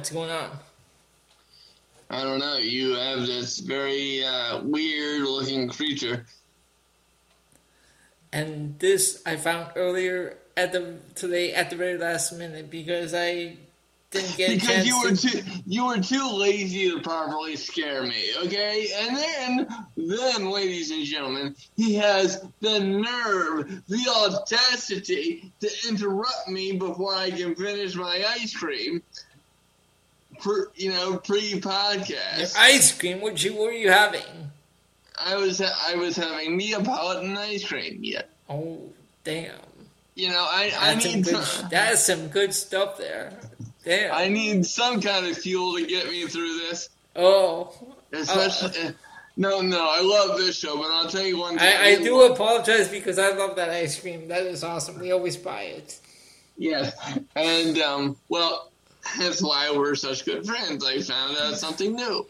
What's going on? I don't know. You have this very uh, weird looking creature. And this I found earlier at the today at the very last minute because I didn't get because you were to, too you were too lazy to properly scare me, okay? And then then, ladies and gentlemen, he has the nerve, the audacity to interrupt me before I can finish my ice cream. For you know, pre podcast. ice cream. What you were you having? I was I was having Neapolitan ice cream. Yeah. Oh damn! You know, I I That's some need good. some, That's some good stuff there. Damn. I need some kind of fuel to get me through this. oh, Especially, uh, no, no, I love this show, but I'll tell you one thing. I, I do apologize because I love that ice cream. That is awesome. We always buy it. Yes, and um, well, that's why we're such good friends. I found out something new.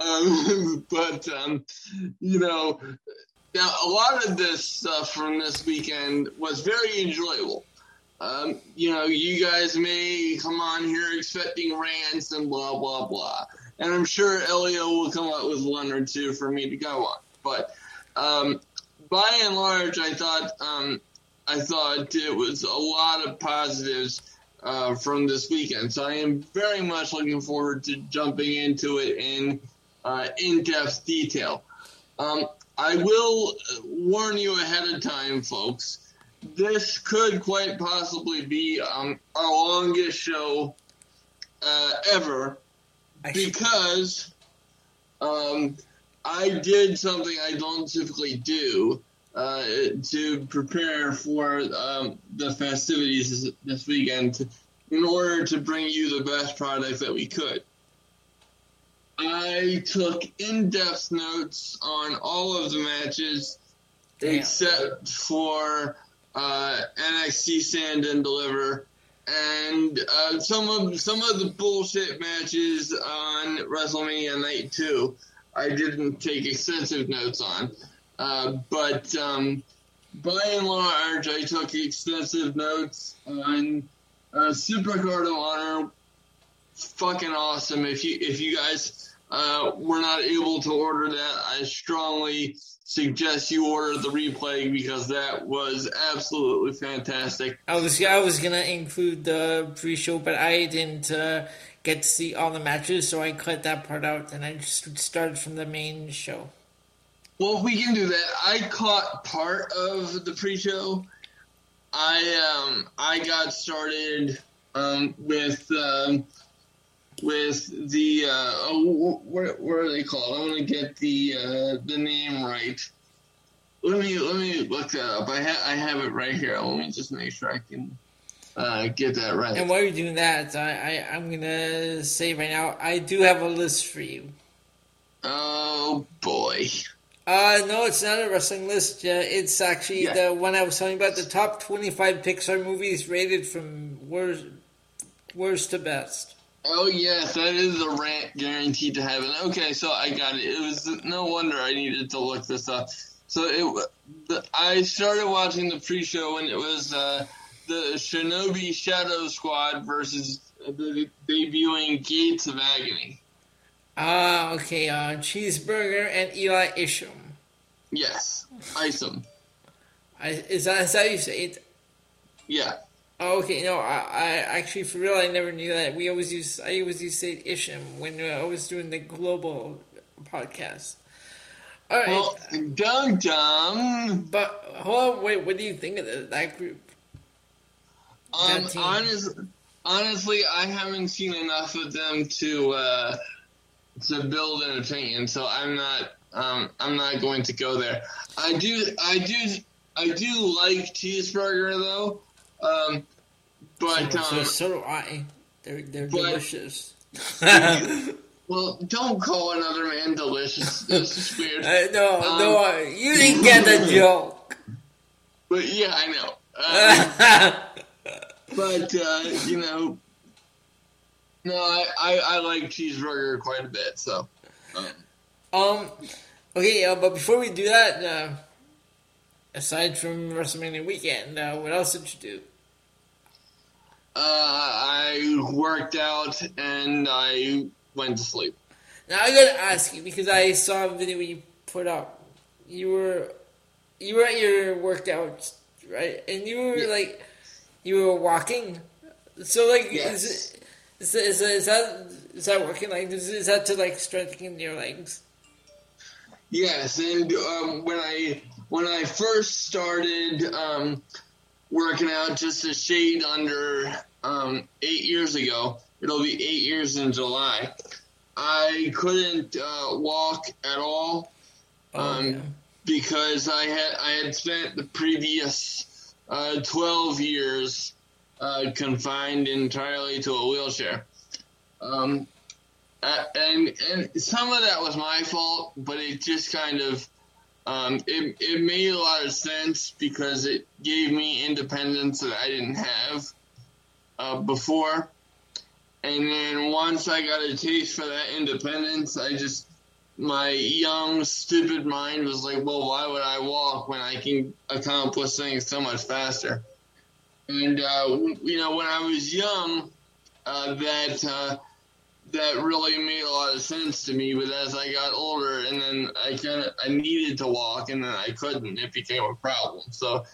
Um, but um, you know, now a lot of this stuff from this weekend was very enjoyable. Um, you know, you guys may come on here expecting rants and blah blah blah, and I'm sure Elio will come up with one or two for me to go on. But um, by and large, I thought um, I thought it was a lot of positives uh, from this weekend. So I am very much looking forward to jumping into it in uh, in-depth detail. Um, I will warn you ahead of time, folks. This could quite possibly be um, our longest show uh, ever because um, I did something I don't typically do uh, to prepare for um, the festivities this, this weekend in order to bring you the best product that we could. I took in-depth notes on all of the matches Damn. except for uh, NXT Stand and Deliver and uh, some of some of the bullshit matches on WrestleMania Night Two. I didn't take extensive notes on, uh, but um, by and large, I took extensive notes on uh, Supercard of Honor. Fucking awesome! If you if you guys uh, were not able to order that, I strongly suggest you order the replay because that was absolutely fantastic. I was I was gonna include the pre-show, but I didn't uh, get to see all the matches, so I cut that part out, and I just started from the main show. Well, we can do that. I caught part of the pre-show. I um I got started um with um with the uh oh, what what are they called? I want to get the uh the name right. Let me let me look that up. I ha- I have it right here. Let me just make sure I can uh get that right. And while you're doing that, I, I I'm gonna say right now, I do have a list for you. Oh boy. Uh, no, it's not a wrestling list. Uh, it's actually Yeah. the one I was telling about the top 25 Pixar movies rated from worst, worst to best. Oh yes, that is a rant guaranteed to happen. Okay, so I got it. It was no wonder I needed to look this up. So it, the, I started watching the pre-show when it was uh, the Shinobi Shadow Squad versus the debuting Gates of Agony. Ah, okay. Uh, Cheeseburger and Eli Isham. Yes, Isom. I, is that is that how you say it? Yeah. Oh, okay. No, I, I actually for real I never knew that. We always use I always used to say Isham when uh, I was doing the global podcast. All right, Well, dum dum. but hold on, wait. What do you think of the, that group? Um, That honest, honestly, I haven't seen enough of them to uh, to build an opinion, so I'm not um, I'm not going to go there. I do I do I do like cheeseburger though, um, but so, um, so do I. They're they're but- delicious. well, don't call another man delicious. This is weird. Uh, no, Um, no, uh, you didn't get the joke. But yeah, I know. But uh, you know, no, I, I I like cheeseburger quite a bit. So. Um, um, okay, uh, but before we do that, uh, aside from WrestleMania weekend, uh, what else did you do? Uh, I worked out and I went to sleep. Now I gotta ask you because I saw a video you put up. You were you were at your workout, right? And you were Yeah. like you were walking. So like Yes. is, it, is, is, is that is that working? Like is, is that to like strengthen your legs? Yes, and um, when I when I first started um, working out just a shade under um, eight years ago, it'll be eight years in July. I couldn't uh, walk at all Um, yeah. because I had I had spent the previous uh, twelve years uh, confined entirely to a wheelchair. Um, and and some of that was my fault, but it just kind of um, it it made a lot of sense because it gave me independence that I didn't have uh, before. And then once I got a taste for that independence, I just my young stupid mind was like, well, why would I walk when I can accomplish things so much faster? And uh, you know, when I was young, uh, that uh, that really made a lot of sense to me. But as I got older, and then I kind of I needed to walk, and then I couldn't. It became a problem. So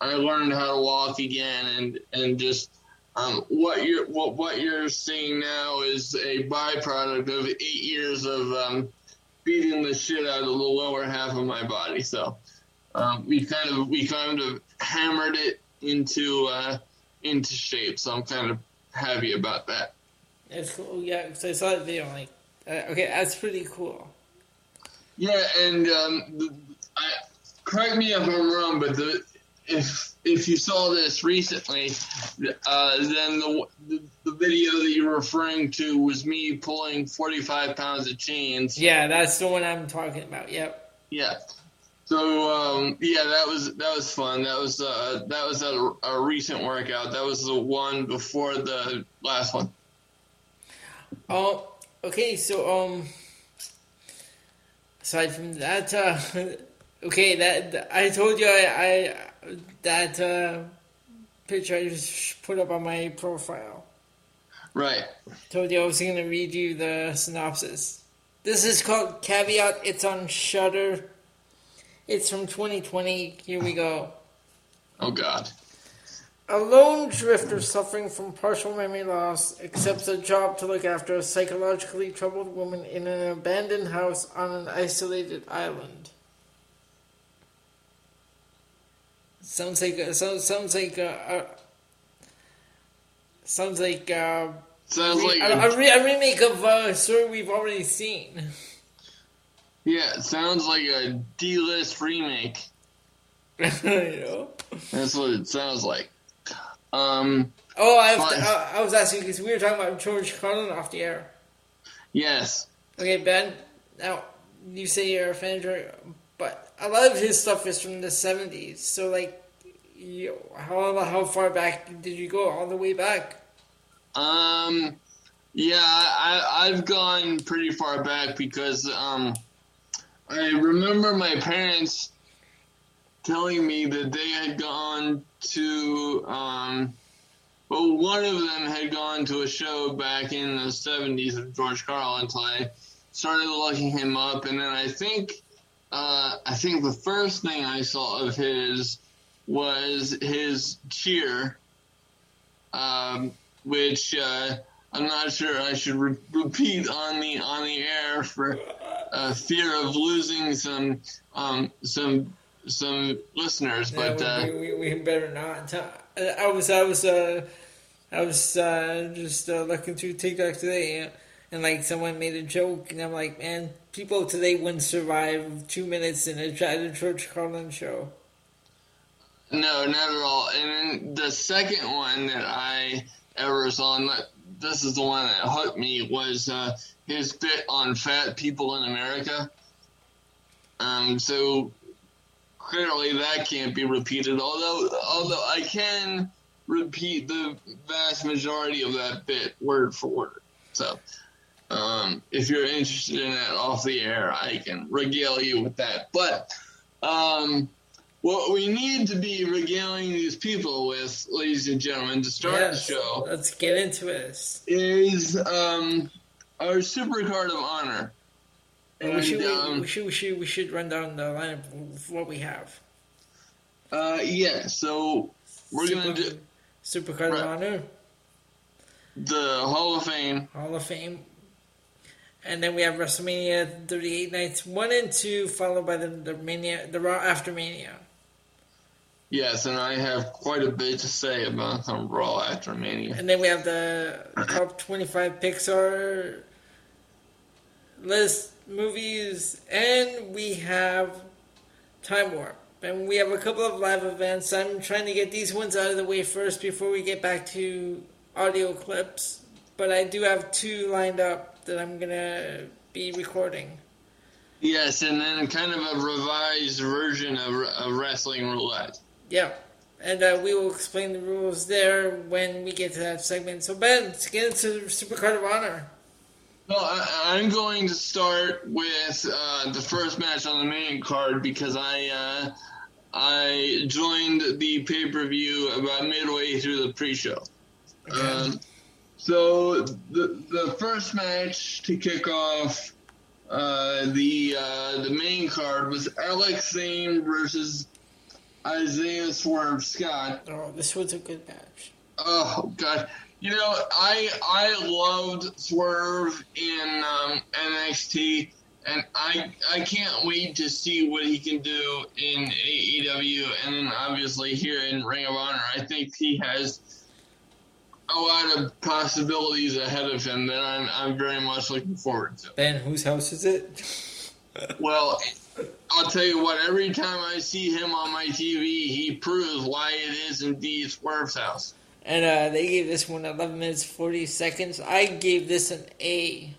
I learned how to walk again, and and just um, what you're what what you're seeing now is a byproduct of eight years of um, beating the shit out of the lower half of my body. So um, we kind of we kind of hammered it into uh, into shape. So I'm kind of happy about that. That's cool. Yeah, because I saw the video. I'm like, uh, okay, that's pretty cool. Yeah, and um, the, I, correct me if I'm wrong, but the if if you saw this recently, uh, then the, the the video that you're referring to was me pulling 45 pounds of chains. Yeah, that's the one I'm talking about. Yep. Yeah. So um, yeah, that was that was fun. That was uh, that was a, a recent workout. That was the one before the last one. Oh, okay. So, um, aside from that, uh, okay, that, I told you I, I that uh, picture I just put up on my profile. Right. Told you I was going to read you the synopsis. This is called Caveat. It's on Shudder. It's from 2020. Here we go. Oh God. A lone drifter suffering from partial memory loss accepts a job to look after a psychologically troubled woman in an abandoned house on an isolated island. Sounds like a, so, sounds like a, a sounds like a, Sounds like a, a, re, a remake of a story we've already seen. yeah. It sounds like a D-list remake. you know? That's what it sounds like. Um. Oh, I, to, I, I was asking because we were talking about George Carlin off the air. Yes. Okay, Ben. Now you say you're a fan of George, but a lot of his stuff is from the '70s. So, like, you, how how far back did you go? All the way back? Um, yeah, I, I've gone pretty far back because um, I remember my parents telling me that they had gone to um, well, one of them had gone to a show back in the '70s of George Carlin until I started looking him up, and then I think uh, I think the first thing I saw of his was his cheer. Um, which uh, I'm not sure I should re- repeat on the on the air for uh, fear of losing some um, some some listeners. But Yeah, uh, we, we, we better not. I was I was uh, I was uh, just uh, looking through TikTok today, uh, and like someone made a joke, and I'm like, man, people today wouldn't survive two minutes in a, at a George Carlin show. no, not at all. And then the second one that I ever saw, and that- this is the one that hooked me, was uh, his bit on fat people in America. Um, so clearly that can't be repeated. Although, although I can repeat the vast majority of that bit word for word. So, um, if you're interested in that off the air, I can regale you with that. But, um, what we need to be regaling these people with, ladies and gentlemen, to start Yes, the show Let's get into this. is um, our supercard of honor. we, should, um, we should we should we should run down the lineup of what we have. uh, yeah, so we're gonna Super- do Supercard Right. of Honor, the Hall of Fame. Hall of Fame, and then we have WrestleMania 38 nights one and two, followed by the the Mania, the Raw after Mania. Yes, and I have quite a bit to say about some Raw after Mania. And then we have the top 25 Pixar list movies, and we have Time Warp. And we have a couple of live events. I'm trying to get these ones out of the way first before we get back to audio clips. But I do have two lined up that I'm going to be recording. Yes, and then kind of a revised version of, of Wrestling Roulette. Yeah. And uh, we will explain the rules there when we get to that segment. So, Ben, let's get into the Supercard of Honor. Well, I, I'm going to start with uh, the first match on the main card because I uh, I joined the pay per view about midway through the pre show. Um, so the the first match to kick off uh, the uh, the main card was Alex Zayne versus Isaiah Swerve Scott. Oh, this was a good match. Oh God! You know, I I loved Swerve in um, NXT, and I I can't wait to see what he can do in AEW, and then obviously here in Ring of Honor. I think he has a lot of possibilities ahead of him that I'm I'm very much looking forward to. Ben, whose house is it? Well, I'll tell you what. Every time I see him on my TV, he proves why it is indeed Swerve's house. And uh, they gave this one 11 minutes 40 seconds. I gave this an A.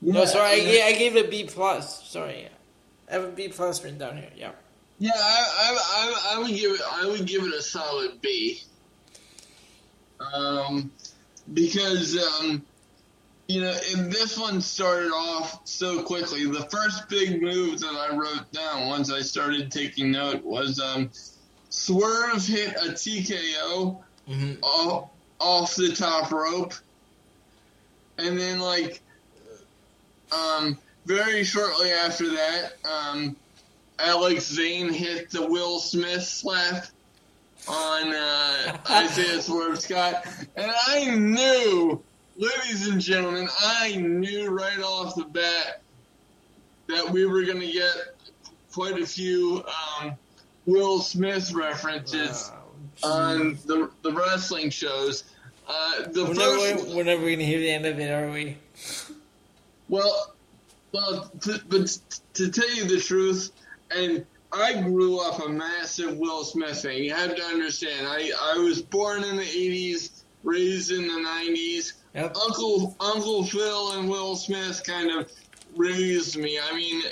No, sorry, I gave, I gave it a B plus. Sorry, I have a B plus written down here. Yeah. Yeah, I, I, I, I would give it. I would give it a solid B. Um, because um, you know, and this one started off so quickly. The first big move that I wrote down once I started taking note was um, Swerve hit a TKO Mhm. off, off the top rope, and then like um, very shortly after that, um, Alex Zayne hit the Will Smith slap on uh, Isaiah Swerve Scott, and I knew, ladies and gentlemen, I knew right off the bat that we were going to get quite a few um, Will Smith references on the the wrestling shows. Uh, the We're first, never, we're never going to hear the end of it, are we? well, well, to, but to tell you the truth, and I grew up a massive Will Smith fan. You have to understand. I I was born in the '80s, raised in the '90s. Yep. Uncle Uncle Phil and Will Smith kind of raised me. I mean,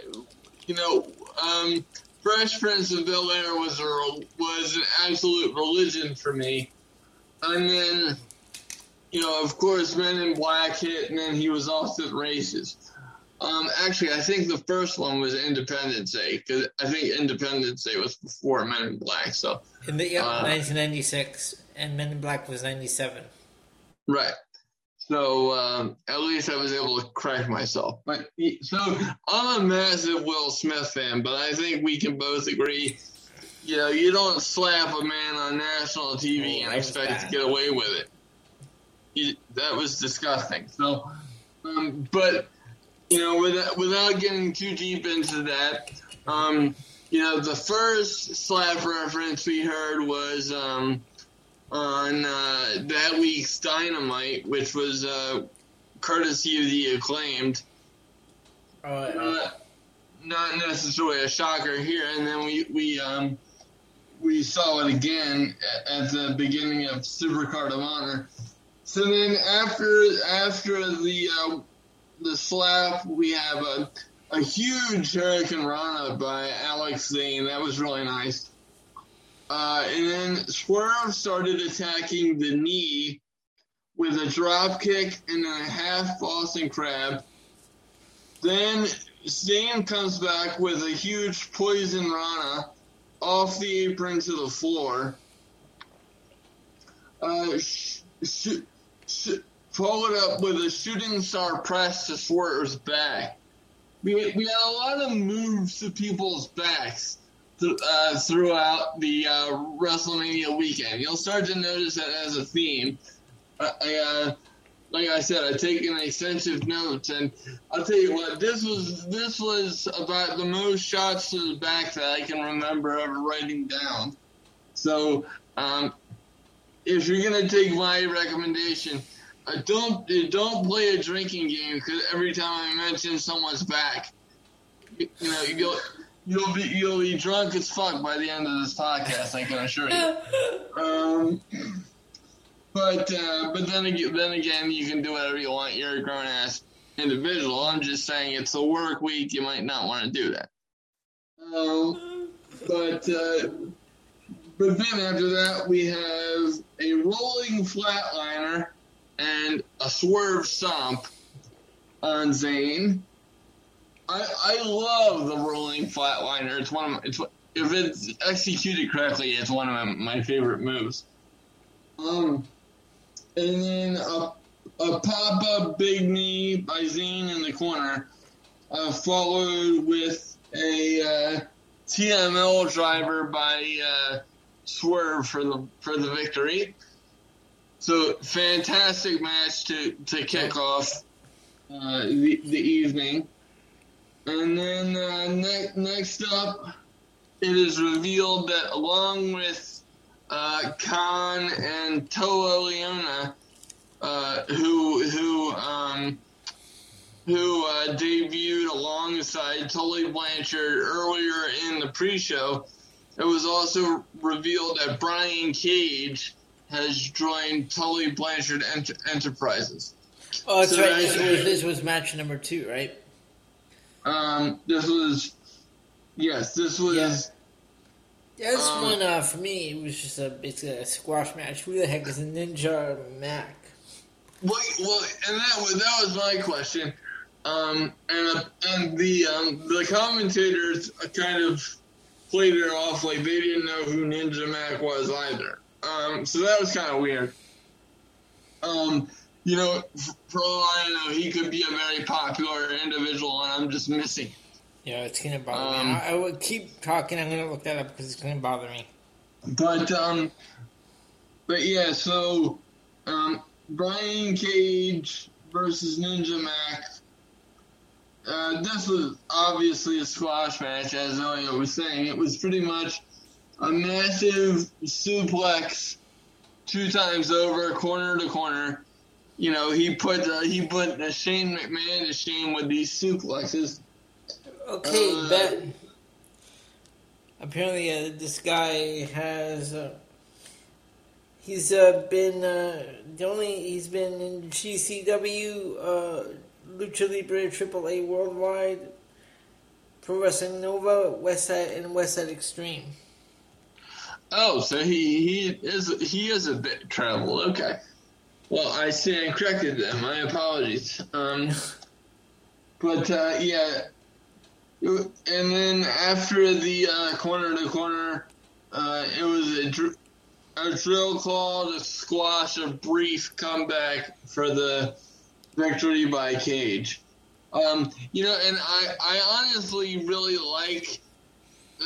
you know, um, Fresh Prince of Bel Air was a was an absolute religion for me. And then, you know, of course, Men in Black hit, and then he was off to the races. Um, actually, I think the first one was Independence Day because I think Independence Day was before Men in Black. So, In the yeah, Uh, 1996, and Men in Black was 97. right. So um, at least I was able to correct myself. But so I'm a massive Will Smith fan, but I think we can both agree. You know, you don't slap a man on national TV Oh, and expect bad. to get away with it. You, that was disgusting. So, um, but you know, without, without getting too deep into that, um, you know, the first slap reference we heard was um, on uh, that week's Dynamite, which was uh, courtesy of the acclaimed. Uh, Uh, not necessarily a shocker here, and then we we um, we saw it again at, at the beginning of Supercard of Honor. So then after after the uh, the slap, we have a a huge hurricanrana by Alex Zayne. That was really nice. Uh, and then Swerve started attacking the knee with a drop kick and a half Boston crab. Then Zayne comes back with a huge poison Rana off the apron to the floor. Uh, sh- sh- sh- followed up with a shooting star press to Swerve's back. We, we had a lot of moves to people's backs th- uh, throughout the uh, WrestleMania weekend. You'll start to notice that as a theme. I, I, uh, like I said, I've taken extensive notes, and I'll tell you what, this was this was about the most shots to the back that I can remember ever writing down. So, um, if you're gonna take my recommendation, uh, don't uh, don't play a drinking game because every time I mention someone's back, you, know, you know you'll be you'll be drunk as fuck by the end of this podcast. I can assure you. Um, but uh, but then again, then again, you can do whatever you want. You're a grown ass individual. I'm just saying it's a work week. You might not want to do that. Um, but uh, but then after that, we have a rolling flatliner and a swerve stomp on Zayne. I I love the rolling flatliner. It's one of my, it's if it's executed correctly, it's one of my, my favorite moves. Um, and then a, a pop up big knee by Zayne in the corner, uh, followed with a uh, JML Driver by uh, Swerve for the for the victory. So fantastic match to to kick off uh, the the evening, and then uh, ne- next up, it is revealed that along with uh, Kaun and Toa Liona, uh, who who um, who uh, debuted alongside Tully Blanchard earlier in the pre-show. It was also revealed that Brian Cage has joined Tully Blanchard Ent- Enterprises. Oh, that's So right. This was this was match number two, right? Um, this was yes, this was. Yeah. Yeah, this Um, one uh, for me it was just a basically a squash match. Who the heck is a Ninja Mack? Well, well, and that was that was my question. Um, and uh, and the um, the commentators kind of played it off like they didn't know who Ninja Mack was either. Um, so that was kind of weird. Um, you know, for all I know, he could be a very popular individual, and I'm just missing. Yeah, it's gonna bother Um, me. I, I will keep talking. I'm gonna look that up because it's gonna bother me. But um, but yeah, so um, Brian Cage versus Ninja Mack. Uh, this was obviously a squash match, as Elliot was saying. It was pretty much a massive suplex, two times over, corner to corner. You know, he put uh, he put uh, Shane McMahon to shame with these suplexes. Okay, Uh, bet. Apparently, uh, this guy has. Uh, he's uh, been uh, the only. He's been in GCW, uh, Lucha Libre, AAA Worldwide, Pro Wrestling Nova, West Side, and West Side Extreme. Oh, so he he is he is a bit traveled. Okay. Well, I stand corrected then. My apologies. Um, but uh, yeah, and then after the uh, corner to corner, uh, it was a, dr- a Drill Claw to squash a brief comeback for the victory by Cage. Um, you know, and I I honestly really like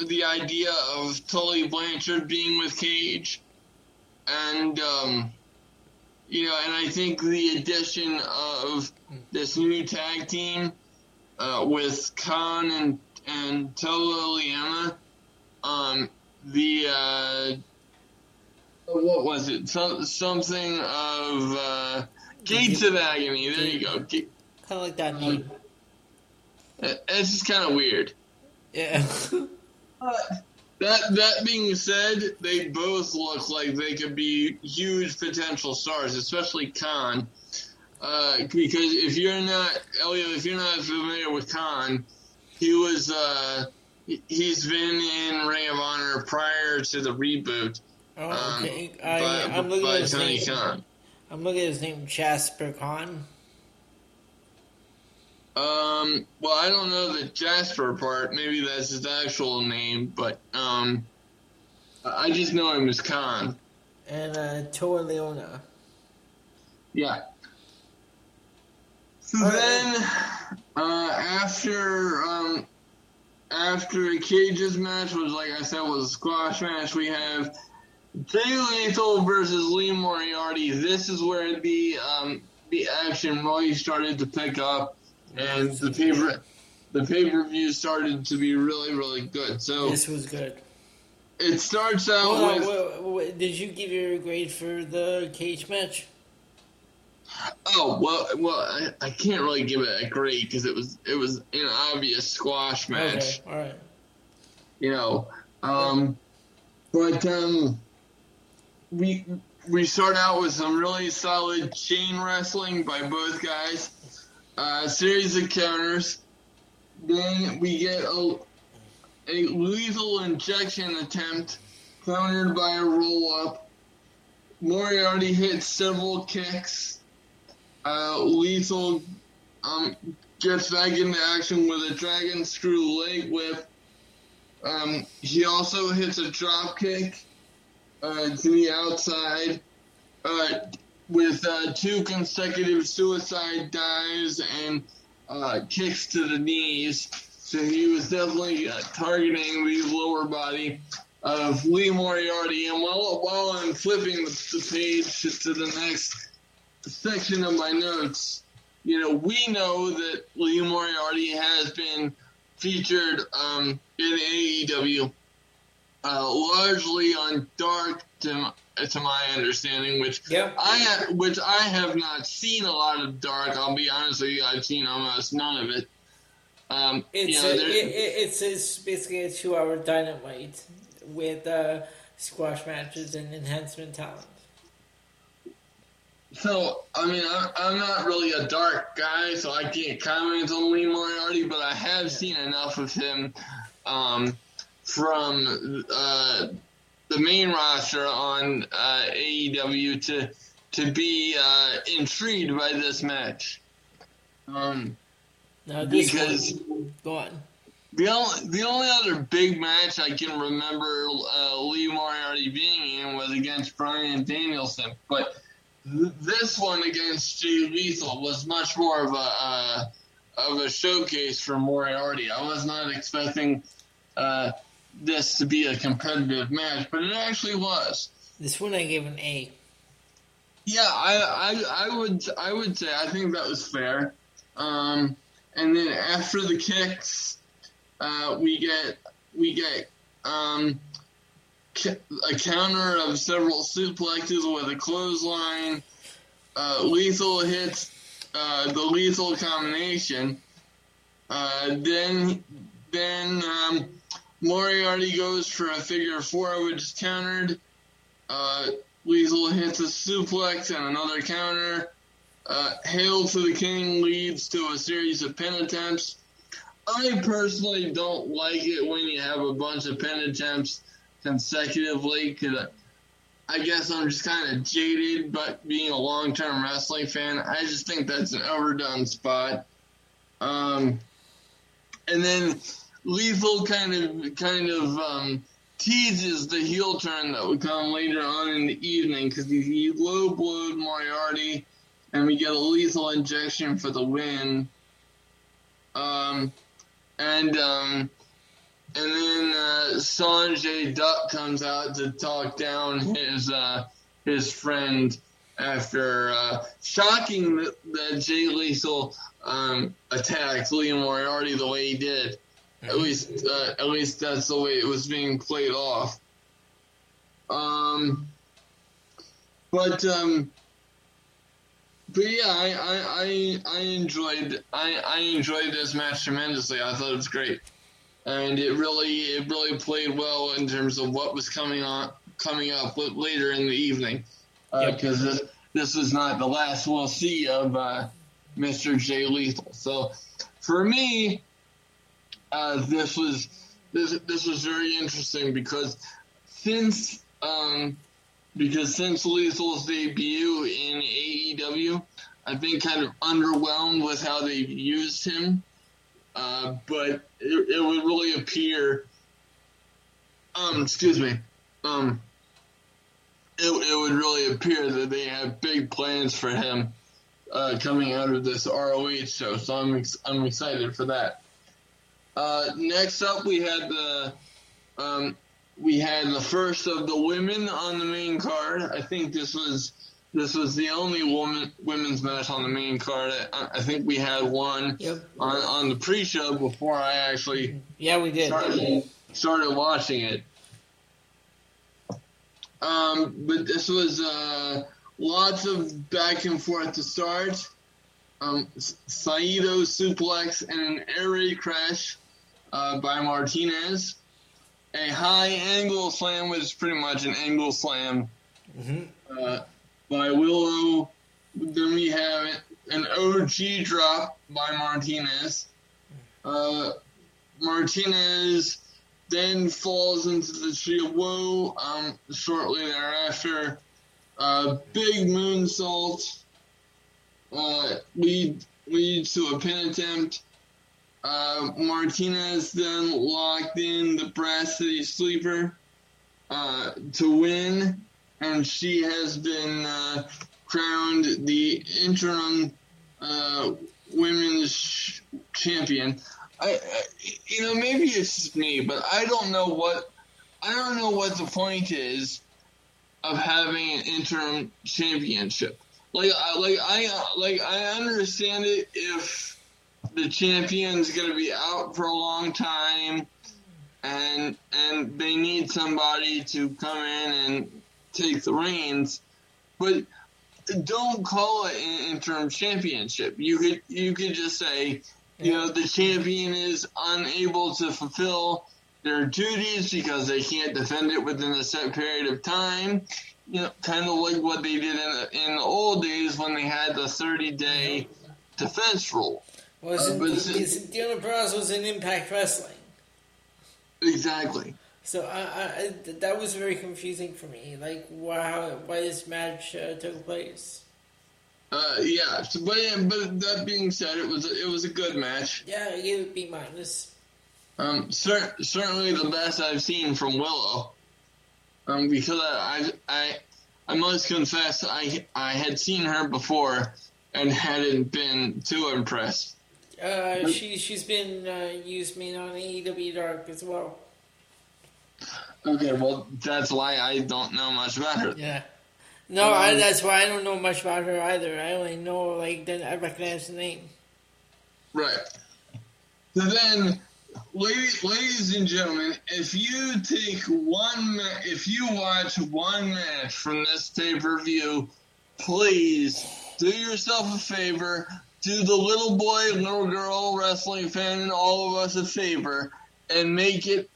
the idea of Tully Blanchard being with Cage, and um, you know, and I think the addition of this new tag team uh, with Kaun and and Toa Liona, um, the uh, what was it? Some, something of uh, Gates of Agony. There you go. Ga- Kind of like that name. It's just kind of weird. Yeah. That that being said, they both look like they could be huge potential stars, especially Kaun. Uh, because if you're not Elliot, if you're not familiar with Kaun, he was uh, he- he's been in Ring of Honor prior to the reboot. Oh, Um, okay. by, I, I'm looking by at his Tony name. Khan. I'm looking at his name, Jasper Kaun. Um, well, I don't know the Jasper part. Maybe that's his actual name, but um, I just know him as Kaun. And uh, Toa Liona. Yeah. So then, uh, after um, after a cages match was like I said was a squash match, we have Jay Lethal versus Lee Moriarty. This is where the um, the action really started to pick up, and the paper the pay per view started to be really really good. So this was good. It starts out with. did you give your grade for the cage match? Oh well, well, I, I can't really give it a grade because it was it was an obvious squash match. Okay, all right. You know, um, but um, we we start out with some really solid chain wrestling by both guys. Uh, series of counters. Then we get a a lethal injection attempt countered by a roll up. Moriarty hits several kicks. Uh, lethal um, gets back into action with a dragon screw leg whip. Um, he also hits a drop kick uh, to the outside uh, with uh, two consecutive suicide dives and uh, kicks to the knees. So he was definitely uh, targeting the lower body of Lee Moriarty. And while, while I'm flipping the, page to the next section of my notes, you know, we know that Lee Moriarty has been featured um, in AEW, uh, largely on Dark, to my understanding, which Yep. I which I have not seen a lot of Dark. I'll be honest with you, I've seen almost none of it. Um, It's you know, a, it, it, it's, it's basically a two-hour dynamite with uh, squash matches and enhancement talent. So, I mean, I'm, I'm not really a dark guy, so I can't comment on Lee Moriarty, but I have seen enough of him um, from uh, the main roster on uh, AEW to to be uh, intrigued by this match. Um, Now this Because- one, go on. the only the only other big match I can remember uh, Lee Moriarty being in was against Bryan Danielson, but th- this one against Jay Lethal was much more of a uh, of a showcase for Moriarty. I was not expecting uh, this to be a competitive match, but it actually was. This one I gave an A. Yeah, I, I, I would, I would say I think that was fair. Um, and then after the kicks, uh, we get, we get, um, a counter of several suplexes with a clothesline. Uh, lethal hits, uh, the lethal combination. Uh, then, then, um, Moriarty goes for a figure four, which is countered. Uh, hits a suplex and another counter. Uh, Hail to the King leads to a series of pin attempts. I personally don't like it when you have a bunch of pin attempts consecutively because I guess I'm just kind of jaded, but being a long term wrestling fan, I just think that's an overdone spot. Um, and then Lethal kind of kind of um, teases the heel turn that would come later on in the evening because he, low blowed Moriarty, and we get a lethal injection for the win. Um, and um, and then uh, Sanjay Dutt comes out to talk down his uh, his friend after uh, shocking that, that Jay Lethal um, attacked Lee Moriarty the way he did. At least, uh, at least that's the way it was being played off. Um, but um, but yeah, I, I, I, I enjoyed I, I enjoyed this match tremendously. I thought it was great, and it really it really played well in terms of what was coming on coming up later in the evening, because Yep. this this is not the last we'll see of uh, Mr. Jay Lethal. So for me, uh, this was this this was very interesting because since um, because since Lethal's debut in AEW, I've been kind of underwhelmed with how they used him. Uh, but it, it would really appear, um, excuse me, um, it, it would really appear that they have big plans for him uh, coming out of this ROH show. So I'm I'm excited for that. Uh, next up, we had the um, we had the first of the women on the main card. I think this was this was the only woman women's match on the main card. I, I think we had one Yep. on on the pre-show before I actually Yeah, we did. started, started watching it. Um, but this was uh, lots of back and forth to start. Um, S- Saito suplex and an air raid crash uh, by Martinez. A high angle slam, which is pretty much an angle slam hmm uh, by Willow. Then we have an OG drop by Martinez. Uh, Martinez then falls into the tree of woe um, shortly thereafter. Uh, big moonsault uh, lead, leads to a pin attempt. Uh, Martinez then locked in the Brass City Sleeper uh, to win and she has been uh, crowned the interim uh, women's sh- champion. I, I, you know, maybe it's just me, but I don't know what I don't know what the point is of having an interim championship. Like, like I like I understand it if the champion's going to be out for a long time, and and they need somebody to come in and take the reins, but don't call it an interim championship. You could you could just say, you know, the champion is unable to fulfill their duties because they can't defend it within a set period of time. You know, kind of like what they did in in the old days when they had the 30 day defense rule. Wasn't Uh, but it's- it's, Deonna Purrazzo was in Impact Wrestling, Exactly. so I, I, I that was very confusing for me. Like, wow, why this match uh, took place? Uh, yeah, so, but but that being said, it was it was a good match. Yeah, I gave it B minus. Um, cer- certainly the best I've seen from Willow. Um, because I, I, I must confess, I, I had seen her before and hadn't been too impressed. Uh, she she's been uh, used main on AEW Dark as well. Okay, well, that's why I don't know much about her. Yeah. No, I, Um, that's why I don't know much about her either. I only know like then I recognize the name. Right. So then, ladies, ladies and gentlemen, if you take one, if you watch one match from this pay per view, please do yourself a favor. Do the little boy, little girl wrestling fan and all of us a favor and make it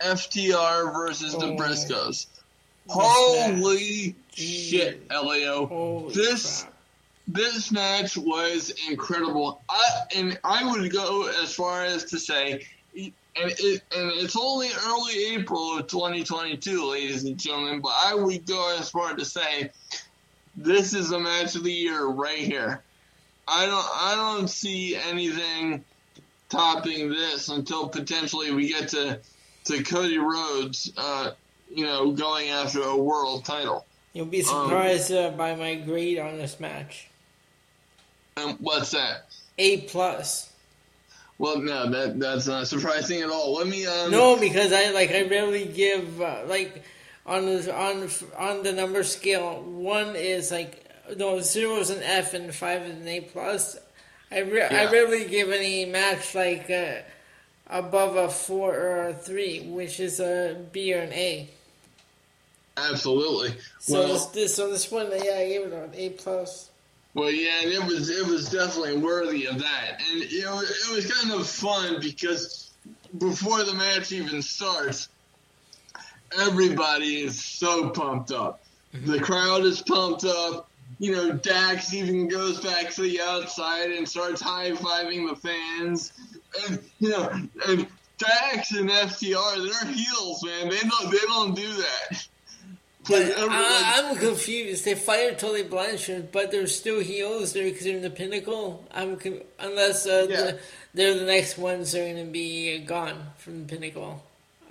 FTR versus the Oh. Briscoes. Holy shit. Holy This- crap. This match was incredible. I and I would go as far as to say, and it and it's only early April of 2022, ladies and gentlemen. But I would go as far to say, this is a match of the year right here. I don't I don't see anything topping this until potentially we get to to Cody Rhodes, uh, you know, going after a world title. You'll be Um, surprised uh, by my grade on this match. And what's that? A plus. Well, no, that that's not surprising at all. Let me um. No, because I like I rarely give uh, like on the on on the number scale. One is like no zero is an F and five is an A plus. I re- I rarely give any match like uh, above a four or a three, which is a B or an A. Absolutely. So well, this, this so this one, yeah, I gave it an A plus. well, yeah, and it was it was definitely worthy of that, and you know it was kind of fun because before the match even starts, everybody is so pumped up. The crowd is pumped up. You know, Dax even goes back to the outside and starts high fiving the fans, and you know, and Dax and FTR, they're heels, man. They don't they don't do that. But I, I'm confused. They fired Tully Blanchard, but they're still heels there because they're in the pinnacle. I'm con- unless uh, Yeah. the, they're the next ones that are going to be gone from the pinnacle.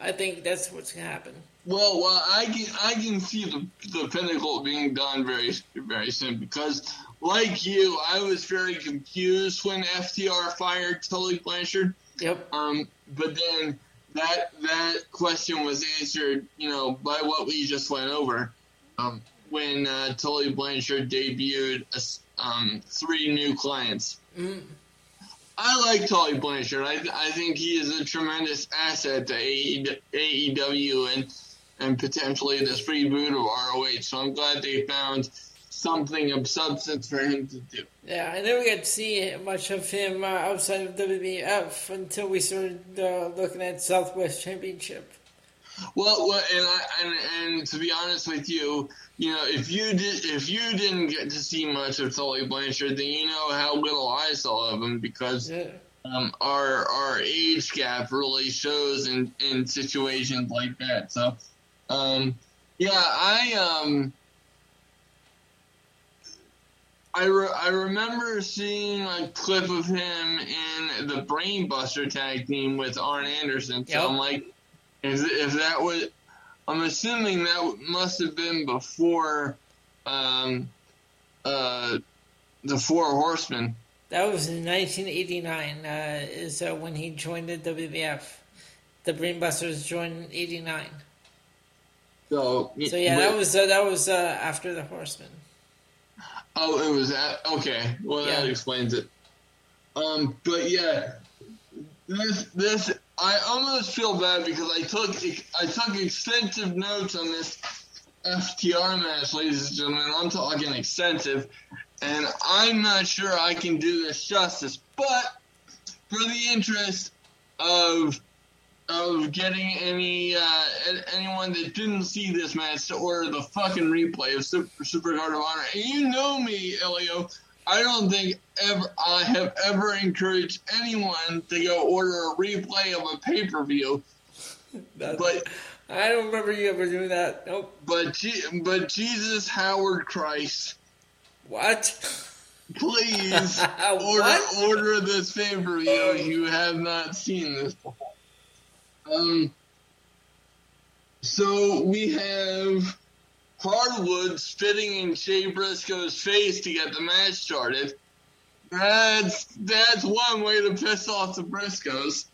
I think that's what's going to happen. Well, well, I can I can see the the pinnacle being done very very soon because, like you, I was very confused when FTR fired Tully Blanchard. Yep. Um, but then that that question was answered, you know, by what we just went over. Um, when uh, Tully Blanchard debuted um, three new clients. Mm. I like Tully Blanchard. I, I think he is a tremendous asset to AEW and and potentially this reboot of ROH. So I'm glad they found something of substance for him to do. Yeah, I never got to see much of him uh, outside of WWF until we started uh, looking at Southwest Championship. Well, well and, I, and and to be honest with you, you know, if you did if you didn't get to see much of Tully Blanchard, then you know how little I saw of him because. Yeah. Um, our our age gap really shows in, in situations like that. So, um, yeah, I um, I, re- I remember seeing a clip of him in the Brainbuster tag team with Arn Anderson. So Yep. I'm like, if, if that was, I'm assuming that must have been before um, uh, the Four Horsemen. That was in 1989. Uh, is uh, when he joined the WWF. The Brainbusters joined in '89. So, So yeah, but- that was uh, that was uh, after the Horsemen. Oh, it was that. Okay, well that explains it. Um, but yeah, this this I almost feel bad because I took I took extensive notes on this FTR match, ladies and gentlemen. I'm talking extensive, and I'm not sure I can do this justice. But for the interest of of getting any uh, anyone that didn't see this match to order the fucking replay of Super Supercard of Honor. And you know me, Elio. I don't think ever I have ever encouraged anyone to go order a replay of a pay per view. But I don't remember you ever doing that. Nope. but but Jesus Howard Christ, What? please order order this pay per view. You have not seen this before. Um. So we have Harwood spitting in Jay Briscoe's face to get the match started. That's that's one way to piss off the Briscoes.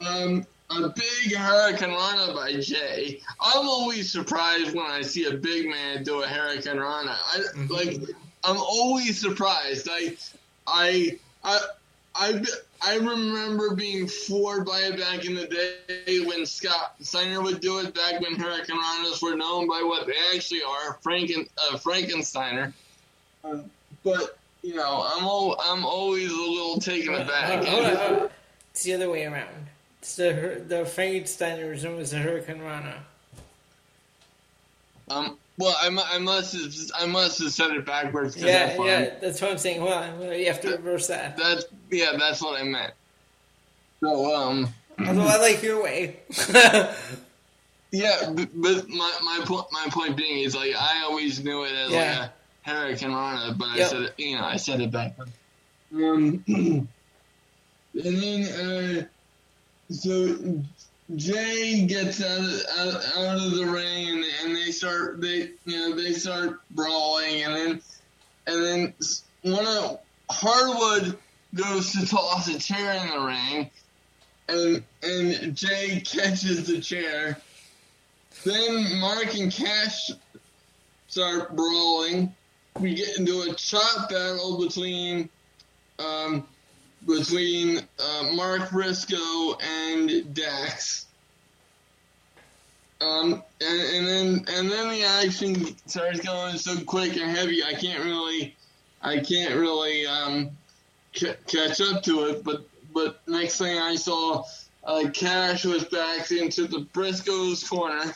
Um, a big Hurricanrana by Jay. I'm always surprised when I see a big man do a Hurricanrana. I like. I'm always surprised. I, I, I, I, I remember being floored by it back in the day when Scott Steiner would do it. Back when Hurricanranas were known by what they actually are, Franken, uh, Frankensteiner. Um, but you know, I'm al- I'm always a little taken aback. Hold on. It's the other way around. It's the the Frankensteiner is known as the Hurricanrana. Um, well, I, I must have I must have said it backwards. Yeah, yeah, I'm- that's what I'm saying. Well, you have to reverse that. That's yeah, that's what I meant. So um, Although I like your way. yeah, but, my my point my point being is like I always knew it as Yeah. like a Hurricanrana, but I said it, you know I said it backwards. Um, and then uh, so Jay gets out of, out, of the ring and, and they start they you know they start brawling and then and then one of Harwood goes to toss a chair in the ring and and Jay catches the chair. Then Mark and Cash start brawling. We get into a chop battle between um, between uh, Mark Briscoe and Dax. Um, and, and then and then the action starts going so quick and heavy. I can't really, I can't really um, c- catch up to it. But but next thing I saw, uh, Cash was back into the Briscoes corner.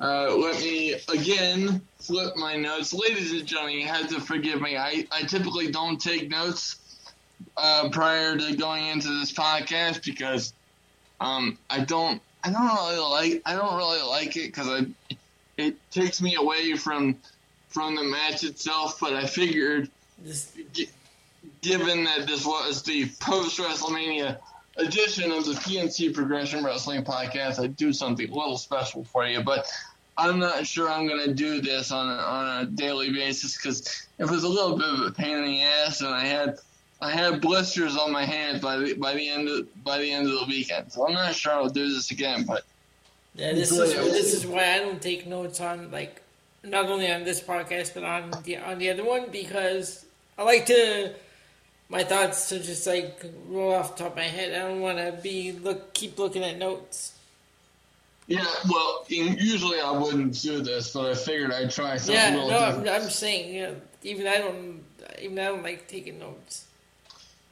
Uh, let me again flip my notes, ladies and gentlemen. You have to forgive me. I, I typically don't take notes uh, prior to going into this podcast because um, I don't I don't really like I don't really like it because I it takes me away from from the match itself. But I figured gi- given that this was the post WrestleMania edition of the PNC Progression Wrestling Podcast, I'd do something a little special for you. But I'm not sure I'm going to do this on a, on a daily basis because it was a little bit of a pain in the ass, and I had I had blisters on my hands by the by the end of by the end of the weekend. So I'm not sure I'll do this again, but yeah, this is this is why I don't take notes on like not only on this podcast but on the on the other one because I like to my thoughts to just like roll off the top of my head. I don't want to be look keep looking at notes. Yeah, well, usually I wouldn't do this, but I figured I'd try something. Yeah, no, I'm, I'm, saying, you know, even I don't, even I don't like taking notes.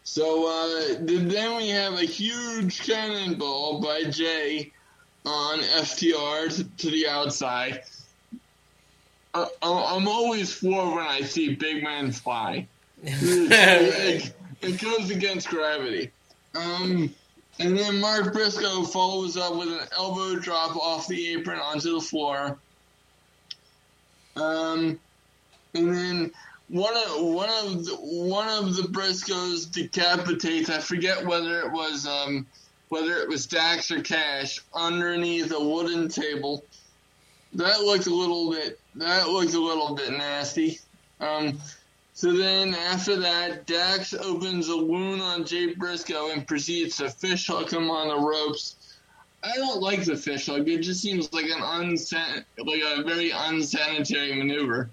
So uh, then we have a huge cannonball by Jay on FTR to, to the outside. I, I'm always for when I see big men fly. it, it goes against gravity. Um, and then Mark Briscoe follows up with an elbow drop off the apron onto the floor. Um, and then one of one of the, one of the Briscoes decapitates. I forget whether it was um, whether it was Dax or Cash underneath a wooden table. That looked a little bit that looked a little bit nasty. Um, so then after that, Dax opens a wound on Jay Briscoe and proceeds to fish hook him on the ropes. I don't like the fish hook. It just seems like an unsan- like a very unsanitary maneuver.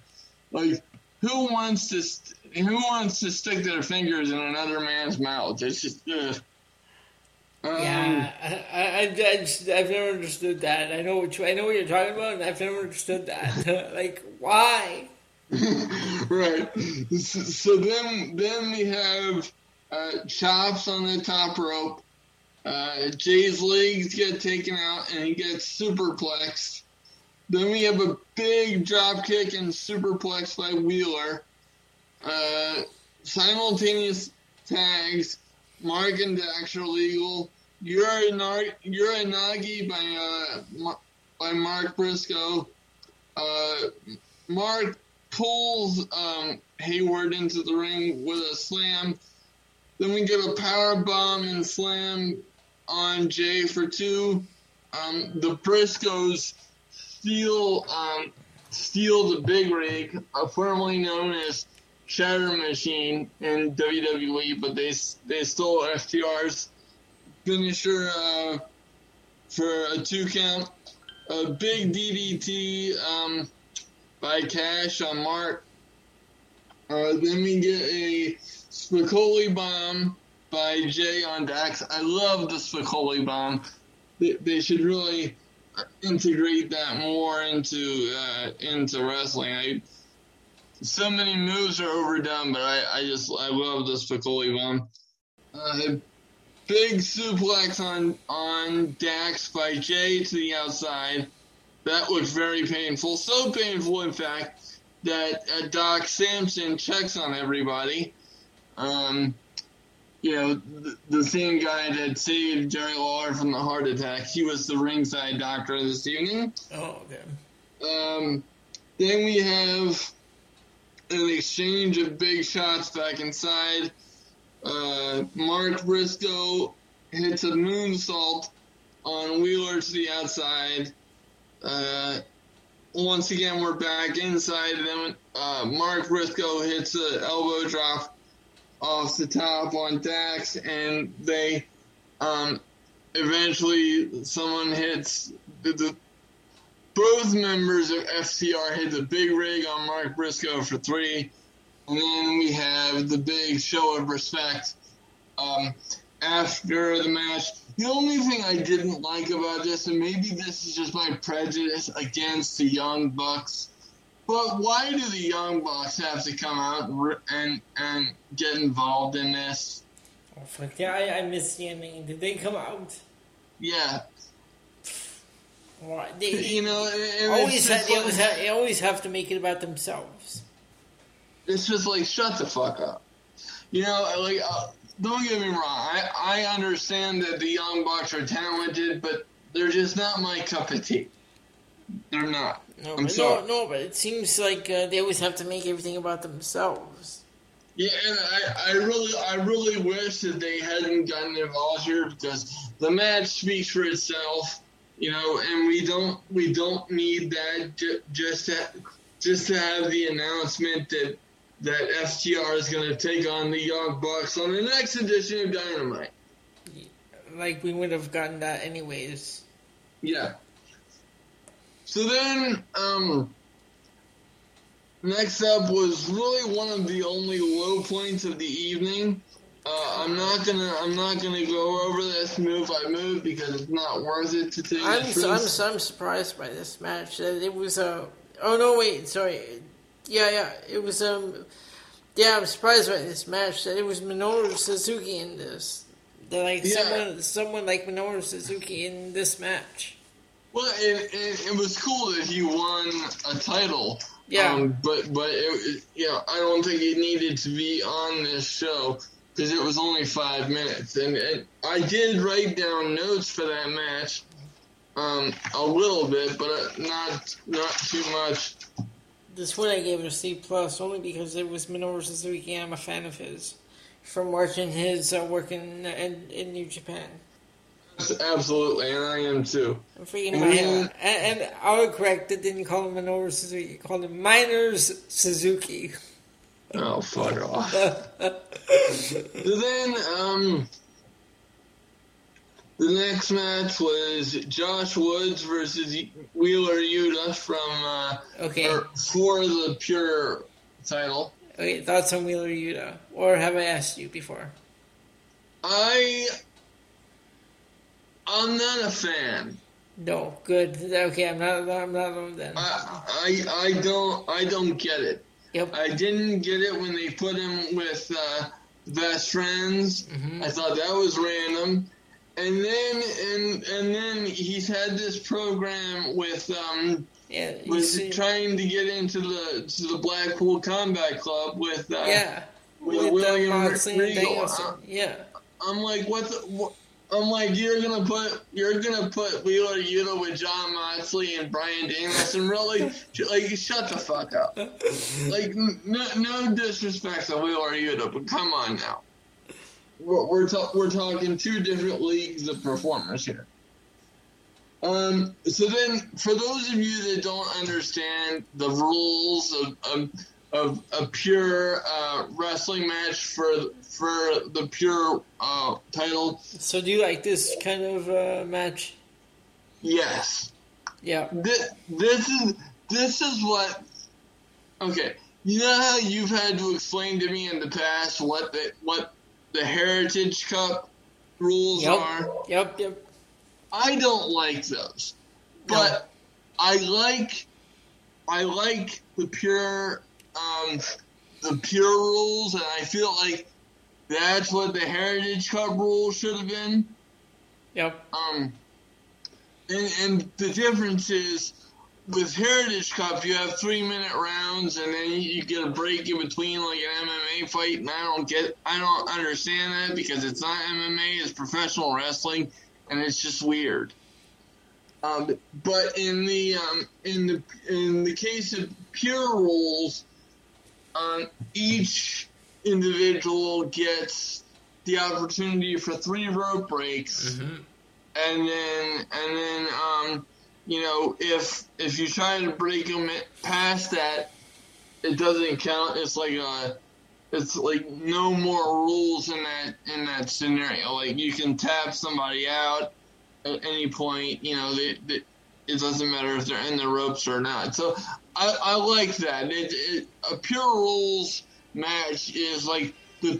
Like who wants to st- who wants to stick their fingers in another man's mouth? It's just ugh. Um, yeah, I, I, I've never understood that. I know what you, I know what you're talking about, and I've never understood that. like, why? right. So, so, then, then we have uh, chops on the top rope. Uh, Jay's legs get taken out, and he gets superplexed. Then we have a big drop kick and superplex by Wheeler. Uh, simultaneous tags. Mark and Dax are legal. Uranage by uh, by Mark Briscoe. Uh, Mark pulls um, Harwood into the ring with a slam. Then we get a power bomb and slam on Jay for two. Um, the Briscoes steal um, steal the big rig, uh, formerly known as Shatter Machine in WWE, but they they stole FTR's finisher uh, for a two count. A big DDT um, by Cash on Mark. Uh, then we get a Spicoli bomb by Jay on Dax. I love the Spicoli bomb. They, they should really integrate that more into uh, into wrestling. I so many moves are overdone, but I, I just I love this Spicoli bomb. Uh, big suplex on on Dax by Jay to the outside. That looks very painful. So painful, in fact, that uh, Doc Sampson checks on everybody. Um, you know, the, the, same guy that saved Jerry Lawler from the heart attack. He was the ringside doctor this evening. Oh, okay. Um, then we have an exchange of big shots back inside. Uh, Mark Briscoe hits a moonsault on Wheeler to the outside. Uh, once again, we're back inside. And then uh, Mark Briscoe hits an elbow drop off the top on Dax, and they um, eventually someone hits the, the, both members of FTR hit the big rig on Mark Briscoe for three, and then we have the big show of respect um, after the match. The only thing I didn't like about this, and maybe this is just my prejudice against the Young Bucks, but why do the Young Bucks have to come out and and get involved in this? Oh fuck yeah! I, I miss seeing. Did they come out? Yeah. Why? They, you know, always have, they, always have, they always have to make it about themselves. It's just like shut the fuck up. You know, like uh, don't get me wrong. I I understand that the Young Bucks are talented, but they're just not my cup of tea. They're not. No, I'm but sorry. no, no, but it seems like uh, they always have to make everything about themselves. Yeah, and I, I really I really wish that they hadn't gotten involved here because the match speaks for itself, you know, and we don't we don't need that j- just to just to have the announcement that that FTR is going to take on the Young Bucks on the next edition of Dynamite. Like we would have gotten that anyways. Yeah. So then, um, next up was really one of the only low points of the evening. Uh, I'm not gonna I'm not gonna go over this move by move because it's not worth it to take. I'm so, I'm, so, I'm surprised by this match. It was a uh, oh no wait sorry yeah yeah it was um yeah I'm surprised by this match that it was Minoru Suzuki in this that like yeah. someone someone like Minoru Suzuki in this match. Well, it, was cool that he won a title. Yeah. Um, but but it, you know I don't think it needed to be on this show because it was only five minutes, and, and, I did write down notes for that match, um, a little bit, but uh, not not too much. This one I gave it a C plus only because it was Minoru Suzuki. I'm a fan of his from watching his uh, work in, in, in New Japan. Absolutely, and I am too. I'm freaking about him. And, and autocorrect it didn't you call him Minoru Suzuki, You called him Miners Suzuki. Oh, fuck off. so then, um, the next match was Josh Woods versus Wheeler Yuta from uh, okay for the pure title. Okay, thoughts on Wheeler Yuta, or have I asked you before? I I'm not a fan. No, good. Okay, I'm not. I'm not then. I, I I don't I don't get it. Yep. I didn't get it when they put him with uh, best friends. Mm-hmm. I thought that was random. And then and and then he's had this program with um yeah with trying to get into the to the Blackpool Combat Club with uh, yeah with, with William Regal. Yeah. I'm like, what the what, I'm like, you're gonna put you're gonna put Wheeler Yuta with Jon Moxley and Bryan and Really, like, shut the fuck up. Like, no, no disrespect to Wheeler Yuta, but come on now. We're we're, ta- we're talking two different leagues of performers here. Um. So then, for those of you that don't understand the rules of, of of a pure uh, wrestling match for for the pure uh, title. So, do you like this kind of uh, match? Yes. Yeah. This, this is this is what. Okay, you know how you've had to explain to me in the past what the what the Heritage Cup rules yep. are. Yep. Yep. I don't like those, but no. I like I like the pure um, the pure rules, and I feel like that's what the Heritage Cup rules should have been. Yep. Um, and, and the difference is with Heritage Cup, you have three minute rounds, and then you get a break in between, like an MMA fight. And I don't get, I don't understand that because it's not MMA; it's professional wrestling, and it's just weird. Um, but in the um, in the in the case of pure rules, um, each individual gets the opportunity for three rope breaks, mm-hmm. and then and then um, you know if if you try to break them past that, it doesn't count. It's like a it's like no more rules in that in that scenario. Like you can tap somebody out at any point. You know, they, they, it doesn't matter if they're in the ropes or not. So I, I like that. It, it, a pure rules match is like the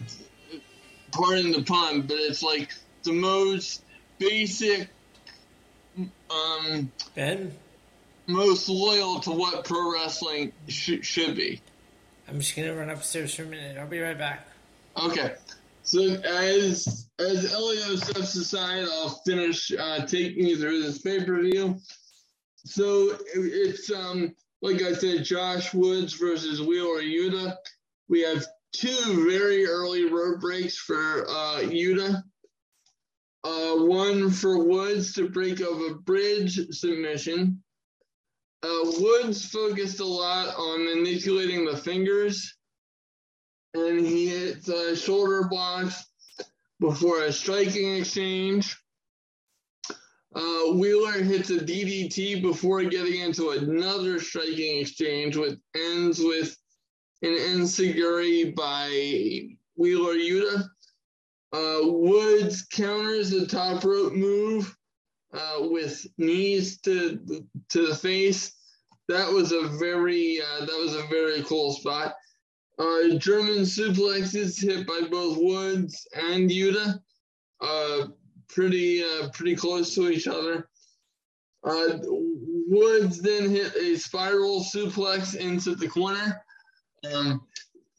pardon the pun, but it's like the most basic, um, Ben, most loyal to what pro wrestling sh- should be. I'm just gonna run upstairs for a minute. I'll be right back. Okay. So as as Elio steps aside, I'll finish uh, taking you through this pay per view. So it's um like I said, Josh Woods versus Wheeler Yuta. We have two very early rope breaks for uh, Yuta. Uh, one for Woods to break of a bridge submission. Uh, Woods focused a lot on manipulating the fingers, and he hit the shoulder blocks before a striking exchange. Uh, Wheeler hits a DDT before getting into another striking exchange, which ends with an enzuigiri by Wheeler Yuta. Uh, Woods counters the top rope move uh, with knees to to the face. That was a very uh, that was a very cool spot. Uh, German suplexes hit by both Woods and Yuta. Pretty uh, pretty close to each other. Uh, Woods then hit a spiral suplex into the corner. Um,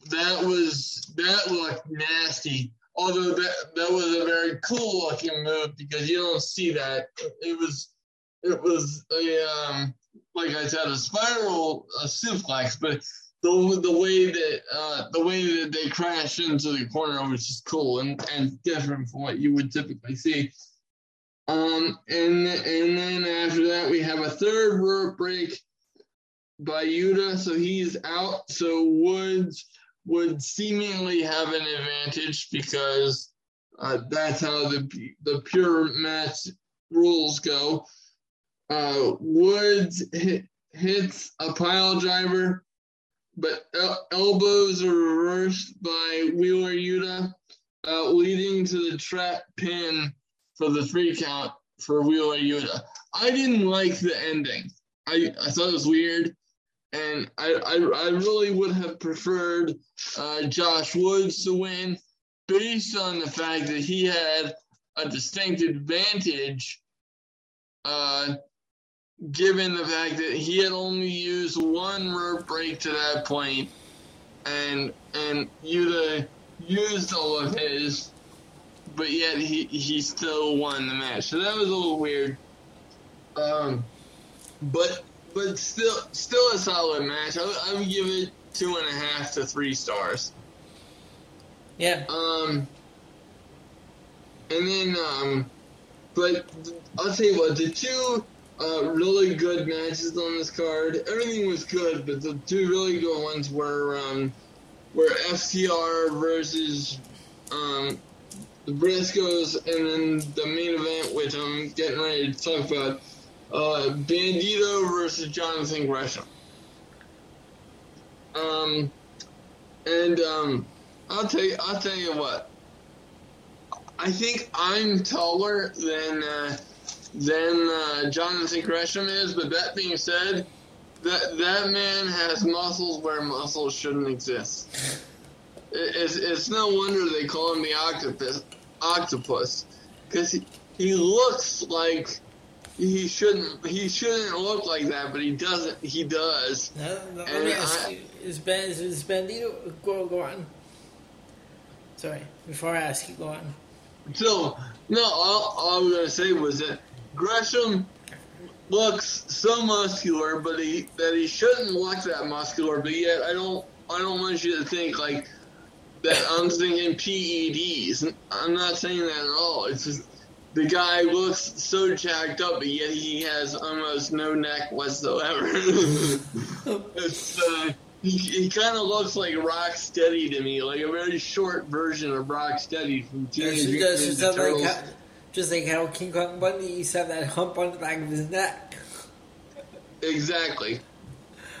that was that looked nasty. Although that that was a very cool looking move because you don't see that. It was it was a um, like I said a spiral a suplex, but the the way that uh, the way that they crashed into the corner was just cool and, and different from what you would typically see. Um, and and then after that we have a third break by Yuta, so he's out. So Woods would seemingly have an advantage because uh, that's how the the pure match rules go. Uh, Woods hit, hits a pile driver but el- elbows are reversed by Wheeler Yuta, uh, leading to the trap pin for the three count for Wheeler Yuta. I didn't like the ending. I, I thought it was weird, and I, I, I really would have preferred uh, Josh Woods to win based on the fact that he had a distinct advantage uh, given the fact that he had only used one rope break to that point, and and Yuta used all of his, but yet he he still won the match. So that was a little weird. Um, but but still still a solid match. I, I would give it two and a half to three stars. Yeah. Um. And then um, but I'll tell you what the two uh, really good matches on this card. Everything was good, but the two really good ones were um, were FTR versus um, the Briscoes, and then the main event, which I'm getting ready to talk about, uh, Bandito versus Jonathan Gresham. Um, and um, I'll tell you, I'll tell you what. I think I'm taller than. Uh, than uh, Jonathan Gresham is. But that being said, that that man has muscles where muscles shouldn't exist. It's, it's no wonder they call him the octopus, octopus, because he, he looks like he shouldn't he shouldn't look like that, but he doesn't. He does. No, no, let me ask I, you: Is Ben is Bandito go go on? Sorry, before I ask you, go on. So no, all, all I was gonna say was that Gresham looks so muscular, but he that he shouldn't look that muscular. But yet, I don't I don't want you to think like that. I'm thinking PEDs. I'm not saying that at all. It's just the guy looks so jacked up, but yet he has almost no neck whatsoever. it's uh, he, he kind of looks like Rocksteady to me, like a very short version of Rocksteady from Teenage Mutant Ninja Turtles. Like just like how King Kong Bundy used to have that hump on the back of his neck. Exactly.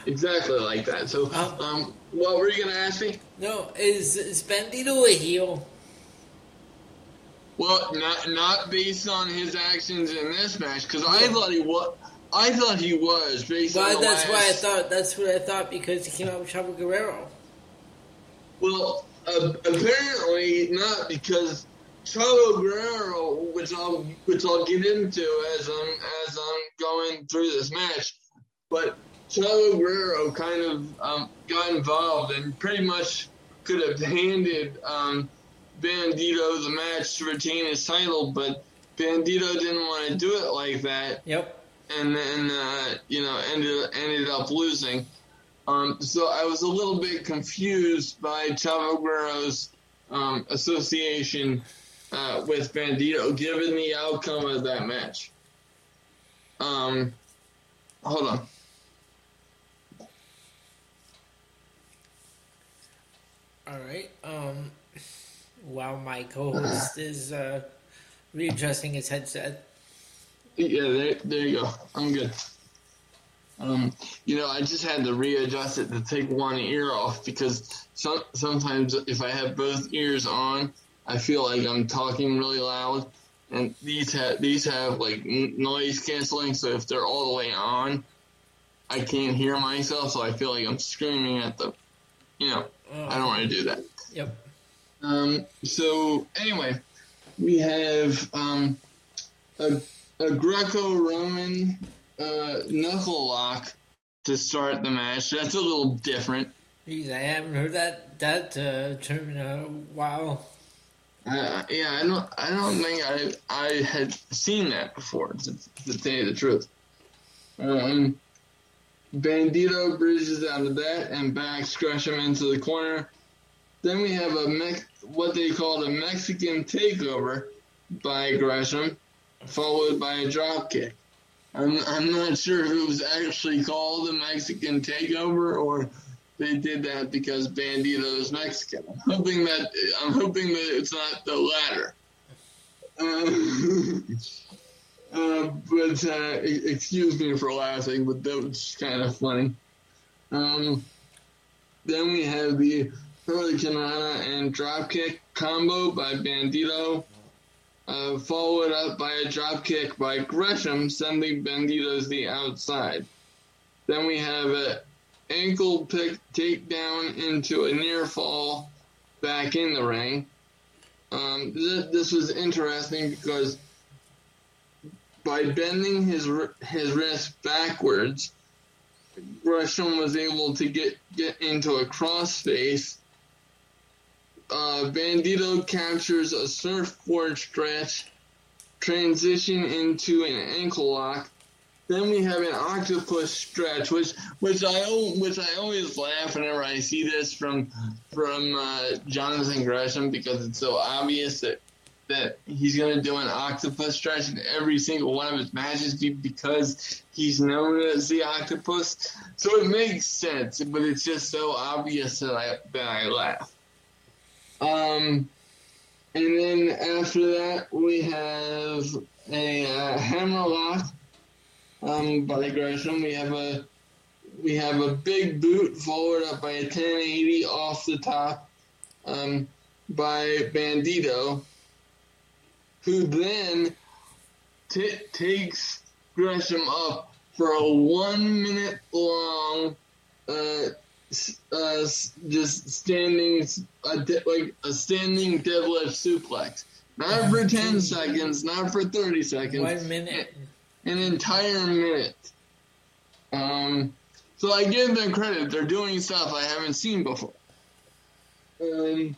Exactly like that. So, um, um what were you going to ask me? No, is, is Bandito a heel? Well, not not based on his actions in this match, because I thought he was. I thought he was based but on. that's why I thought. That's what I thought because he came out with Chavo Guerrero. Well, uh, apparently not because Chavo Guerrero, which I'll which I'll get into as I'm as I'm going through this match, but Chavo Guerrero kind of um, got involved and pretty much could have handed um, Bandito the match to retain his title, but Bandito didn't want to do it like that. Yep. And then uh, you know ended ended up losing. Um, so I was a little bit confused by Chavo Guerrero's um, association uh, with Bandito, given the outcome of that match. Um, hold on. All right. Um, while my co-host is uh, readjusting his headset. Yeah, there, there you go. I'm good. Um, you know, I just had to readjust it to take one ear off because some, sometimes if I have both ears on, I feel like I'm talking really loud. And these have these have like noise canceling, so if they're all the way on, I can't hear myself, so I feel like I'm screaming at them. You know, oh. I don't want to do that. Yep. Um, so anyway, we have um, a, a Greco-Roman uh, knuckle lock to start the match. That's a little different. Jeez, I haven't heard that that uh, term in a while. Uh, yeah, I don't. I don't think I I had seen that before. To, to tell you the truth, um, Bandito bridges out of that and backs Gresham into the corner. Then we have a Mex- what they call a Mexican takeover by Gresham, followed by a drop kick. I'm I'm not sure if it was actually called a Mexican takeover or they did that because Bandito is Mexican. I'm hoping that I'm hoping that it's not the latter. Uh, uh, but uh, excuse me for laughing, but that was kind of funny. Um, then we have the Hurricanrana and dropkick combo by Bandito, uh, followed up by a dropkick by Gresham, sending Bandito's the outside. Then we have a ankle pick takedown into a near fall back in the ring. Um, this, this was interesting because by bending his his wrist backwards, Gresham was able to get get into a crossface. Uh, Bandito captures a surfboard stretch, transition into an ankle lock, then we have an octopus stretch, which which I which I always laugh whenever I see this from from uh, Jonathan Gresham because it's so obvious that that he's going to do an octopus stretch in every single one of his matches because he's known as the octopus. So it makes sense, but it's just so obvious that I that I laugh. Um, and then after that we have a uh, hammerlock um, by Gresham. We have a we have a big boot followed up by a 1080 off the top um, by Bandito, who then t- takes Gresham up for a one minute long, uh, uh, just standing, a de- like a standing deadlift suplex. Not for 10 seconds, not for 30 seconds. One minute an entire minute. Um, so I give them credit. They're doing stuff I haven't seen before. Um,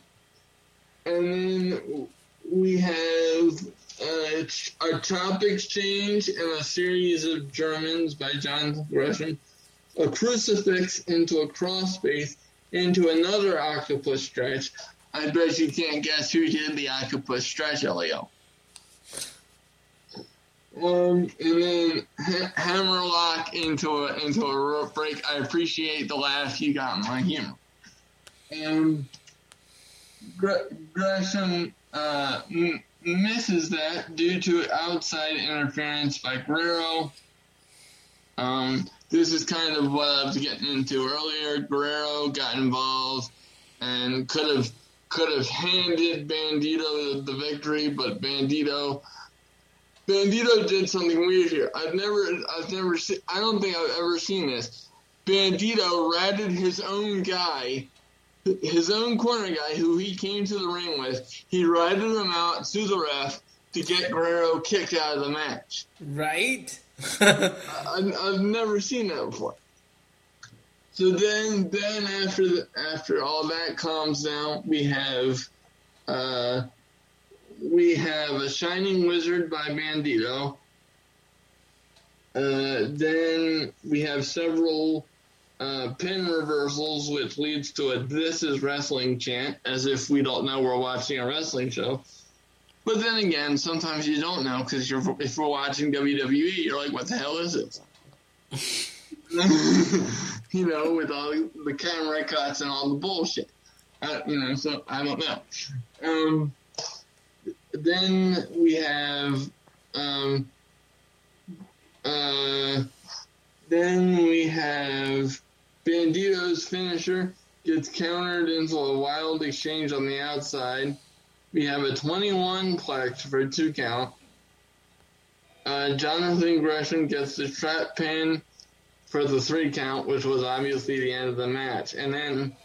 and then we have uh, a top exchange and a series of Germans by John Gresham, a crucifix into a crossface into another octopus stretch. I bet you can't guess who did the octopus stretch, Elio. Um, and then ha- hammerlock into a into a rope break. I appreciate the laugh you got my humor. And Gresham uh, m- misses that due to outside interference by Guerrero. Um, this is kind of what I was getting into earlier. Guerrero got involved and could have could have handed Bandito the victory, but Bandito Bandito did something weird here. I've never, I've never seen. I don't think I've ever seen this. Bandito ratted his own guy, his own corner guy, who he came to the ring with. He ratted him out to the ref to get Guerrero kicked out of the match. Right? I, I've never seen that before. So then, then after the, after all that calms down, we have uh, we have a Shining Wizard by Bandito. Uh, then we have several uh, pin reversals, which leads to a "This is wrestling" chant, as if we don't know we're watching a wrestling show. But then again, sometimes you don't know because you're if we're watching WWE, you're like, "What the hell is it?" you know, with all the camera cuts and all the bullshit. Uh, you know, so I don't know. Um, then we have um, uh, then we have Bandito's finisher gets countered into a wild exchange on the outside. We have a 21 plex for a two count. Uh, Jonathan Gresham gets the trap pin for the three count, which was obviously the end of the match. And then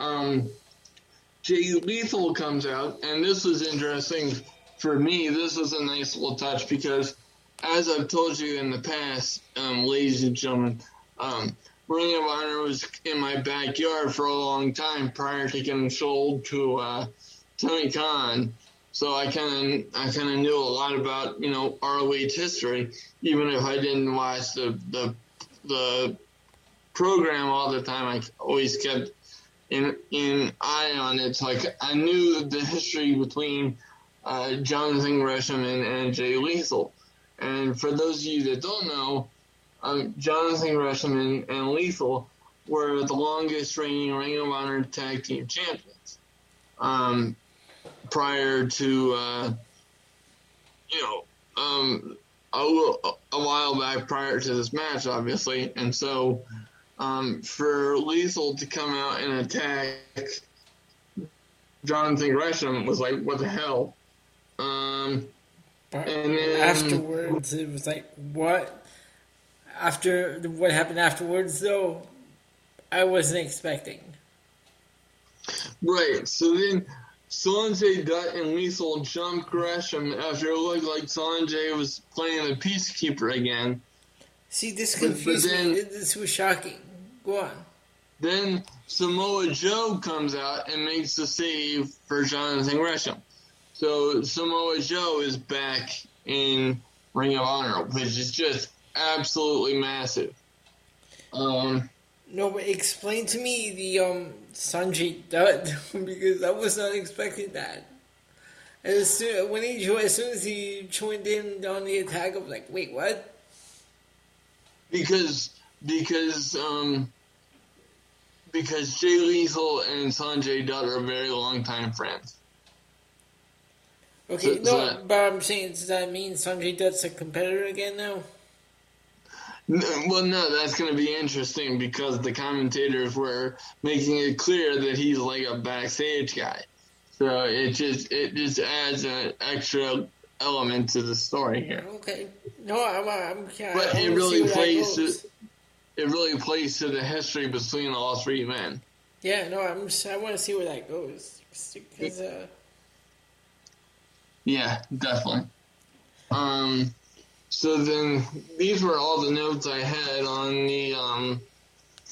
um, Jay Lethal comes out, and this was interesting for me. This was a nice little touch because, as I've told you in the past, um, ladies and gentlemen, um, Ring of Honor was in my backyard for a long time prior to getting sold to uh, Tony Khan. So I kind of I kind of knew a lot about you know ROH history, even if I didn't watch the the the program all the time. I always kept in in eye on it. Like I knew the history between uh, Jonathan Gresham and, and Jay Lethal. And for those of you that don't know, um, Jonathan Gresham and, and Lethal were the longest reigning Ring of Honor tag team champions. Um, prior to, uh, you know, um, a, a while back prior to this match, obviously. And so, um, for Lethal to come out and attack Jonathan Gresham was like, what the hell? Um, and then, afterwards, it was like, what? After what happened afterwards, though, I wasn't expecting. Right. So then Sanjay Dutt and Lethal jumped Gresham after it looked like Sanjay was playing the peacekeeper again. See, this confused then, me. This was shocking. Then Samoa Joe comes out and makes the save for Jonathan Gresham. So Samoa Joe is back in Ring of Honor, which is just absolutely massive. Um, no, but explain to me the um, Sanjay Dutt because I was not expecting that. As soon, when he as soon as he joined in on the attack, I was like, "Wait, what?" Because because um because Jay Lethal and Sanjay Dutt are very long time friends. Okay, so, no, so but I'm saying, does that mean Sanjay Dutt's a competitor again now? No, well, no, that's going to be interesting because the commentators were making it clear that he's like a backstage guy. So it just it just adds an extra element to the story here. Okay, no, I'm, I'm yeah, but it really plays to it really plays to the history between all three men. Yeah, no, I'm just, I want to see where that goes because. Uh, yeah, definitely. Um, so then these were all the notes I had on the um,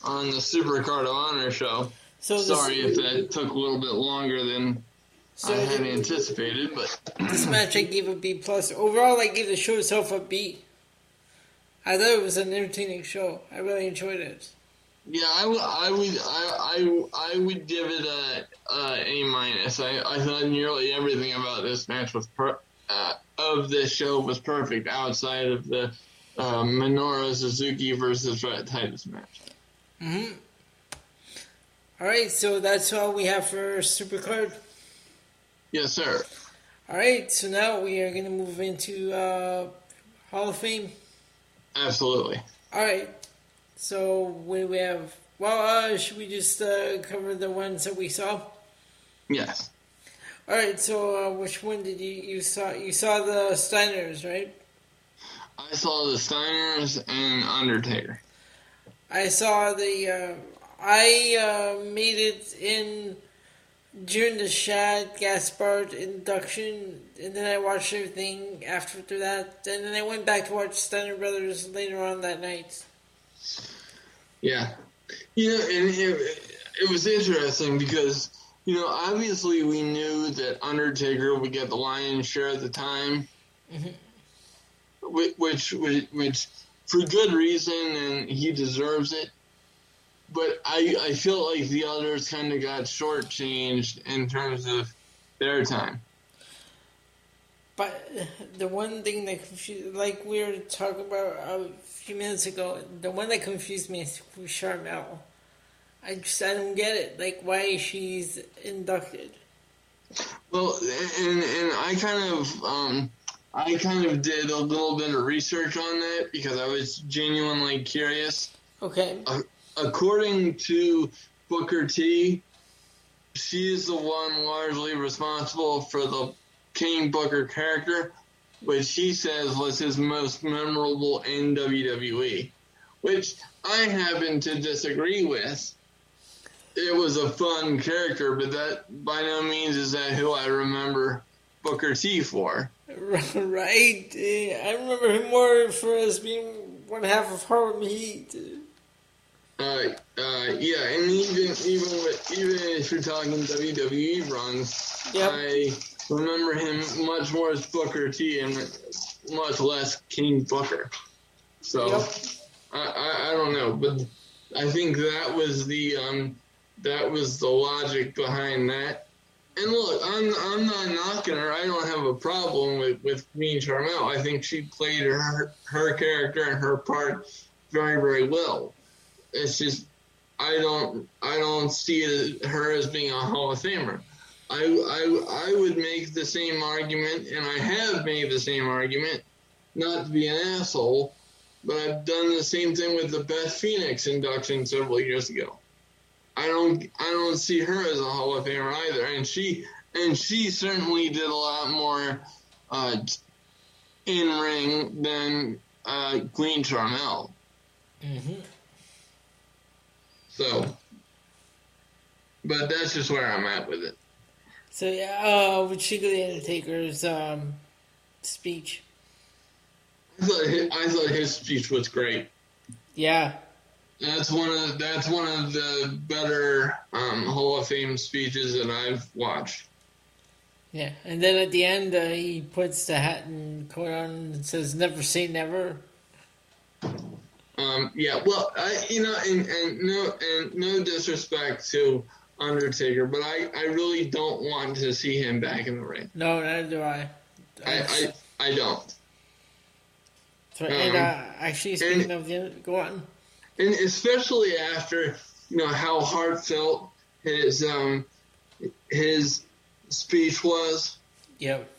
on the Supercard of Honor show. So sorry if that took a little bit longer than so I had anticipated, but this match I gave a B plus. Overall, I gave the show itself a B. I thought it was an entertaining show. I really enjoyed it. Yeah, I would, I I, I, I would give it a, a A minus. I, I thought nearly everything about this match was per, uh, of this show was perfect outside of the uh, Minoru Suzuki versus Rhett Titus match. Hmm. All right, so that's all we have for Supercard. Yes, sir. All right, so now we are going to move into uh, Hall of Fame. Absolutely. All right. So we we have. Well, uh, should we just uh, cover the ones that we saw? Yes. All right. So uh, which one did you you saw? You saw the Steiners, right? I saw the Steiners and Undertaker. I saw the. Uh, I uh, made it in during the Shad Gaspard induction, and then I watched everything after that, and then I went back to watch Steiner Brothers later on that night. Yeah, you know, and it, it was interesting because you know obviously we knew that Undertaker would get the lion's share of the time, mm-hmm. which, which which for good reason, and he deserves it but I I feel like the others kind of got shortchanged in terms of their time. But the one thing that confused, like we were talking about a few minutes ago, the one that confused me is Sharmell. I just I don't get it. Like why she's inducted. Well, and and I kind of um, I kind of did a little bit of research on that because I was genuinely curious. Okay. According to Booker T, she is the one largely responsible for the King Booker character, which he says was his most memorable in WWE, which I happen to disagree with. It was a fun character, but that by no means is that who I remember Booker T for. Right. I remember him more for as being one half of Harlem Heat. Uh, uh, yeah, and even even with, even if you're talking WWE runs, Yep. I remember him much more as Booker T and much less King Booker. So Yep. I, I I don't know, but I think that was the um that was the logic behind that. And look, I'm I'm not knocking her. I don't have a problem with with Queen Sharmell. I think she played her her character and her part very very well. It's just I don't I don't see it, her as being a Hall of Famer. I, I I would make the same argument, and I have made the same argument, not to be an asshole, but I've done the same thing with the Beth Phoenix induction several years ago. I don't I don't see her as a Hall of Famer either, and she and she certainly did a lot more uh, in ring than uh, Queen Sharmell. Mm-hmm. So, but that's just where I'm at with it. So yeah, uh, with Chico the Undertaker's um, speech. I thought his, I thought his speech was great. Yeah. That's one of that's one of the better um, Hall of Fame speeches that I've watched. Yeah, and then at the end, uh, he puts the hat and coat on and says, "Never say never." Um, yeah, well, I you know, and, and no and no disrespect to Undertaker, but I, I really don't want to see him back in the ring. No, neither do I. I I, I don't. So, and um, uh, actually, speaking of the, go on. and especially after you know how heartfelt his um his speech was. Yep.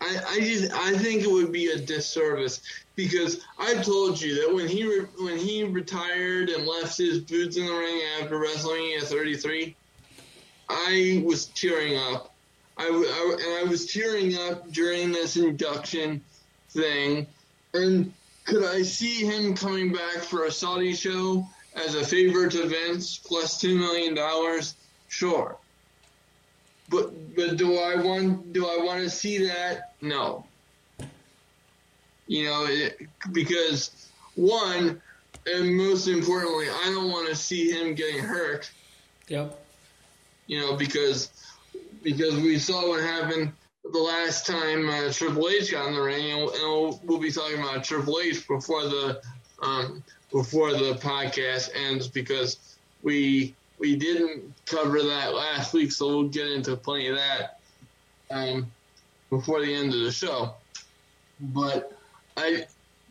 I I just I think it would be a disservice because I told you that when he re- when he retired and left his boots in the ring after wrestling at 33, I was tearing up. I, and I was tearing up during this induction thing. And could I see him coming back for a Saudi show as a favor to Vince plus two million dollars? Sure. But but do I want do I want to see that? No. You know, it, because one, and most importantly, I don't want to see him getting hurt. Yep. You know, because because we saw what happened the last time uh, Triple H got in the ring, and, and we'll be talking about Triple H before the um, before the podcast ends because we we didn't cover that last week, so we'll get into plenty of that um, before the end of the show. But I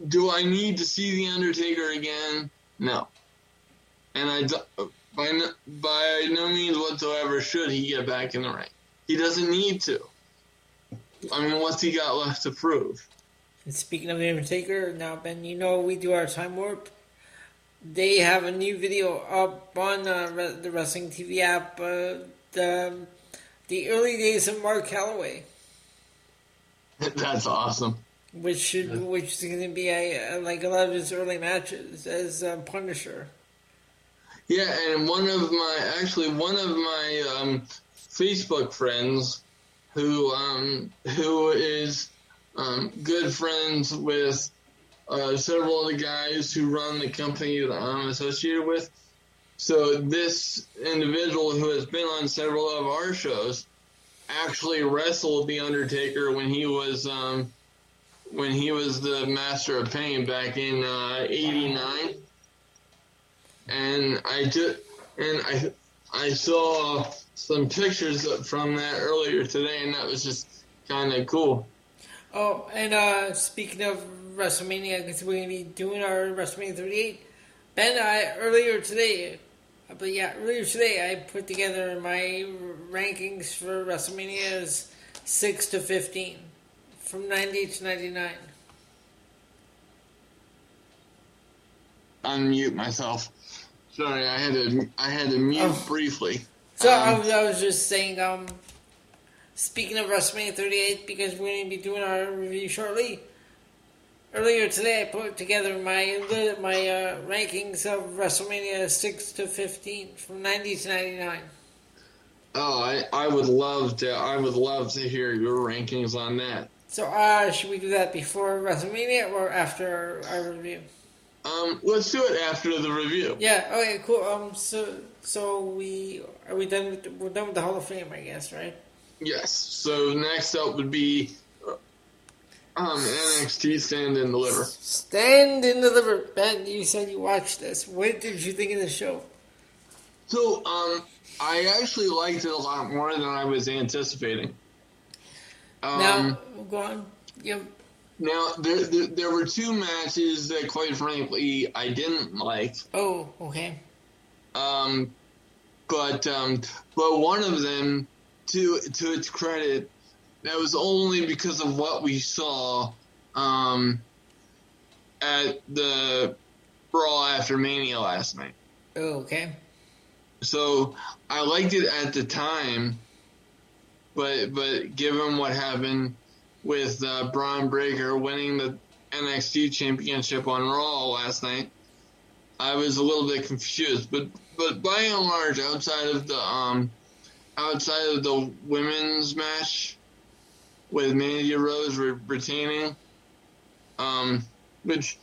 do I need to see the Undertaker again? No, and I do- by no, by no means whatsoever should he get back in the ring. He doesn't need to. I mean, what's he got left to prove? And speaking of the Undertaker, now Ben, you know we do our time warp. They have a new video up on uh, the Wrestling TV app. Uh, the the early days of Mark Calaway, That's awesome. Which should which is going to be a, like a lot of his early matches as uh, Punisher. Yeah, and one of my actually one of my um, Facebook friends who um, who is um, good friends with uh, several of the guys who run the company that I'm associated with. So this individual who has been on several of our shows actually wrestled the Undertaker when he was um, when he was the Master of Pain back in uh, '89 and I did, and I I saw some pictures from that earlier today, and that was just kind of cool. Oh, and uh, speaking of WrestleMania, because we're to be doing our WrestleMania 38, Ben, I earlier today, But yeah, earlier today I put together my rankings for WrestleMania's 6 to 15, from 90 to 99. Unmute myself. Sorry, I had to I had to mute Oh. briefly. So Um, I, was, I was just saying, um, speaking of WrestleMania 38, because we're going to be doing our review shortly. Earlier today, I put together my my uh, rankings of WrestleMania 6 to 15, from 90 to 99. Oh, I, I would love to I would love to hear your rankings on that. So, uh, should we do that before WrestleMania or after our, review? Um, let's do it after the review. Yeah. Okay. Cool. Um. So, so we are we done? With, we're done with the Hall of Fame, I guess, right? Yes. So next up would be um, NXT Stand and Deliver. Stand and deliver. Ben, you said you watched this. What did you think of the show? So um, I actually liked it a lot more than I was anticipating. Um, now, go on. Yep. Now, there, there there were two matches that, quite frankly, I didn't like. Oh, okay. Um, but um, but one of them, to to its credit, that was only because of what we saw um, at the Brawl after Mania last night. Oh, okay. So I liked it at the time, but but given what happened with uh, Bron Breakker winning the NXT Championship on Raw last night, I was a little bit confused. But but by and large, outside of the um outside of the women's match with Mandy Rose re- retaining, um, which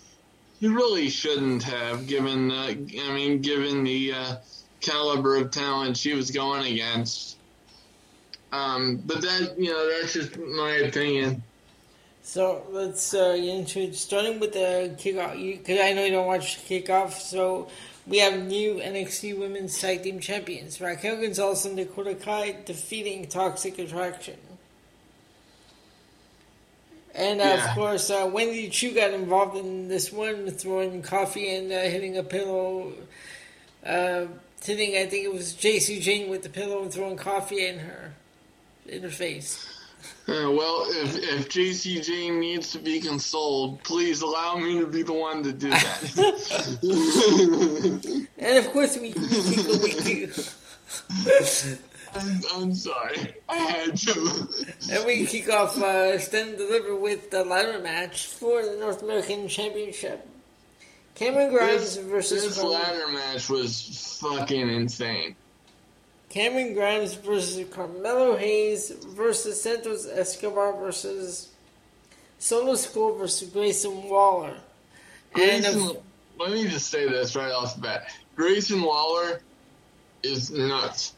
you really shouldn't have given uh, I mean given the uh, caliber of talent she was going against. Um, but that you know that's just my opinion. So let's uh, get into it. Starting with the kickoff, because I know you don't watch kickoff. So we have new NXT Women's Tag Team Champions: Raquel Gonzalez and Dakota Kai defeating Toxic Attraction. And uh, Yeah. of course, uh, Wendy Choo got involved in this one, throwing coffee and uh, hitting a pillow. Uh, hitting, I think it was Jacy Jayne with the pillow and throwing coffee in her, in her face. Uh, well, if if Jacy Jayne needs to be consoled, please allow me to be the one to do that. And of course, we, we the weekly. I'm, I'm sorry, I had to. And we kick off uh, Stand Deliver with the ladder match for the North American Championship. Cameron Grimes This, versus this ladder match was fucking insane. Cameron Grimes versus Carmelo Hayes versus Santos Escobar versus Solo Sikoa versus Grayson Waller. And Grayson, of, let me just say this right off the bat. Grayson Waller is nuts.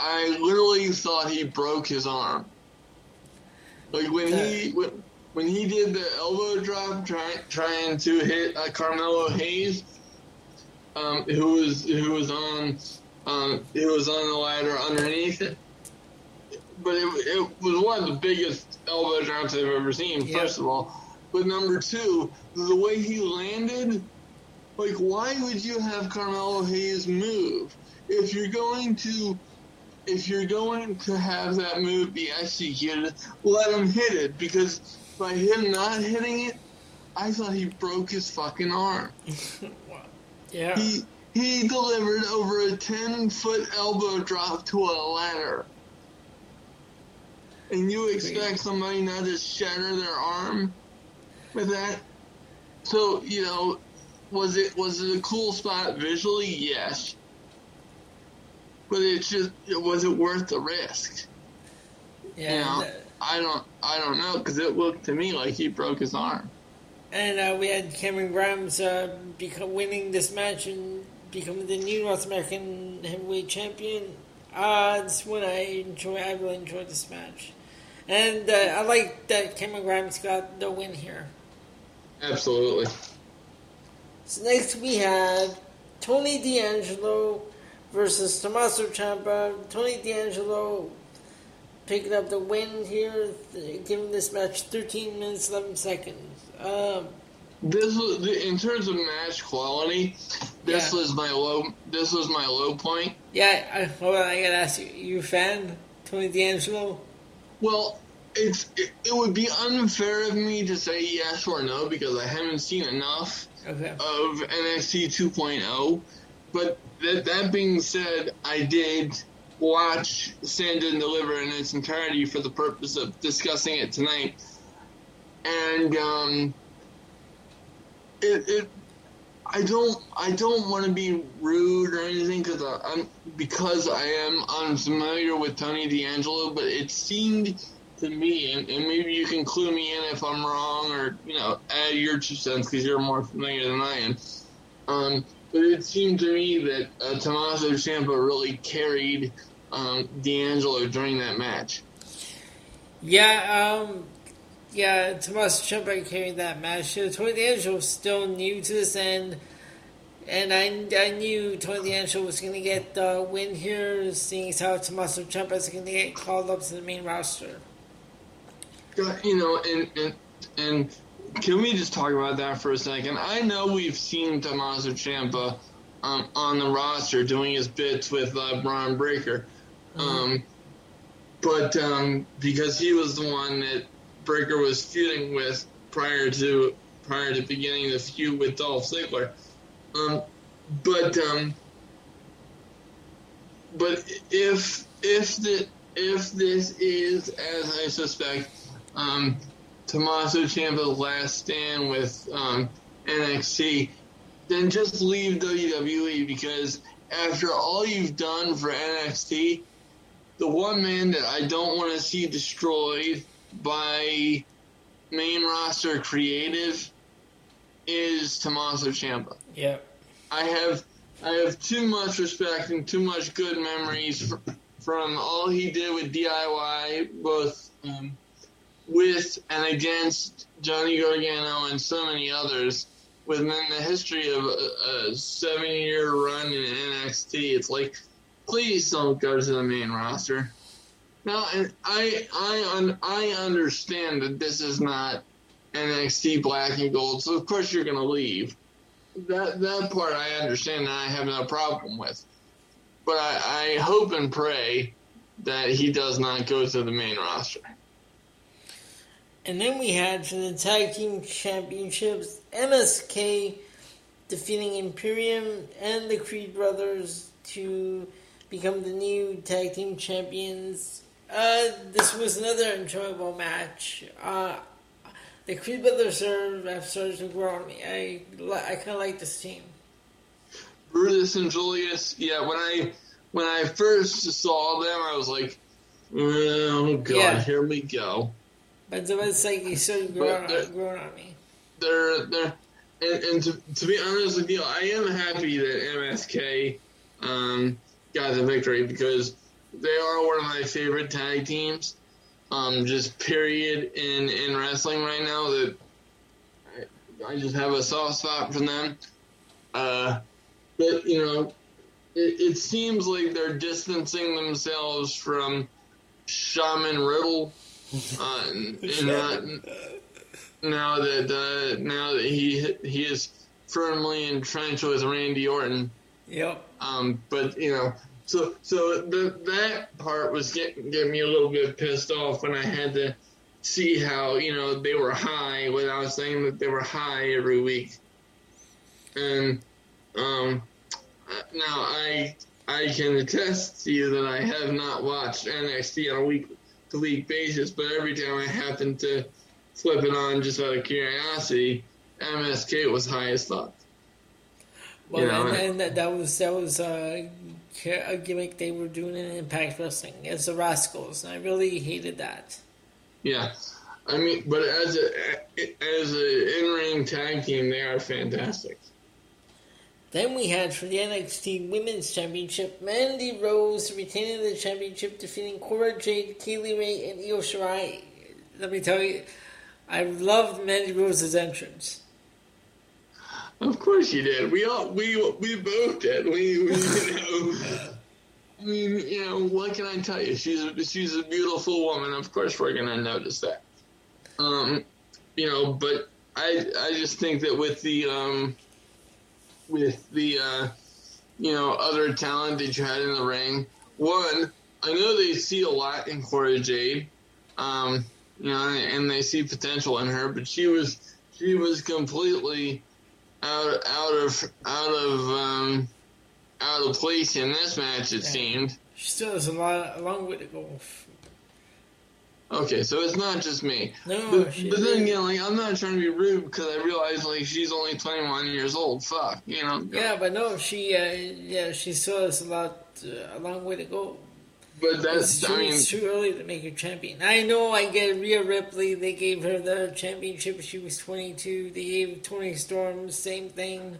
I literally thought he broke his arm. Like when he when, when he did the elbow drop, trying trying to hit uh, Carmelo Hayes, um, who was who was on um, who was on the ladder underneath it. But it, it was one of the biggest elbow drops I've ever seen. Yeah. First of all, but number two, the way he landed, like why would you have Carmelo Hayes move if you're going to if you're going to have that move be executed, let him hit it because by him not hitting it, I thought he broke his fucking arm. yeah, He he delivered over a ten foot elbow drop to a ladder. And you expect somebody not to shatter their arm with that? So, you know, was it was it a cool spot visually? Yes. But it's just was it worth the risk? yeah. You know, uh, I don't I don't know because it looked to me like he broke his arm. And uh, we had Cameron Grimes uh, winning this match and becoming the new North American heavyweight champion. Uh, one I enjoy. I really enjoyed this match, and uh, I like that Cameron Grimes got the win here. Absolutely. So next we have Tony D'Angelo versus Tommaso Ciampa. Tony D'Angelo picking up the win here, giving this match 13 minutes 11 seconds. Um, this was in terms of match quality. This Yeah. was my low. This was my low point. Yeah, I, hold on, I gotta ask you, you a fan? Tony D'Angelo? Well, it's it, it would be unfair of me to say yes or no because I haven't seen enough Okay. of NXT 2.0. But that that being said, I did watch Stand and Deliver in its entirety for the purpose of discussing it tonight, and um, it, it I don't I don't want to be rude or anything because I'm because I am unfamiliar with Tony D'Angelo, but it seemed to me, and, and maybe you can clue me in if I'm wrong, or you know, add your two cents because you're more familiar than I am. Um, but it seemed to me that uh, Tommaso Ciampa really carried um, D'Angelo during that match. Yeah, um, yeah, Tommaso Ciampa carried that match. Tony D'Angelo was still new to this, end, and I, I knew Tony D'Angelo was going to get the win here, seeing as how Tommaso Ciampa is going to get called up to the main roster. God, You know, and, and and can we just talk about that for a second? I know we've seen Tommaso Ciampa um, on the roster doing his bits with uh, Bron Breakker, um, but um, because he was the one that Breakker was feuding with prior to prior to beginning the feud with Dolph Ziggler, um, but um, but if if the if this is as I suspect, um, Tommaso Ciampa's last stand with um, NXT, then just leave WWE because after all you've done for NXT, the one man that I don't want to see destroyed by main roster creative is Tommaso Ciampa. Yeah. I have I have too much respect and too much good memories fr- from all he did with DIY, both um, with and against Johnny Gargano and so many others. Within the history of a, a seven-year run in NXT, it's like, please don't go to the main roster. Now, and I I I understand that this is not NXT Black and Gold, so of course you're going to leave that that part I understand and I have no problem with. But I, I hope and pray that he does not go to the main roster. And then we had for the tag team championships MSK defeating Imperium and the Creed brothers to become the new tag team champions. Uh, this was another enjoyable match. Uh, the Creed brothers are, have started to grow on me. I, I kind of like this team. Brutus and Julius, yeah, when I when I first saw them, I was like, oh god, Yeah. here we go. But it's like you started growing, on, growing on me. They're they're and, and to, to be honest with you, I am happy that MSK um, got the victory because they are one of my favorite tag teams. Um, just period in in wrestling right now that I, I just have a soft spot for them. Uh, but you know, it, it seems like they're distancing themselves from Shaman Riddle. Uh, and, and not, now that uh, now that he he is firmly entrenched with Randy Orton. Yep. Um, but you know, so so the, that part was getting get me a little bit pissed off when I had to see how you know they were high without saying that they were high every week. And um, now I I can attest to you that I have not watched NXT on a week to week basis, but every time I happen to flip it on just out of curiosity, MSK was high as fuck. Well, You know, and, and- and that, that was that was uh, a gimmick they were doing in Impact Wrestling as the Rascals, and I really hated that. Yeah, I mean, but as a as a in ring tag team, they are fantastic. Then we had for the NXT Women's Championship, Mandy Rose retaining the championship, defeating Cora Jade, Kay Lee Ray, and Io Shirai. Let me tell you, I loved Mandy Rose's entrance. Of course you did. We all we we both did. We, we you know. I mean, you know, what can I tell you? She's a, she's a beautiful woman. Of course, we're gonna notice that. Um, you know, but I I just think that with the um with the uh you know other talent that you had in the ring, one I know they see a lot in Cora Jade, um you know, and they see potential in her, but she was she was completely out out of out of um out of place in this match. It Yeah. seemed. She still has a lot, a long way to go. Okay, so it's not just me. No, But, but then again, like I'm not trying to be rude because I realize like she's only 21 years old. Fuck, you know. Yeah, but no, she, uh, yeah, she still has a lot, uh, a long way to go. But It's that's too, I mean, it's too early to make her champion. I know. I get Rhea Ripley. They gave her the championship. She was twenty two. They gave Toni Storm the same thing,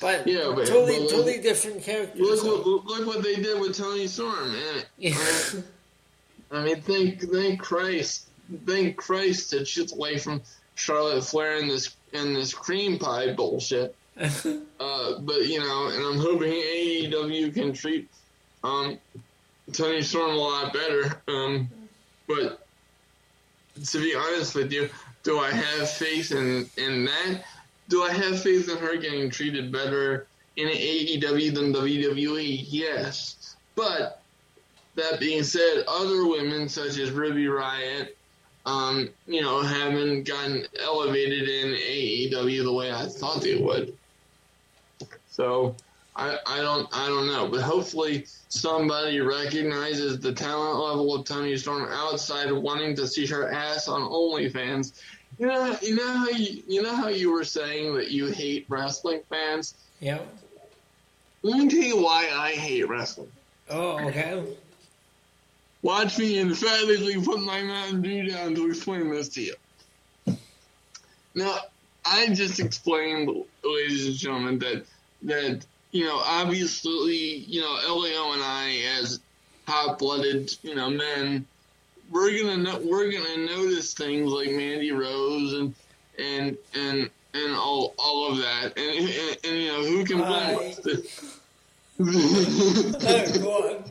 but Yeah, but- totally, but- totally different characters. look what look what they did with Toni Storm. And yeah. I mean, thank thank Christ, thank Christ that she's away from Charlotte Flair and this and this cream pie bullshit. Uh, but you know, and I'm hoping AEW can treat um, Toni Storm a lot better. Um, but to be honest with you, do I have faith in in that? Do I have faith in her getting treated better in AEW than WWE? Yes, but that being said, other women such as Ruby Riot, um, you know, haven't gotten elevated in AEW the way I thought they would. So I, I don't I don't know, but hopefully somebody recognizes the talent level of Toni Storm outside of wanting to see her ass on OnlyFans. You know, you know how you, you know how you were saying that you hate wrestling fans. yeah. Let me tell you why I hate wrestling. Oh, okay. Watch me emphatically put my Mountain Dew down to explain this to you. Now, I just explained, ladies and gentlemen, that that you know, obviously, you know, Leo and I, as hot-blooded, you know, men, we're gonna no- we're gonna notice things like Mandy Rose and and and and all all of that, and and, and you know, who can blame us? Oh, go on.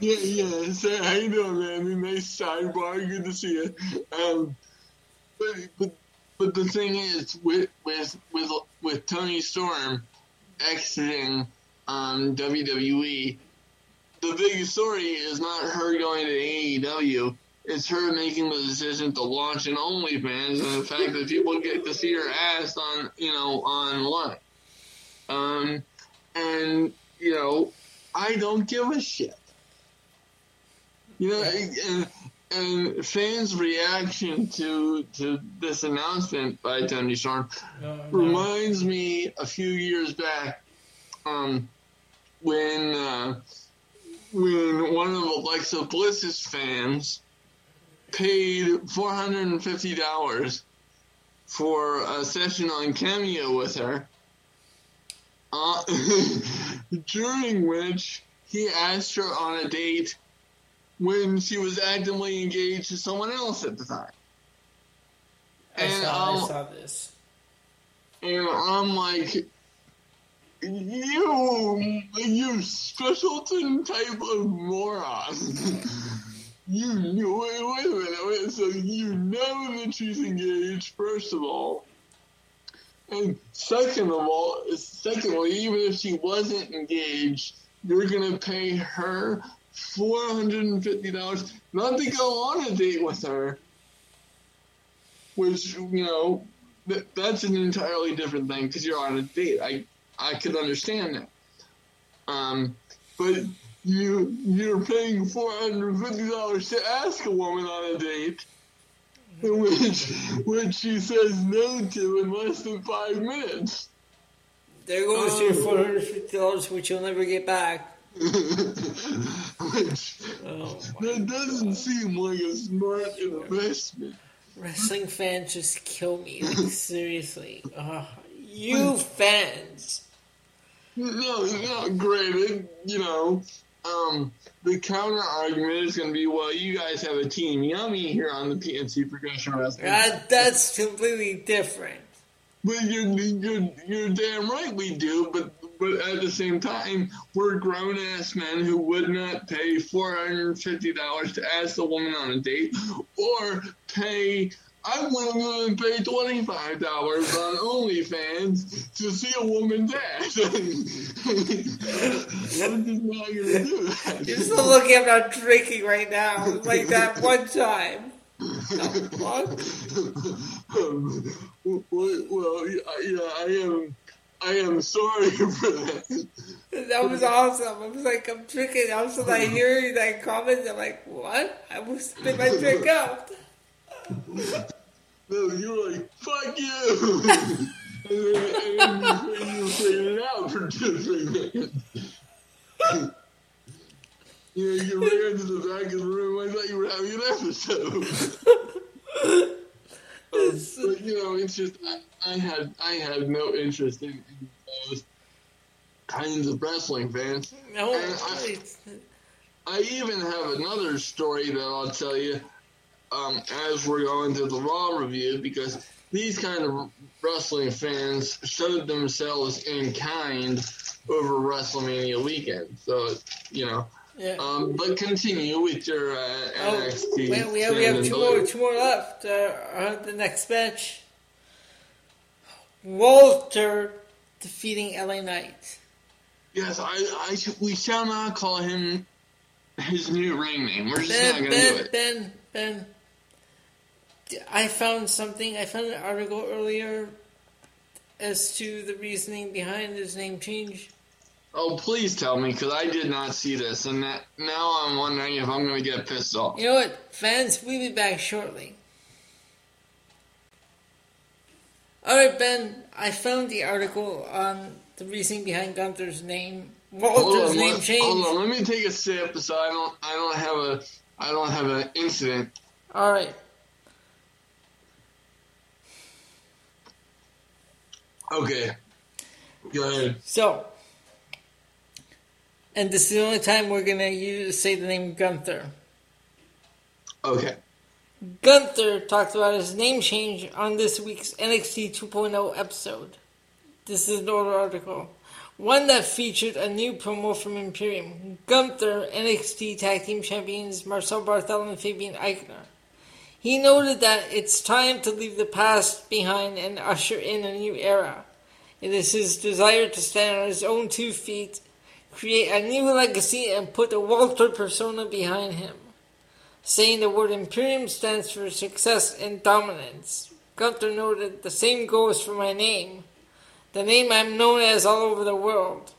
Yeah, yeah. So how you doing, man? Nice sidebar. Good to see you. Um, but but but the thing is, with with with with Toni Storm exiting WWE, the big story is not her going to AEW. It's her making the decision to launch an OnlyFans, and the fact that people get to see her ass on you know online. Um, and you know, I don't give a shit. You know, and, and fans' reaction to to this announcement by Toni Storm No, no. reminds me a few years back, um, when uh, when one of Alexa Bliss's fans paid four hundred and fifty dollars for a session on Cameo with her, uh, during which he asked her on a date when she was actively engaged to someone else at the time. I And, saw, I saw this. And I'm like, you, you specialton type of moron. you knew, wait, wait a minute, wait, so you know that she's engaged, first of all. And second of all, secondly, even if she wasn't engaged, you're gonna pay her four hundred and fifty dollars not to go on a date with her. Which, you know, that, that's an entirely different thing because you're on a date. I I could understand that. Um, but you you're paying four hundred fifty dollars to ask a woman on a date, which which she says no to in less than five minutes. There goes your Oh. four hundred fifty dollars, which you'll never get back. Which Oh, that doesn't seem like a smart investment. wrestling fans just kill me. Like seriously, uh, you fans. No, no, granted, you know, um, the counter argument is going to be, well, you guys have a team yummy here on the PNC Progression Wrestling. Uh, that's completely different. But you're, you're, you're damn right we do, but but at the same time, we're grown ass men who would not pay four hundred and fifty dollars to ask a woman on a date, or pay willing to pay twenty five dollars on OnlyFans to see a woman dance. I'm just not gonna do that. You're still looking I'm not drinking right now, like that one time. Um, well, well, yeah, I am. I am sorry for that. That was awesome. I was like, I'm drinking. All of a sudden, I hear that comment. I'm like, what? I will spit my drink out. No, you're like, fuck you! and then, and then you figured it out for two, three minutes. you know, you ran into the back of the room. I thought you were having an episode. Um, but you know, it's just I, I had I had no interest in, in those kinds of wrestling fans. No, I- I even have another story that I'll tell you um, as we're going to the Raw review because these kind of wrestling fans showed themselves in kind over WrestleMania weekend. So, you know, yeah. um, but continue with your uh, Oh, well, we have, we have two more, two more left. Uh, the next match. Walter defeating LA Knight. Yes, I, I, sh- we shall not call him his new ring name. We're just not going to do Ben, it. Ben, Ben. I found something. I found an article earlier as to the reasoning behind his name change. Oh, please tell me, because I did not see this, and that, now I'm wondering if I'm going to get pissed off. You know what, fans? We'll be back shortly. All right, Ben. I found the article on the reasoning behind Gunther's name. Walter's on, name let, change. hold on, let me take a sip so I don't I don't have a I don't have an incident. All right. Okay. Go ahead. So, and this is the only time we're gonna use say the name Gunther. Okay. Gunther talked about his name change on this week's NXT 2.0 episode. This is an older article. One that featured a new promo from Imperium. Gunther, NXT Tag Team Champions Marcel Barthel and Fabian Aichner. He noted that it's time to leave the past behind and usher in a new era. It is his desire to stand on his own two feet, create a new legacy, and put a Walter persona behind him saying the word Imperium stands for success and dominance. Gunther noted the same goes for my name, the name I'm known as all over the world.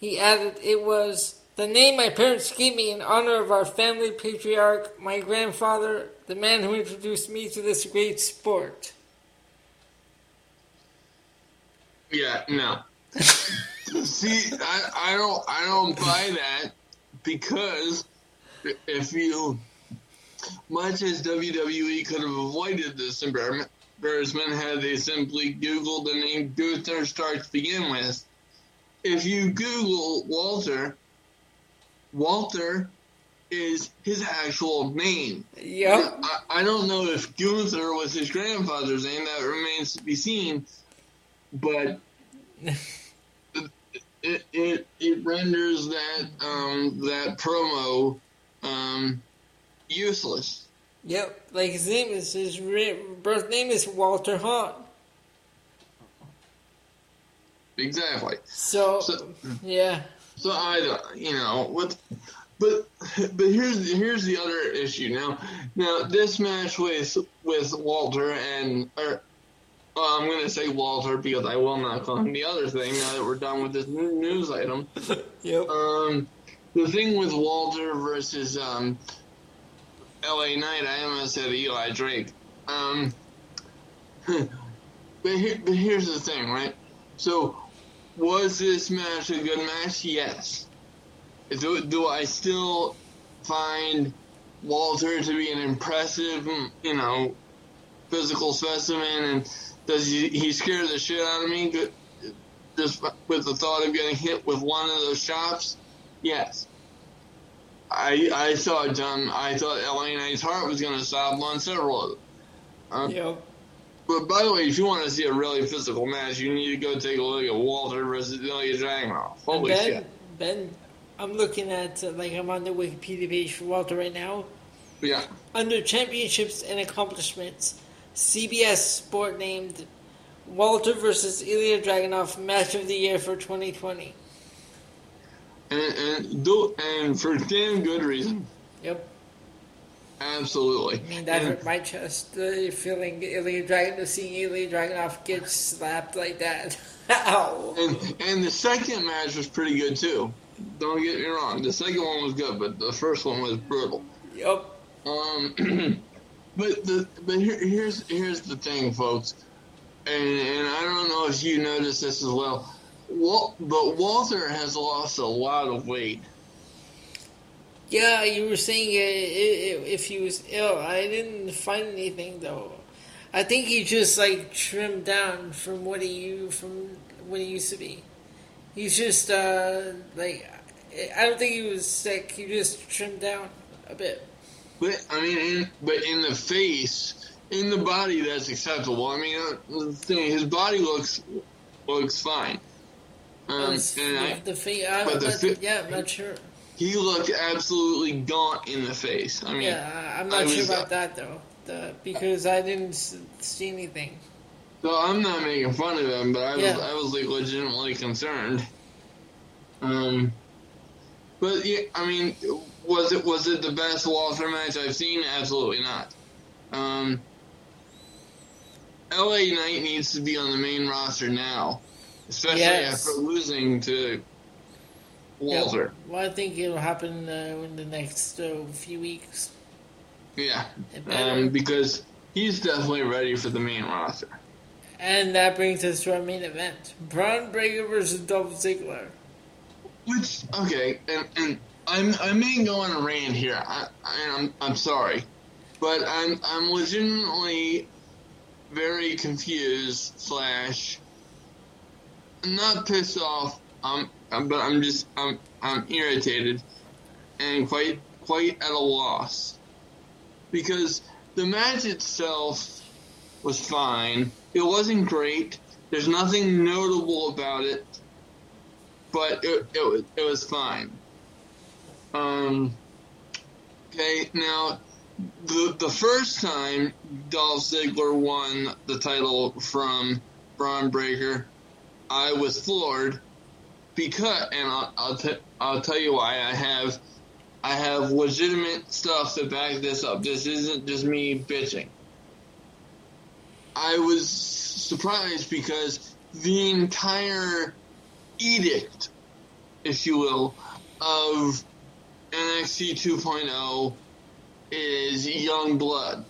He added it was the name my parents gave me in honor of our family patriarch, my grandfather, the man who introduced me to this great sport. Yeah, no. See, I, I don't I don't buy that because if you much as WWE could have avoided this embarrassment had they simply Googled the name Gunther Stark to begin with. If you Google Walter, Walter is his actual name. Yep. I, I don't know if Gunther was his grandfather's name. That remains to be seen. But it it, it renders that um, that promo um, useless. Yep. Like his name is his birth name is Walter Hahn. Exactly. So, So- yeah. So I don't, you know, with, but but here's here's the other issue now. Now this match with with Walter and or well, I'm gonna say Walter because I will not call him the other thing now that we're done with this news item. Yep. Um, the thing with Walter versus um, L.A. Knight, I almost said Eli Drake. Um, but, here, but here's the thing, right? So, was this match a good match? Yes. Do, do I still find Walter to be an impressive, you know, physical specimen, and does he, he scare the shit out of me? Just with the thought of getting hit with one of those chops? Yes. I I thought um I thought LA heart was stop on several of them. Um, Yep. But by the way, if you want to see a really physical match, you need to go take a look at Walter versus Ilya Dragunov. Holy ben, shit! Ben, I'm looking at uh, like I'm on the Wikipedia page for Walter right now. Yeah, Under championships and accomplishments, CBS Sport named Walter versus Ilya Dragunov match of the year for 2020. And and, do, and for damn good reason. Yep. Absolutely. I mean, that and, hurt my chest. Uh, feeling Ilya Dragunov, seeing Ilya Dragunov get slapped like that. Ow. And, and the second match was pretty good too. Don't get me wrong. The second one was good, but the first one was brutal. Yep. Um, but the but here, here's here's the thing, folks, and and I don't know if you noticed this as well. Wal- but Walter has lost a lot of weight. Yeah, you were saying uh, if he was ill. I didn't find anything though. I think he just like trimmed down from what he from what he used to be. He's just uh, like I don't think he was sick. He just trimmed down a bit. But I mean, in, but in the face, in the body, that's acceptable. I mean, uh, the thing, his body looks looks fine. Um, and I, the face, I, but the but, fi- yeah, I'm not sure. he looked absolutely gaunt in the face. I mean, Yeah, I'm I not sure was, about that though, the, because I didn't see anything. So I'm not making fun of him, but I was Yeah. I was like legitimately concerned. Um, but yeah, I mean, was it was it the best Walter match I've seen? Absolutely not. Um, LA Knight needs to be on the main roster now, especially Yes. after losing to Walter. Yeah, well, I think it'll happen uh, in the next uh, few weeks. Yeah, um, because he's definitely ready for the main roster. And that brings us to our main event: Bron Breakker versus Dolph Ziggler. Which okay, and and I'm I may go on a rant here. I, I I'm I'm sorry, but I'm I'm legitimately very confused slash not pissed off. Um, but I'm just I'm I'm irritated and quite quite at a loss because the match itself was fine. It wasn't great. There's nothing notable about it but it, it, it was fine. Um, okay, now, the, the first time Dolph Ziggler won the title from Bron Breakker, I was floored because, and I'll, I'll, t- I'll tell you why I have, I have legitimate stuff to back this up. This isn't just me bitching. I was surprised because the entire edict, if you will, of NXT 2.0 is young blood.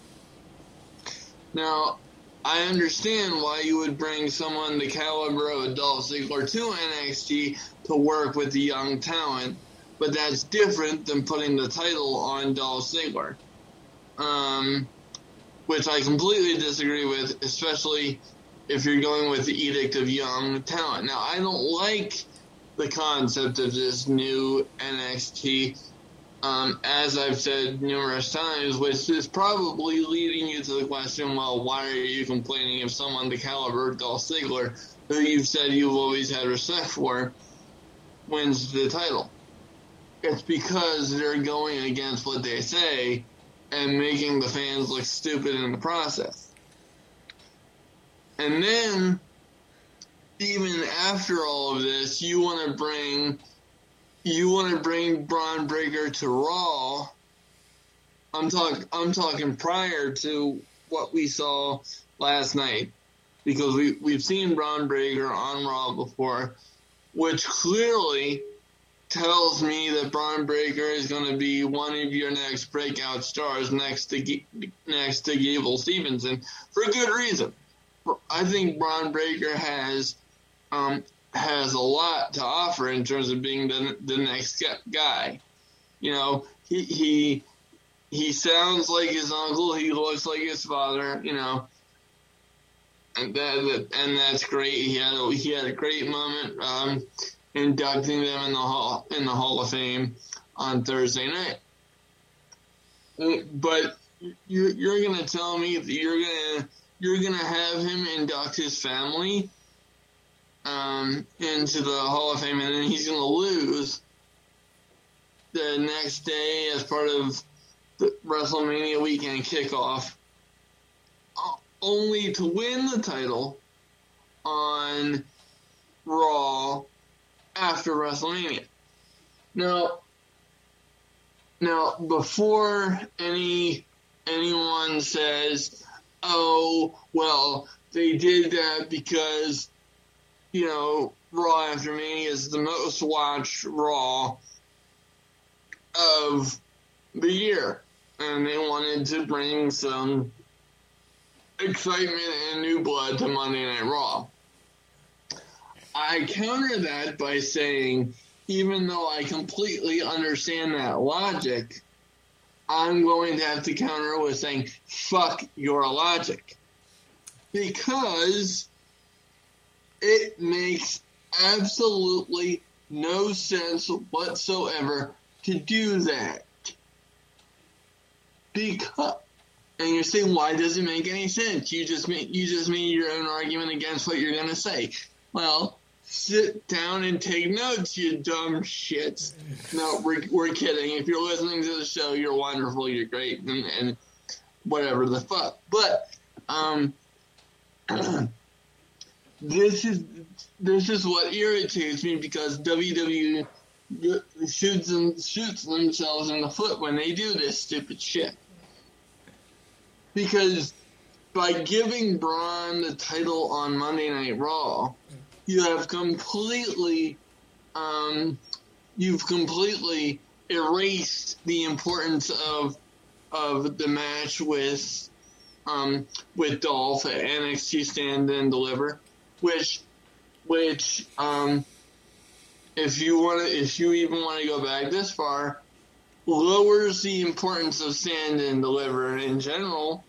Now, I understand why you would bring someone the caliber of Dolph Ziggler to NXT to work with the young talent, but that's different than putting the title on Dolph Ziggler. Um, which I completely disagree with, especially if you're going with the edict of young talent. Now, I don't like the concept of this new NXT, um, as I've said numerous times, which is probably leading you to the question, well, why are you complaining if someone the caliber of Dolph Ziggler, who you've said you've always had respect for, wins the title? It's because they're going against what they say and making the fans look stupid in the process. And then, even after all of this, you want to bring, you want to bring Bron Breakker to Raw. I'm talking, I'm talking prior to what we saw last night, because we we've seen Bron Breakker on Raw before, which clearly tells me that Bron Breakker is going to be one of your next breakout stars next to next to Gable Stevenson for a good reason. I think Braun Breaker has um, has a lot to offer in terms of being the the next guy. You know, he he he sounds like his uncle. He looks like his father. You know, and that and that's great. He had a, he had a great moment um, inducting them in the hall in the Hall of Fame on Thursday night. But you're you're gonna tell me that you're gonna you're gonna have him induct his family um, into the Hall of Fame, and then he's gonna lose the next day as part of the WrestleMania weekend kickoff. only to win the title on Raw after WrestleMania. Now, now before any anyone says, "Oh, well, they did that because you know Raw after Mania is the most watched Raw of the year, and they wanted to bring some excitement and new blood to Monday Night Raw." I counter that by saying, even though I completely understand that logic, I'm going to have to counter with saying, fuck your logic. Because it makes absolutely no sense whatsoever to do that. Because, and you're saying, why does it make any sense? You just made, you just made your own argument against what you're going to say. Well, sit down and take notes, you dumb shits. No, we're, we're kidding. If you're listening to the show, you're wonderful, you're great, and, and whatever the fuck. But, um, this is this is what irritates me because WWE shoots them shoots themselves in the foot when they do this stupid shit. Because by giving Bron the title on Monday Night Raw, you have completely, um, you've completely erased the importance of of the match with um, with Dolph at NXT Stand and Deliver, which which um, if you want to, if you even want to go back this far, lowers the importance of Stand and liver in general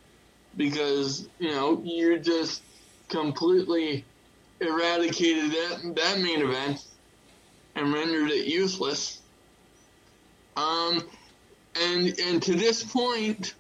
because you know you're just completely eradicated that that main event and rendered it useless. Um, and and to this point,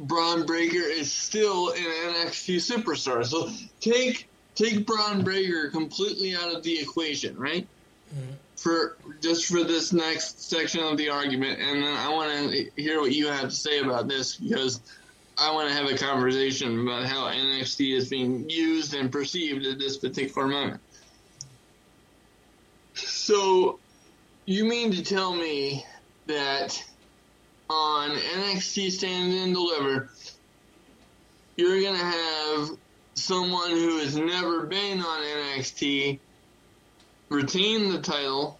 Bron Breakker is still an NXT superstar. So take take Bron Breakker completely out of the equation, right? Mm-hmm. For just for this next section of the argument, and then I want to hear what you have to say about this because I want to have a conversation about how NXT is being used and perceived at this particular moment. So, you mean to tell me that on NXT Stand and Deliver, you're going to have someone who has never been on NXT retain the title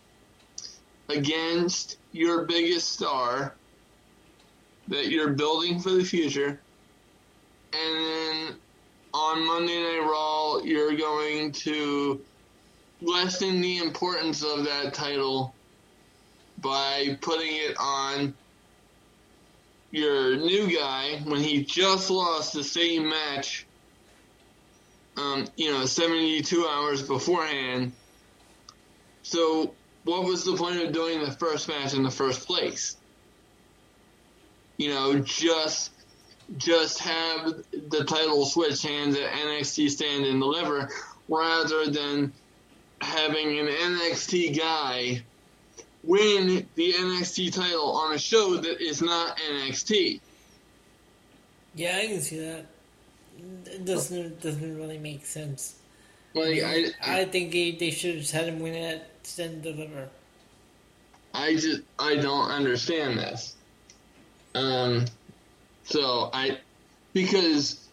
against your biggest star that you're building for the future and then on Monday Night Raw, you're going to lessen the importance of that title by putting it on your new guy when he just lost the same match, um, you know, 72 hours beforehand. So, what was the point of doing the first match in the first place? You know, just just have the title switch hands at NXT Stand and Deliver rather than having an NXT guy win the NXT title on a show that is not NXT. Yeah, I can see that. It doesn't doesn't really make sense. Like I, I, I think they, they should have had him win it and Deliver. I just I don't understand this. Um, so I, because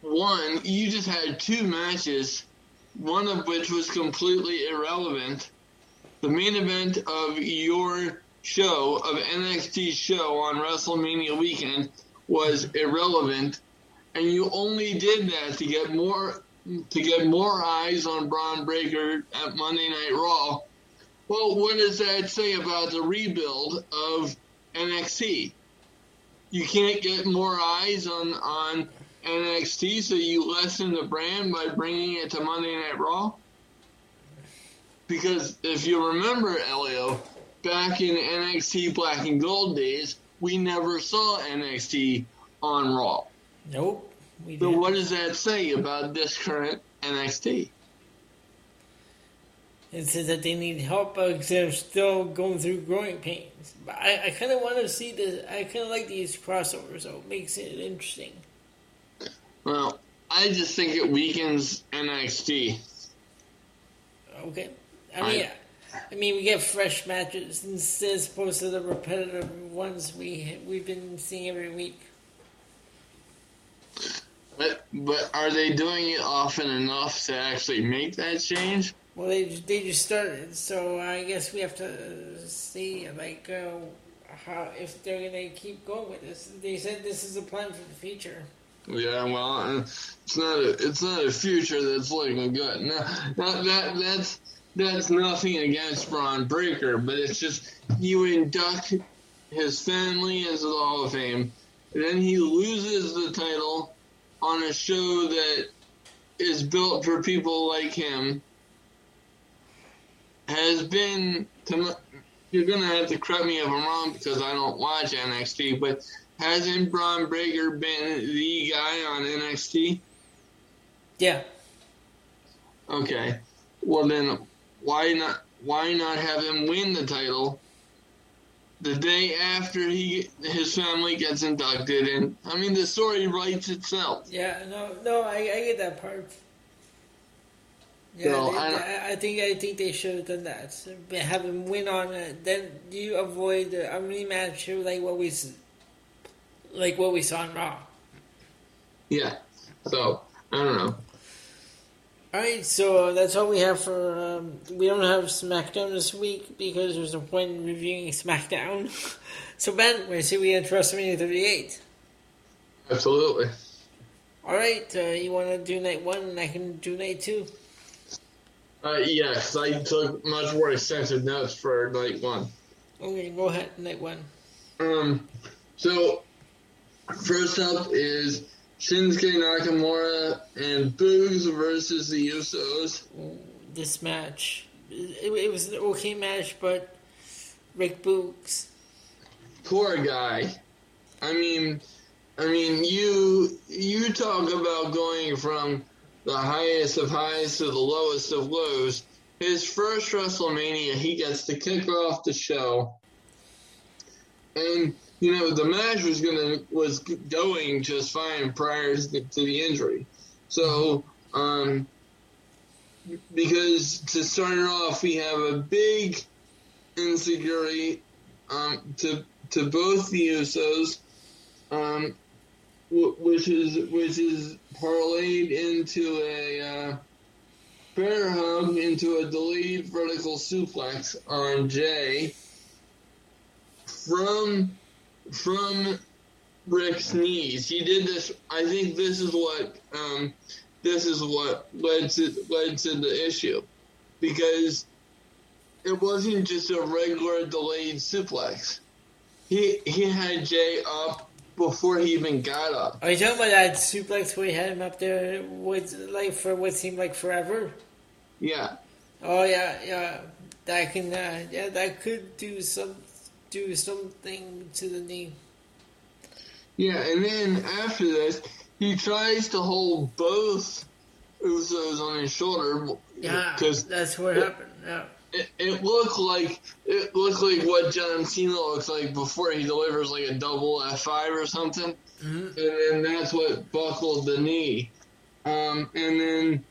one, you just had two matches, one of which was completely irrelevant. The main event of your show, of NXT show on WrestleMania weekend was irrelevant, and you only did that to get more to get more eyes on Bron Breakker at Monday Night Raw. Well, what does that say about the rebuild of NXT? you can't get more eyes on on NXT, so you lessen the brand by bringing it to Monday Night Raw. Because if you remember, Elio, back in NXT Black and Gold days, we never saw NXT on Raw. Nope. so what does that say about this current NXT? It says that they need help because they're still going through growing pains. But I, I kind of want to see this. I kind of like these crossovers, so it makes it interesting. Well, I just think it weakens NXT. Okay, I mean, I, mean, we get fresh matches instead as opposed to the repetitive ones we we've been seeing every week. But but are they doing it often enough to actually make that change? Well, they they just started, so I guess we have to see like uh, how if they're gonna keep going with this. They said this is a plan for the future. Yeah, well, uh, it's not a it's not a future that's looking good. No, that, that that's that's nothing against Bron Breakker, but it's just you induct his family into the Hall of Fame, and then he loses the title on a show that is built for people like him. Has been to, you're gonna have to correct me if I'm wrong because I don't watch NXT, but hasn't Bron Breakker been the guy on NXT? Yeah. Okay. Well then, why not? Why not have him win the title the day after he his family gets inducted? And I mean, the story writes itself. Yeah. No. No. I, I get that part. Yeah, So, they- I I, think I think they should have done that. Have him win on it. Then you avoid a rematch like what we like what we saw in Raw. Yeah. So I don't know. All right, so that's all we have for. Um, we don't have SmackDown this week because there's no point in reviewing SmackDown. so Ben, we're see we at WrestleMania 38. Absolutely. All right, uh, you want to do night one, and I can do night two. Uh, yes, I took much more extensive notes for night one. Okay, go ahead, night one. Um, so first up is Shinsuke Nakamura and Boogs versus the Usos. This match, it, it was an okay match, but Rick Boogs, Poor guy. I mean, I mean, you you talk about going from the highest of highs to the lowest of lows. His first WrestleMania, he gets to kick off the show, and you know the match was gonna was going just fine prior to the, injury. So, um, because to start it off, we have a big insecurity um, to to both the Usos, um, which is which is parlayed into a uh, bear hug into a delayed vertical suplex on Jay from from Rick's knees. He did this. I think this is what um, this is what led to led to the issue because it wasn't just a regular delayed suplex. He he had Jay up before he even got up. Are you talking about that suplex where he had him up there with like for what seemed like forever? Yeah. Oh yeah, yeah. That can, uh, yeah, that could do some, do something to the knee. Yeah, and then after this, he tries to hold both Usos on his shoulder. Yeah, because that's what happened. Yeah. it, it looked like it looked like what John Cena looks like before he delivers like a double F five or something, Mhm. and then that's what buckled the knee. Um, and then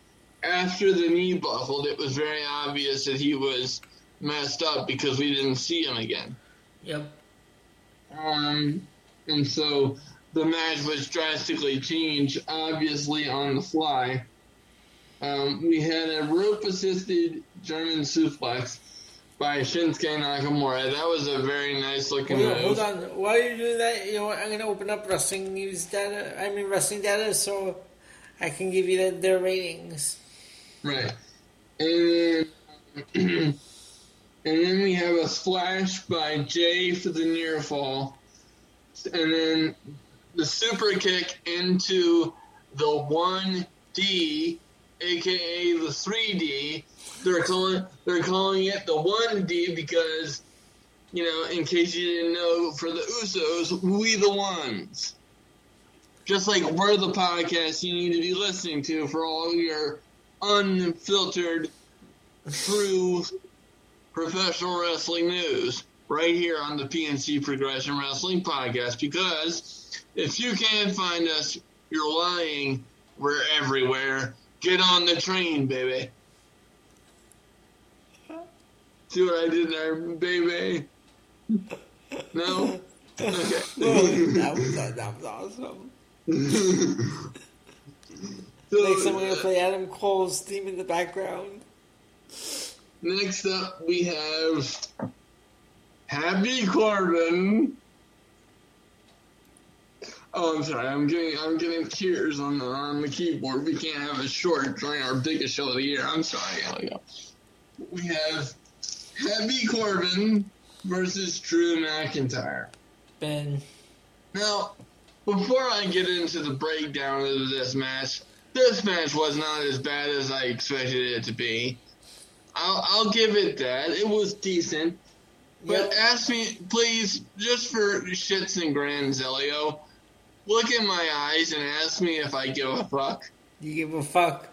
after the knee buckled, it was very obvious that he was messed up because we didn't see him again. Yep. Um, and so the match was drastically changed, obviously on the fly. Um, we had a rope assisted German suplex by Shinsuke Nakamura. That was a very nice looking Hold on, move. hold on. While you're doing that, you know what? I'm gonna open up wrestling news data. I mean wrestling data, so I can give you the, their ratings. Right. And then, and then we have a splash by Jay for the near fall. And then the super kick into the 1D, aka the 3D. They're calling they're calling it the 1D because you know, in case you didn't know, for the Usos, we the ones. Just like we're the podcast you need to be listening to for all your unfiltered true professional wrestling news right here on the PNC Progression Wrestling Podcast because if you can't find us, you're lying. We're everywhere. Get on the train, baby. See what I did there, baby? No? Okay. that, was, that was awesome. So, Like someone play Adam Cole's theme in the background. Next up, we have Happy Corbin. Oh, I'm sorry. I'm getting I'm getting tears on the on the keyboard. We can't have a short during our biggest show of the year. I'm sorry. Oh, Here we. We have Happy Corbin versus Drew McIntyre. Ben. Now, before I get into the breakdown of this match, this match was not as bad as I expected it to be. I'll, I'll give it that. It was decent. But Yep. ask me, please, just for shits and grins, Elio, look in my eyes and ask me if I give a fuck. You give a fuck.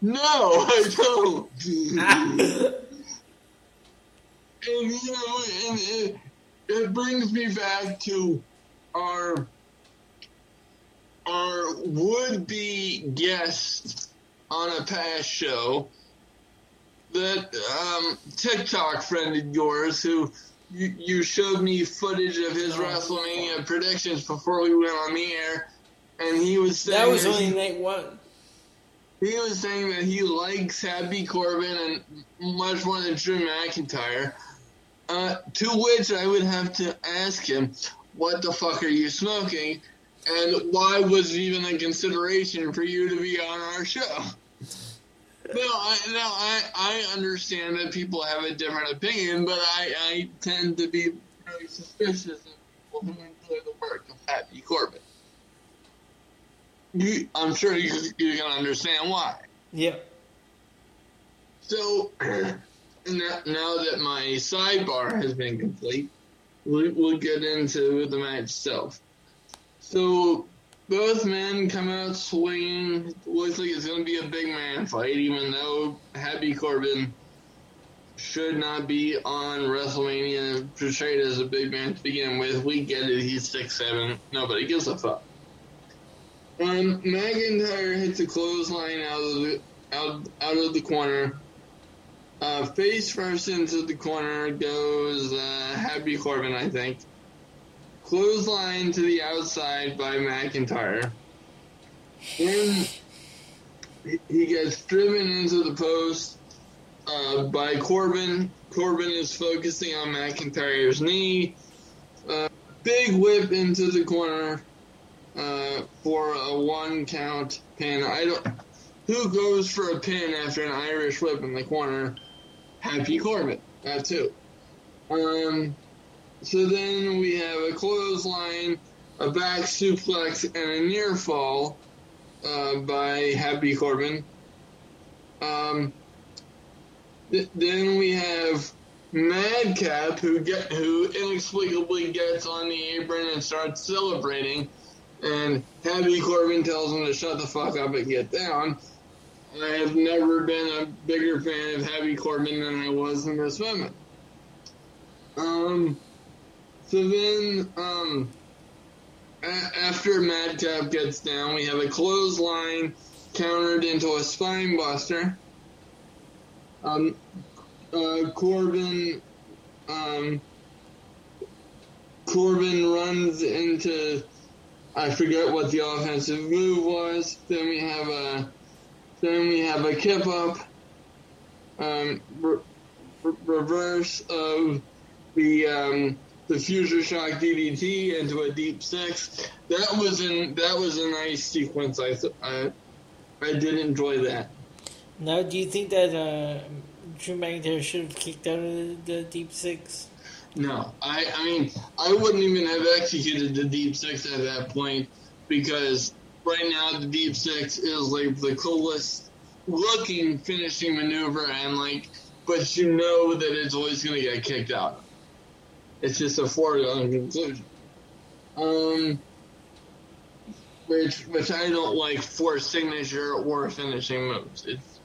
No, I don't. And you know, and it, it brings me back to our our would be guest on a past show that um, TikTok friend of yours who you, you showed me footage of his. WrestleMania predictions before we went on the air, and he was saying that was that only he- night one. he was saying that he likes Happy Corbin and much more than Drew McIntyre. Uh, to which I would have to ask him, what the fuck are you smoking? And why was it even a consideration for you to be on our show? No, I, no, I, I understand that people have a different opinion, but I, I tend to be very suspicious of people who enjoy the work of Happy Corbin. You, I'm sure you, you can understand why. Yeah. So, now, now that my sidebar has been complete, we'll, we'll get into the match itself. So, both men come out swinging. Looks like it's going to be a big man fight, even though Happy Corbin should not be on WrestleMania portrayed as a big man to begin with. We get it. He's six seven. Nobody gives a fuck. Um, McIntyre hits a clothesline out of the out out of the corner. Uh, face first into the corner goes uh, Happy Corbin, I think. Clothesline to the outside by McIntyre. Then he- gets driven into the post uh, by Corbin. Corbin is focusing on McIntyre's knee. Uh, big whip into the corner uh, for a one count pin. I don't. Who goes for a pin after an Irish whip in the corner? Happy Corbin. That too. Um. So then we have a clothesline, a back suplex, and a near fall uh, by Happy Corbin. Um. th- then we have Madcap, who get who inexplicably gets on the apron and starts celebrating and Happy Corbin tells him to shut the fuck up and get down. I have never been a bigger fan of Happy Corbin than I was in this moment. Um, so then, um, a- after Madcap gets down, we have a clothesline countered into a spine buster. Um, uh, Corbin, um, Corbin runs into I forget what the offensive move was. Then we have a then we have a kip up, um, re- re- reverse of the um, the future shock DDT into a deep six. That was in that was a nice sequence. I I I did enjoy that. Now, do you think that uh, Drew McIntyre should have kicked out of the, the deep six? No, I, I mean, I wouldn't even have executed the deep six at that point because right now the deep six is like the coolest looking finishing maneuver, and like, but you know that it's always going to get kicked out. It's just a foregone conclusion. Um, which which I don't like for signature or finishing moves. It's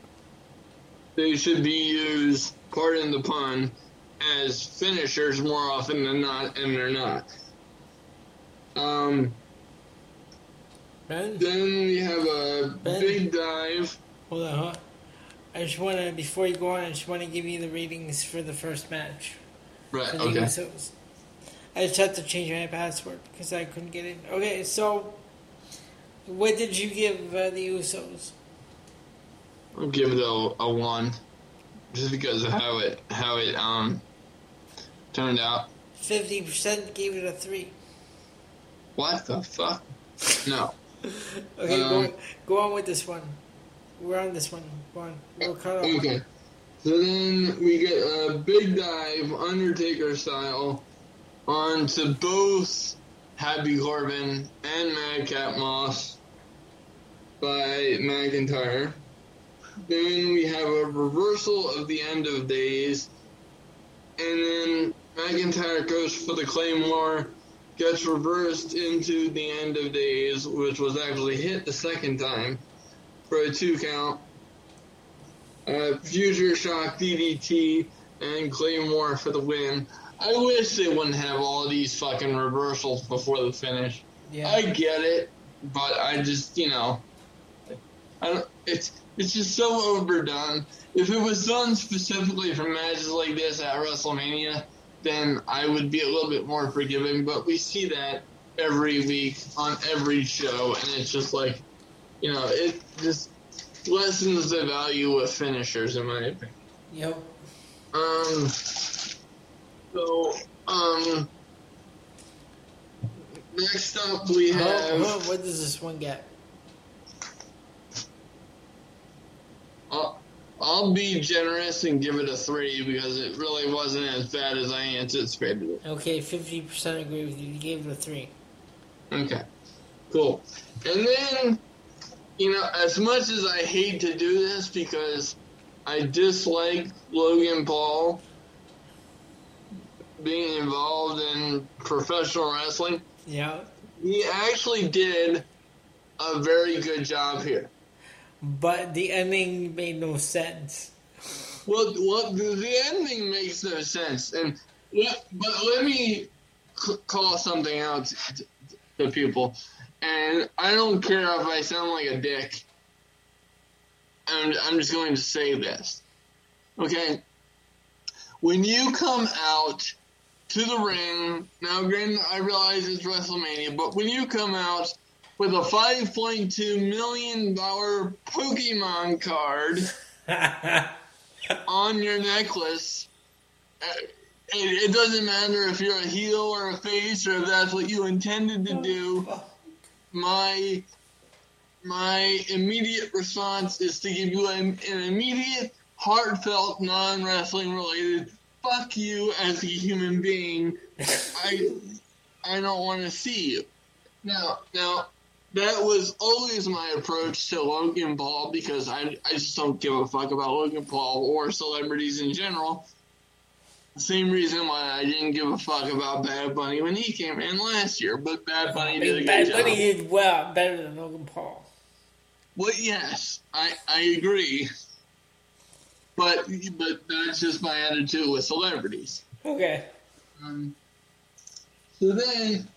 they should be used, pardon the pun, as finishers more often than not, and they're not. Um, Ben, then we have a Ben? big dive. hold on. Huh? I just want to, before you go on, I just want to give you the ratings for the first match. Right, the okay. Usos. I just had to change my password because I couldn't get in. Okay, so what did you give uh, the Usos? I'll give it a, a one, just because of how it how it um turned out. Fifty percent gave it a three. What the fuck? No. Okay, Um, go go on with this one. We're on this one. Go on. We'll cut off. Okay. So then we get a big dive, Undertaker style, onto both Happy Corbin and Madcap Moss by McIntyre. Then we have a reversal of the end of days. And then McIntyre goes for the Claymore, gets reversed into the end of days, which was actually hit the second time for a two count. Uh, Future Shock DDT and Claymore for the win. I wish they wouldn't have all these fucking reversals before the finish. Yeah. I get it, but I just, you know, I don't, it's it's just so overdone. If it was done specifically for matches like this at WrestleMania, then I would be a little bit more forgiving. But we see that every week on every show, and it's just like, you know, it just lessens the value of finishers, in my opinion. Yep. Um. So, um. Next up, we have. Oh, oh, what does this one get? I'll, I'll be generous and give it a three because it really wasn't as bad as I anticipated it. Okay, fifty percent agree with you. You gave it a three. Okay, cool. And then, you know, as much as I hate to do this because I dislike Logan Paul being involved in professional wrestling, Yeah. he actually did a very good job here. But the ending made no sense. Well, well the, ending makes no sense, and but let me c- call something out to, to people, and I don't care if I sound like a dick. I'm, I'm just going to say this, okay? When you come out to the ring, now granted, I realize it's WrestleMania, but when you come out with a 5.2 million dollar Pokemon card on your necklace. Uh, It, it doesn't matter if you're a heel or a face or if that's what you intended to do. My my immediate response is to give you an, an immediate, heartfelt, non wrestling related fuck you as a human being. I I don't want to see you. Now now that was always my approach to Logan Paul because I, I just don't give a fuck about Logan Paul or celebrities in general. Same reason why I didn't give a fuck about Bad Bunny when he came in last year, but Bad Bunny did a good Bad job. Bunny did well, better than Logan Paul. Well, yes, I I agree, but but that's just my attitude with celebrities. Okay. Um, so then,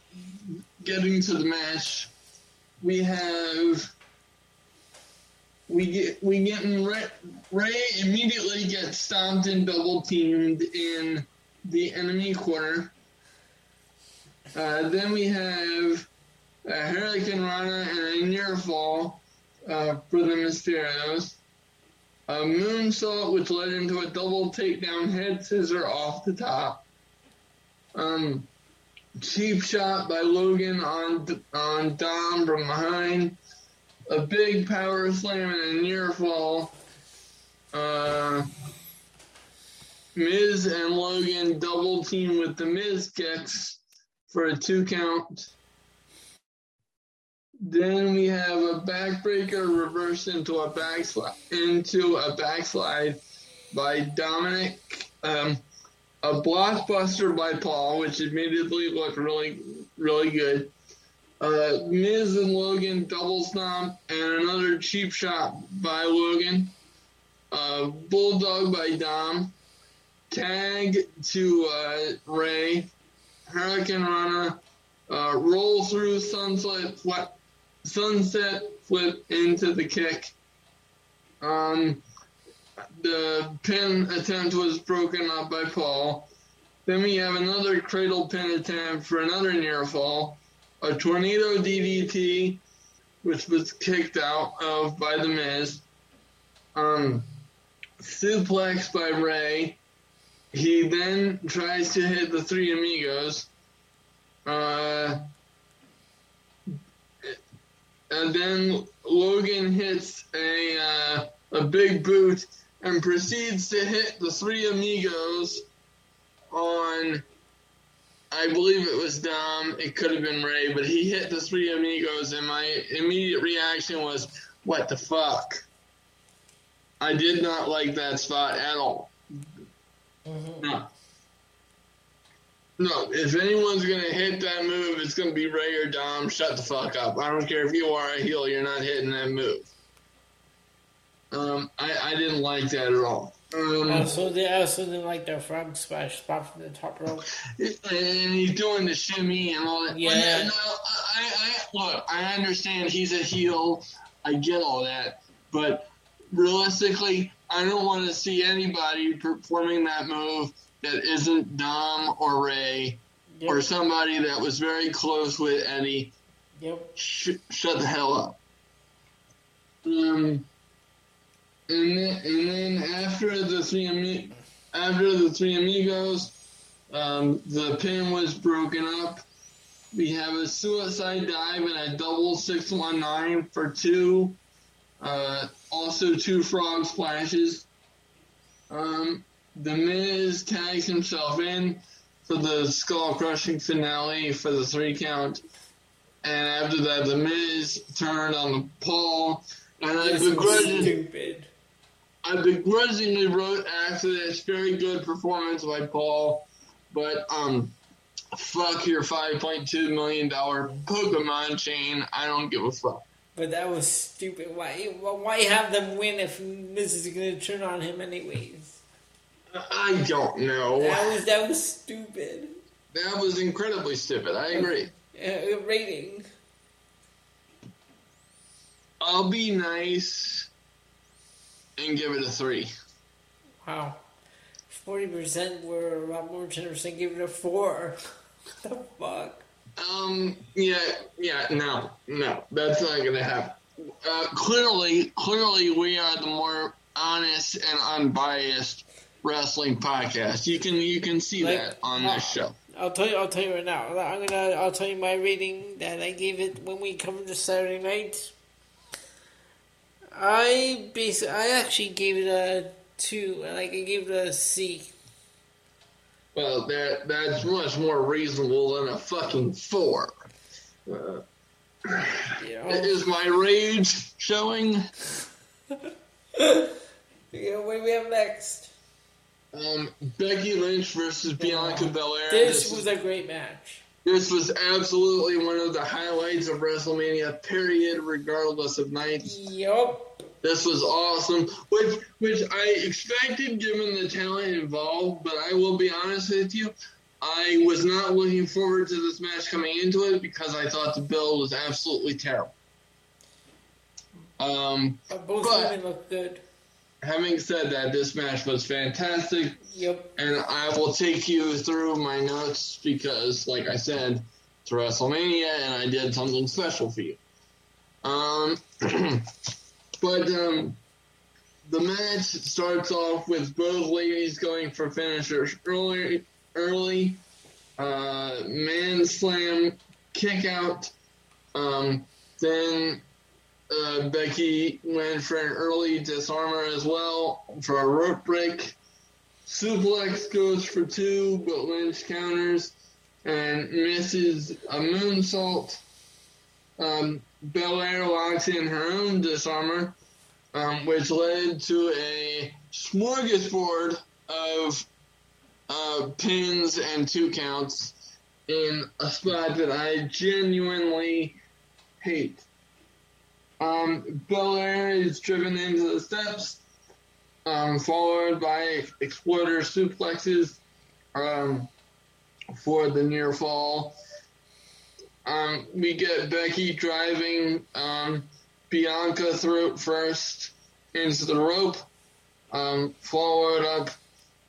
getting to the match, we have we get we get Ray, Ray immediately gets stomped and double teamed in the enemy corner. Uh, then we have a Hurricanrana and a near fall uh, for the Mysterios. A moonsault, which led into a double takedown head scissor off the top. Um, cheap shot by Logan on on Dom from behind. A big power slam and a near fall. Uh, Miz and Logan double team with the Miz kicks for a two count. Then we have a backbreaker reversed into a backslide into a backslide by Dominic. Um, a blockbuster by Paul, which admittedly looked really, really good. Uh, Miz and Logan double stomp and another cheap shot by Logan. uh, Bulldog by Dom, Tag to uh, Ray, Hurricanrana, uh, roll through sunset flip, sunset flip into the kick. Um, the pin attempt was broken up by Paul. Then we have another cradle pin attempt for another near fall, a tornado DDT, which was kicked out of by the Miz. Um, suplex by Ray. He then tries to hit the three amigos. Uh, and then Logan hits a uh, a big boot and proceeds to hit the three amigos on I believe it was Dom, it could have been Ray, but he hit the three amigos and my immediate reaction was, What the fuck? I did not like that spot at all. Mm-hmm. No. No, if anyone's gonna hit that move, it's gonna be Ray or Dom. Shut the fuck up. I don't care if you are a heel, you're not hitting that move. Um, I, I didn't like that at all. Um, also, they also didn't like the frog splash spot from the top rope. And he's doing the shimmy and all that. Yeah. No, I, I, look, I understand he's a heel. I get all that, but realistically, I don't want to see anybody performing that move that isn't Dom or Ray yep. or somebody that was very close with Eddie. Yep. Sh- shut the hell up. Um, and then, and then after the three ami- after the three amigos, um, the pin was broken up. We have a suicide dive and a double six one nine for two. Uh, also two frog splashes. Um, the Miz tags himself in for the skull crushing finale for the three count. And after that, the Miz turned on the Paul, and I begrudgingly, I begrudgingly wrote after this very good performance by Paul, but um, fuck your five point two million dollar Pokemon chain. I don't give a fuck. But that was stupid. Why? Why have them win if Miz is going to turn on him anyways? I don't know. That was that was stupid. That was incredibly stupid. I agree. Uh, rating. I'll be nice and give it a three. Wow. Forty percent were a lot more generous and give it a four. what the fuck? Um. Yeah. Yeah. No. No. That's not gonna happen. Uh, clearly, clearly, we are the more honest and unbiased wrestling podcast. You can you can see like, that on this show. I'll tell you. I'll tell you right now. I'm gonna. I'll tell you my rating that I gave it when we covered the Saturday night. I basically, I actually gave it a two. Like I gave it a C. Well, that that's much more reasonable than a fucking four. Uh, yeah. Is my rage showing? yeah, what do we have next? Um, Becky Lynch versus Bianca Belair. This, this was a great match. This was absolutely one of the highlights of WrestleMania. Period, regardless of nights. Yup. This was awesome, which which I expected given the talent involved. But I will be honest with you, I was not looking forward to this match coming into it because I thought the build was absolutely terrible. Um, but both but, women look good having said that, this match was fantastic. Yep. And I will take you through my notes because, like I said, it's WrestleMania and I did something special for you. Um, but um, the match starts off with both ladies going for finishers early. Early, uh, man slam, kick out. Um, then uh, Becky went for an early disarmer as well for a rope break. Suplex goes for two, but Lynch counters and misses a moonsault. Um, Belair locks in her own disarmer, um, which led to a smorgasbord of uh, pins and two counts in a spot that I genuinely hate. Um, Belair is driven into the steps. um, followed by exploder suplexes um, for the near fall. Um, we get Becky driving um, Bianca through first into the rope, um, followed up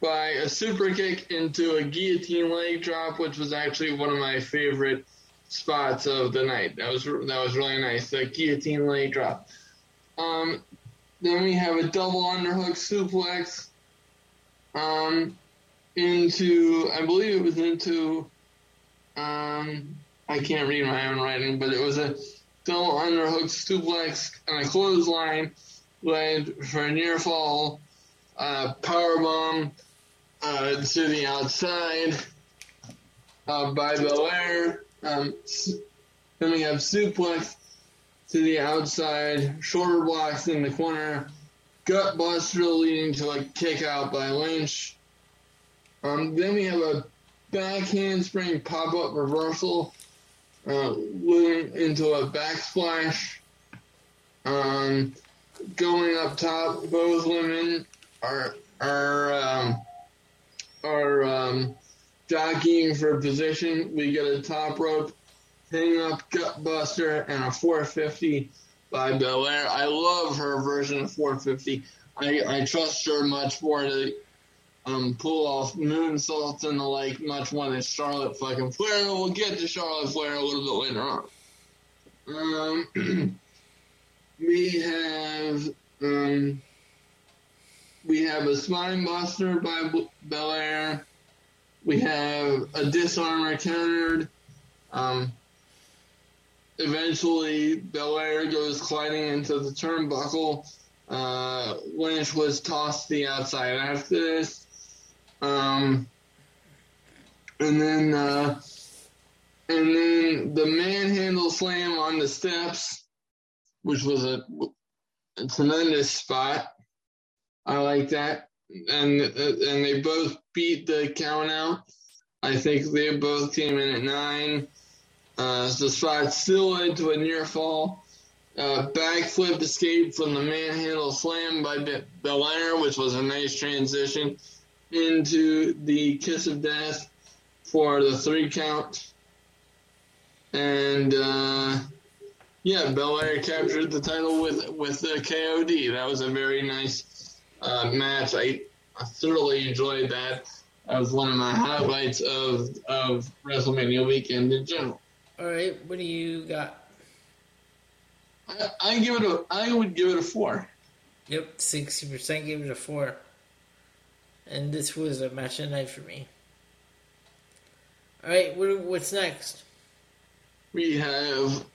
by a super kick into a guillotine leg drop, which was actually one of my favorite spots of the night. That was that was really nice. The guillotine leg drop. Um, then we have a double underhook suplex um, into, I believe it was into, um, I can't read my own writing, but it was a double underhook suplex and a clothesline led for a near fall uh, power bomb uh, to the outside uh, by Belair. Um, then we have suplex to the outside, shoulder blocks in the corner, gut buster leading to a kick out by Lynch. Um, then we have a back handspring pop up reversal, uh, leading into a backsplash. Um, going up top, both women are are um, are um, jockeying for position. We get a top rope hang up Gutbuster and a 450 by Belair. I love her version of 450. I, I trust her much more to um, pull off moonsaults and the like much more than Charlotte fucking Flair. We'll get to Charlotte Flair a little bit later on. Um, we have um, we have a spine buster by Belair. We have a disarmer countered. Um, eventually, Belair goes gliding into the turnbuckle. Uh, Lynch was tossed to the outside after this. Um, and then, uh, and then the manhandle slam on the steps, which was a, a tremendous spot. I like that. And, and they both beat the count out. I think they both came in at nine. Uh, the spot still into a near fall. Uh, backflip escape from the manhandle slam by Belair, which was a nice transition into the kiss of death for the three count. And uh, yeah, Belair captured the title with with the KOD. That was a very nice uh, match. I, I thoroughly enjoyed that. That was one of my highlights of of WrestleMania weekend in general. All right, what do you got? I, I give it a. I would give it a four. Yep, sixty percent gave it a four. And this was a match of the night for me. All right, what, what's next? We have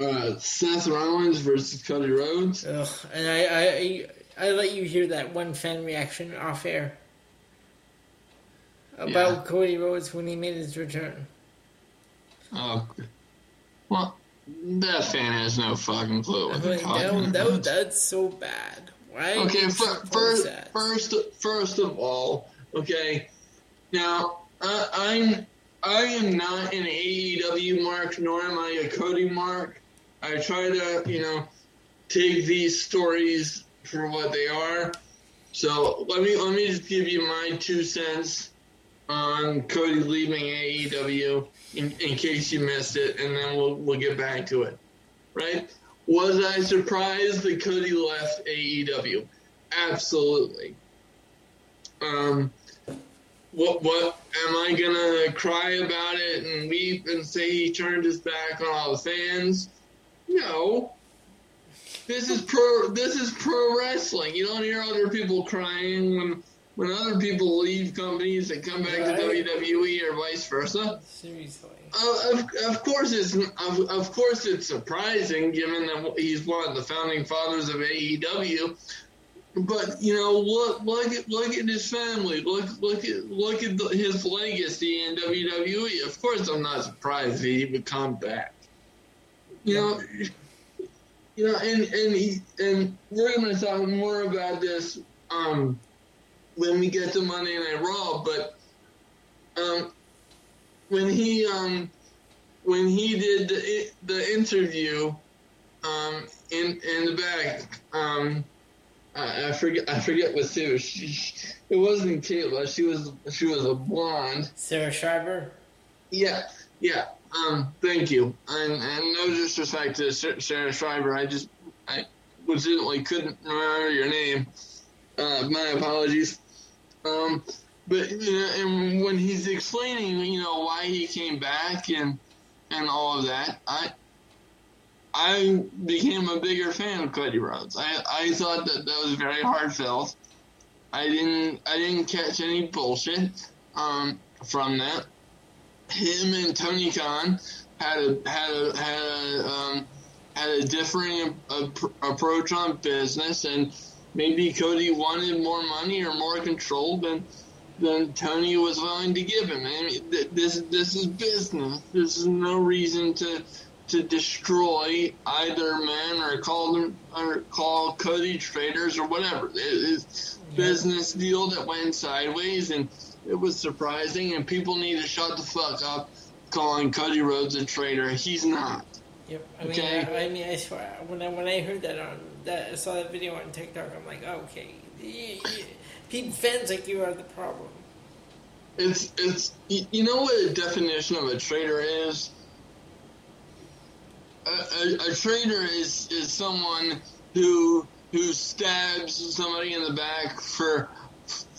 uh, Seth Rollins versus Cody Rhodes. Ugh, and I, I, I, let you hear that one fan reaction off air about yeah. Cody Rhodes when he made his return. Oh, well, that fan has no fucking clue what they're talking that, about. That, that's so bad. Why? Okay, first, first, first of all, okay. Now, uh, I'm I am not an AEW mark, nor am I a Cody mark. I try to, you know, take these stories for what they are. So let me let me just give you my two cents on Cody leaving AEW in, in case you missed it, and then we'll we'll get back to it. Right? Was I surprised that Cody left AEW? Absolutely. Um, what what am I gonna cry about it and weep and say he turned his back on all the fans? No. This is pro this is pro wrestling. You don't hear other people crying when when other people leave companies and come back right. to WWE or vice versa. Seriously. Uh, of, of course, it's of, of course it's surprising given that he's one of the founding fathers of AEW. But you know, look look at look at his family. Look look at look at the, his legacy in WWE. Of course, I'm not surprised he would come back. You know, you know, and and he and we're going to talk more about this. Um, when we get to Monday Night Raw, but um, when he um, when he did the, the interview um, in in the back, um, I, I forget I forget what. She, it wasn't Kayla. She was she was a blonde. Sarah Schreiber. Yeah, yeah. Um, thank you. And, and no disrespect to Sarah Schreiber, I just I legitimately couldn't remember your name. Uh, my apologies. Um, but you know, and when he's explaining, you know, why he came back and and all of that, I I became a bigger fan of Cody Rhodes. I, I thought that that was very heartfelt. I didn't I didn't catch any bullshit um, from that. Him and Tony Khan had a had a had a um, had a differing approach on business, and maybe Cody wanted more money or more control than than Tony was willing to give him. I mean, this this is business. This is no reason to to destroy either man or call them or call Cody traitors or whatever. It's yeah. business deal that went sideways and it was surprising and people need to shut the fuck up calling Cody Rhodes a traitor. He's not. Yep. I mean, okay? I, I, mean, I swear, when I when I heard that on that, I saw that video on TikTok. I'm like, okay, people fans like you are the problem. It's it's you know what a definition of a traitor is a, a, a traitor is is someone who who stabs somebody in the back for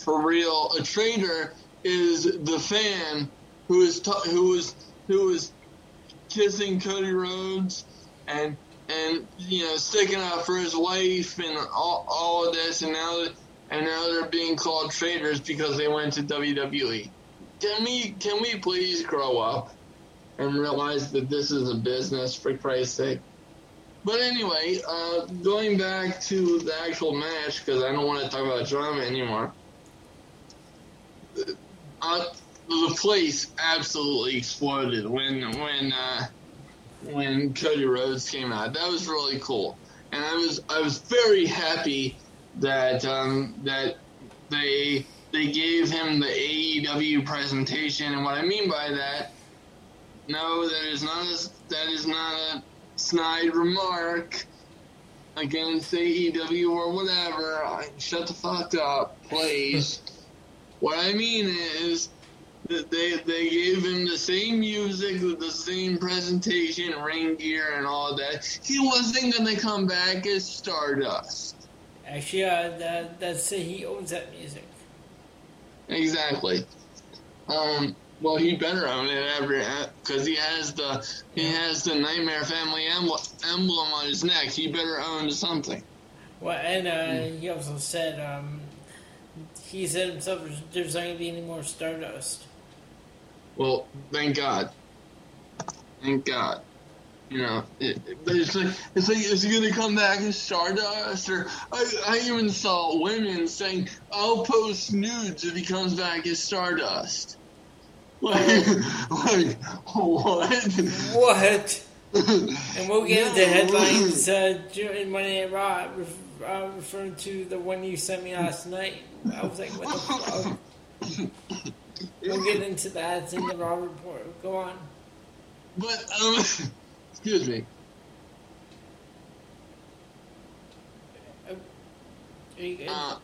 for real. A traitor is the fan who is t- who is who is kissing Cody Rhodes and and you know sticking up for his wife and all, all of this, and now and now they're being called traitors because they went to WWE. Can we can we please grow up? and realize that this is a business for Christ's sake. But anyway, uh, going back to the actual match because I don't want to talk about drama anymore. Uh, the place absolutely exploded when when uh, when Cody Rhodes came out. That was really cool, and I was I was very happy that um, that they they gave him the AEW presentation. And what I mean by that no, that is not a, that is not a snide remark against AEW or whatever. Shut the fuck up, please. what I mean is that they they gave him the same music with the same presentation, ring gear, and all that. He wasn't gonna come back as Stardust. Actually, uh, that that's uh, he owns that music. Exactly. Um, well, he better own it every because he has the he has the Nightmare Family emblem on his neck. He better own something. Well, and uh, mm. he also said um, he said himself there's not going to be any more Stardust. Well, thank God. Thank God. You know, it, it's like it's like is he going to come back as Stardust? Or I, I even saw women saying, "I'll post nudes if he comes back as Stardust." Like, like what? What? and we'll get into headlines uh, during Monday Night Raw, uh, referring to the one you sent me last night. I was like, what the fuck? we'll get into that. It's in the Raw report. Go on. But, um, excuse me. Are you good? Uh,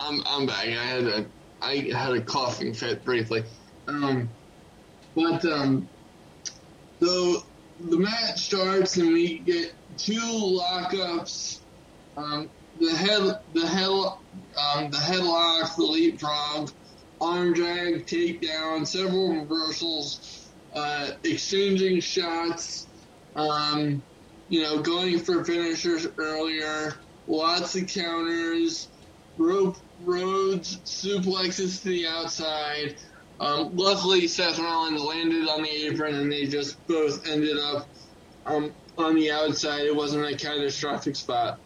I'm I'm back. I had a I had a coughing fit briefly. Um, but um, so the match starts and we get two lockups. Um, the head, the head, um, the headlock, the leapfrog, arm drag, takedown, several reversals, uh, exchanging shots. Um, you know, going for finishers earlier, lots of counters, rope roads, suplexes to the outside, um, luckily, Seth Rollins landed on the apron, and they just both ended up um, on the outside. It wasn't a catastrophic spot.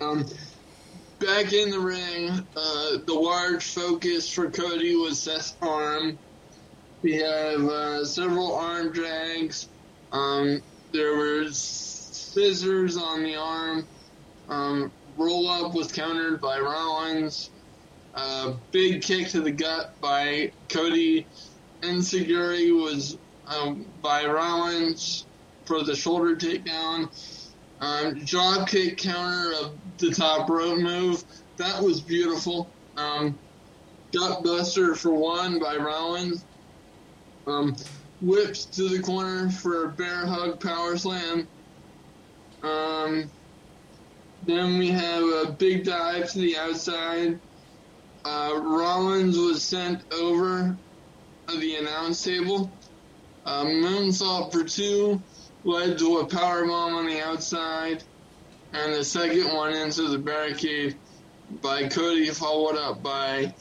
Um, back in the ring, uh, the large focus for Cody was Seth's arm. We have uh, several arm drags. Um, there were scissors on the arm. Um, roll up was countered by Rollins. A big kick to the gut by Cody. Enzuigiri was um, by Rollins for the shoulder takedown. Um, drop kick counter of the top rope move. That was beautiful. Um, gut buster for one by Rollins. Um, whips to the corner for a bear hug power slam. Um, then we have a big dive to the outside. Uh, Rollins was sent over the announce table. Uh, moonsault for two led to a power bomb on the outside, and the second one into the barricade by Cody, followed up by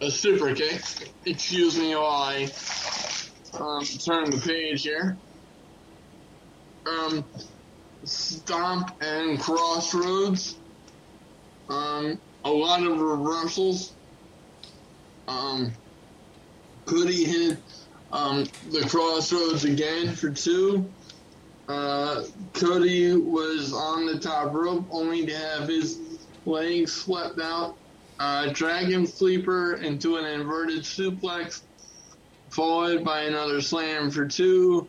a super kick. Excuse me while I um, turn the page here. Um, stomp and Cross Rhodes. Um, a lot of reversals. Um, Cody hit um, the Cross Rhodes again for two. Uh, Cody was on the top rope only to have his legs swept out. Uh, dragon sleeper into an inverted suplex, followed by another slam for two.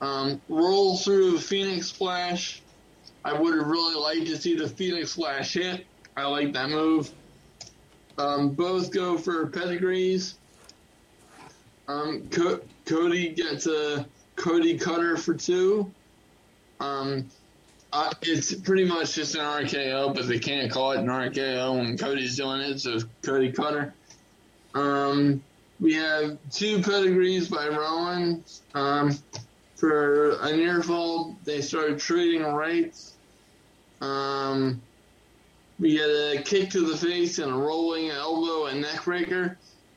Um, roll through Phoenix Splash. I would have really liked to see the Phoenix Splash hit. I like that move. Um, both go for pedigrees. Um, Co- Cody gets a Cody Cutter for two. Um, it's pretty much just an RKO, but they can't call it an RKO when Cody's doing it, so Cody Cutter. Um, we have two pedigrees by Rollins. Um, for a near fall, they started trading rights. Um, we get a kick to the face and a rolling elbow and neck breaker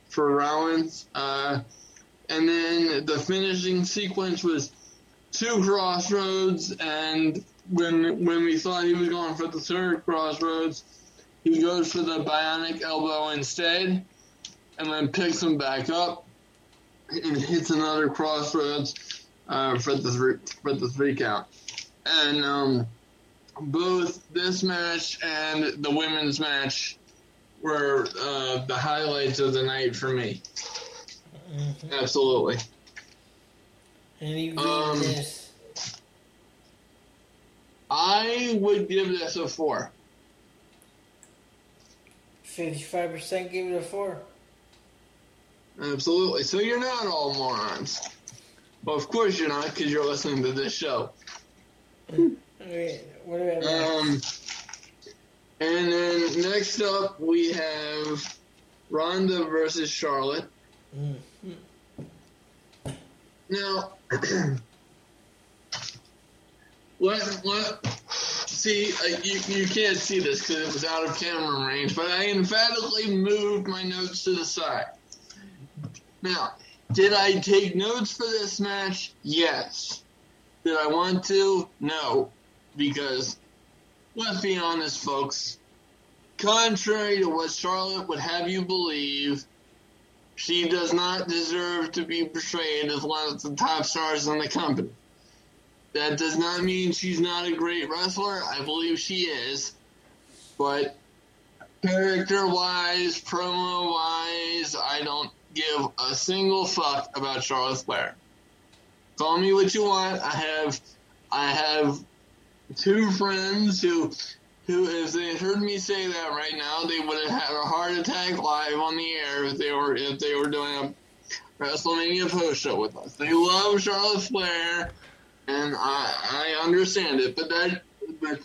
for Rollins. Uh, and then the finishing sequence was two Cross Rhodes, and when when we thought he was going for the third Cross Rhodes, he goes for the bionic elbow instead, and then picks him back up and hits another Cross Rhodes uh, for the three, for the three count. And um, both this match and the women's match were uh, the highlights of the night for me. Mm-hmm. Absolutely. And you um, this? I would give this a four. Fifty-five percent give it a four. Absolutely. So you're not all morons. Well, of course you're not, because you're listening to this show. Wait, what do um, and then next up we have Ronda versus Charlotte. Mm-hmm. Now, what what? See, uh, you you can't see this because it was out of camera range, but I emphatically moved my notes to the side. Now, did I take notes for this match? Yes. Did I want to? No. Because, let's be honest, folks, contrary to what Charlotte would have you believe, she does not deserve to be portrayed as one of the top stars in the company. That does not mean she's not a great wrestler. I believe she is. But character wise, promo wise, I don't give a single fuck about Charlotte Flair. Call me what you want. I have, I have two friends who, who if they heard me say that right now, they would have had a heart attack live on the air if they were if they were doing a WrestleMania post show with us. They love Charlotte Flair, and I I understand it, but that but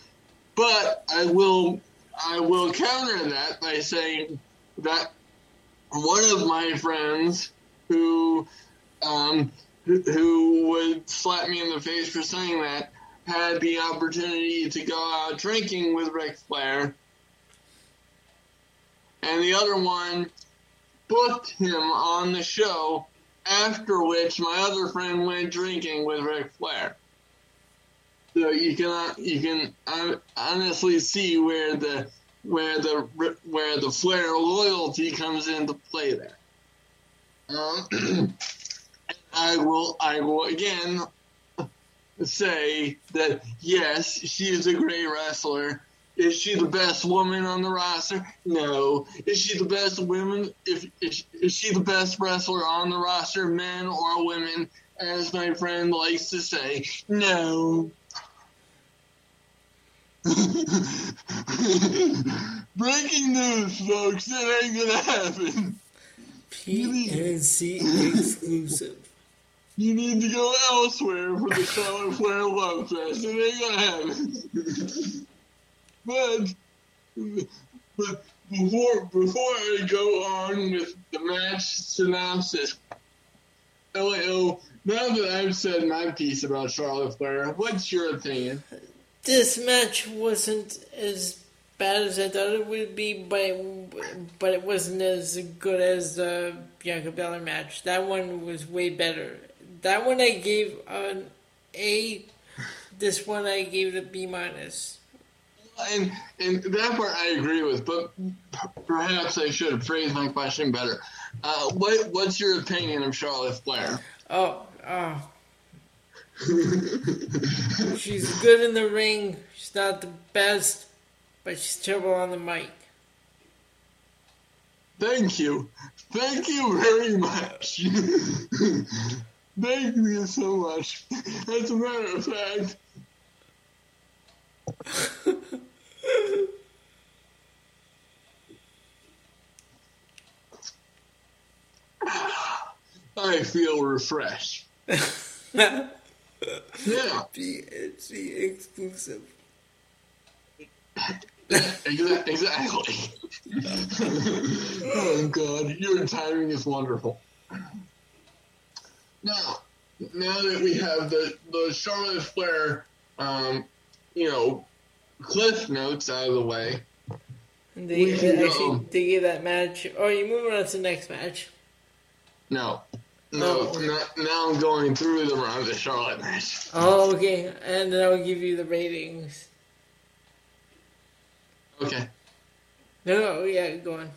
but I will I will counter that by saying that one of my friends who um, who would slap me in the face for saying that had the opportunity to go out drinking with Ric Flair, and the other one booked him on the show. After which, my other friend went drinking with Ric Flair. So you can you can honestly see where the where the where the Flair loyalty comes into play there. Um, I will I will again say that yes, she is a great wrestler. Is she the best woman on the roster? No. Is she the best woman? If is, is she the best wrestler on the roster, men or women? As my friend likes to say, no. Breaking news, folks. It ain't gonna happen. PNC exclusive. You need to go elsewhere for the Charlotte Flair Love Fest. It ain't gonna happen. but, but before before I go on with the match synopsis, Elio, now that I've said my piece about Charlotte Flair, what's your opinion? This match wasn't as bad as I thought it would be, but but it wasn't as good as the Bianca Belair match. That one was way better. That one I gave an A. This one I gave it a B minus. And and that part I agree with, but perhaps I should have phrased my question better. Uh, what what's your opinion of Charlotte Flair? Oh, oh. she's good in the ring. She's not the best, but she's terrible on the mic. Thank you. Thank you very much. Thank you so much. As a matter of fact, I feel refreshed. yeah. PNC exclusive. exactly. oh God, your timing is wonderful. Now, now that we have the the Charlotte Flair, um, you know, cliff notes out of the way, they we can actually go- they gave that match. Oh, you moving on to the next match? no, no, Oh. now I'm going through the Ronda Charlotte match. Oh, okay, and then I'll give you the ratings. Okay. No, no, yeah, go on.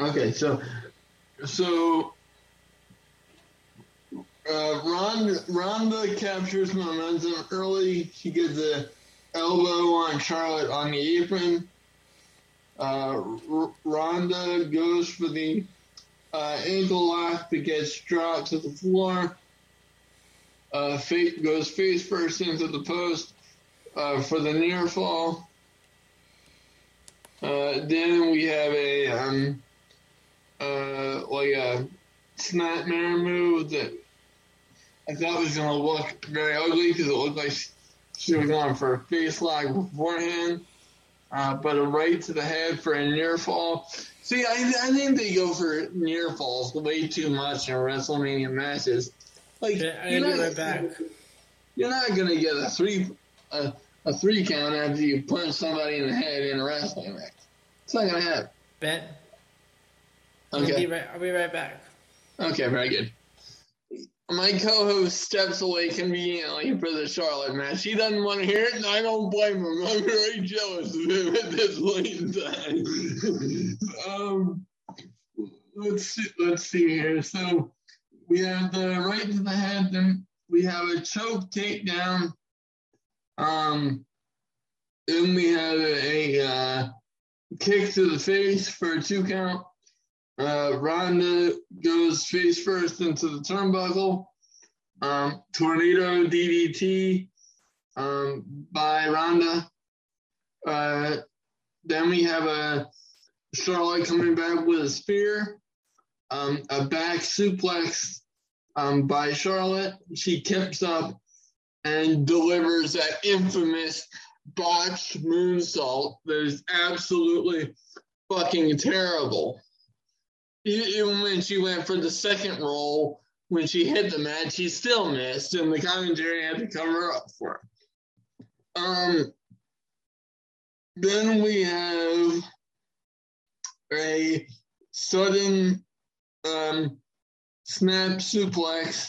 Okay, so so uh, Ronda, Ronda captures momentum early. She gets a elbow on Charlotte on the apron. Uh, R- Ronda goes for the uh, ankle lock but gets dropped to the floor. Uh, Fate goes face first into the post uh, for the near fall. Uh, then we have a um, uh, like a snapmare move that I thought it was going to look very ugly because it looked like she was going for a face lock beforehand. Uh, but a right to the head for a near fall. See, I, I think they go for near falls way too much in WrestleMania matches. Like, Okay, I'm you're be not- right back. You're not gonna get a three a, a three count after you punch somebody in the head in a wrestling match. It's not gonna happen. Ben, I'll be Okay. right. I'll be right back. Okay, very good. My co-host steps away conveniently for the Charlotte match. He doesn't want to hear it, and I don't blame him. I'm very jealous of him at this late in time. um, let's see, let's see here. So we have the right to the head, then we have a choke takedown. Um, then we have a, a uh, kick to the face for a two count. Uh, Ronda goes face first into the turnbuckle. Um, tornado DDT um, by Ronda. Uh, then we have a Charlotte coming back with a spear. Um, a back suplex um, by Charlotte. She tips up and delivers that infamous botched moonsault that is absolutely fucking terrible even when she went for the second roll, when she hit the mat, she still missed, and the commentary had to cover up for her. Um, then we have a sudden um, snap suplex.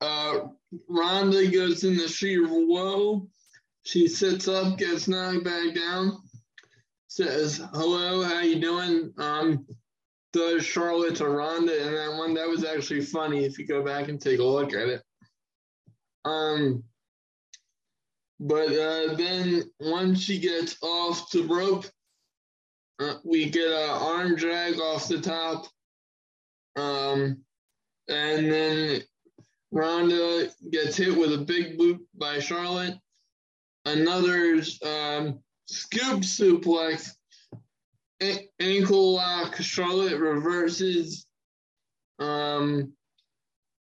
Uh, Ronda goes in the of woe. She sits up, gets knocked back down, says, "Hello, how you doing?" Um, does Charlotte to Ronda in that one. That was actually funny if you go back and take a look at it. Um, but uh, then once she gets off the rope, uh, we get an arm drag off the top. Um, and then Ronda gets hit with a big boot by Charlotte. another um, scoop suplex, ankle lock. Charlotte reverses, um,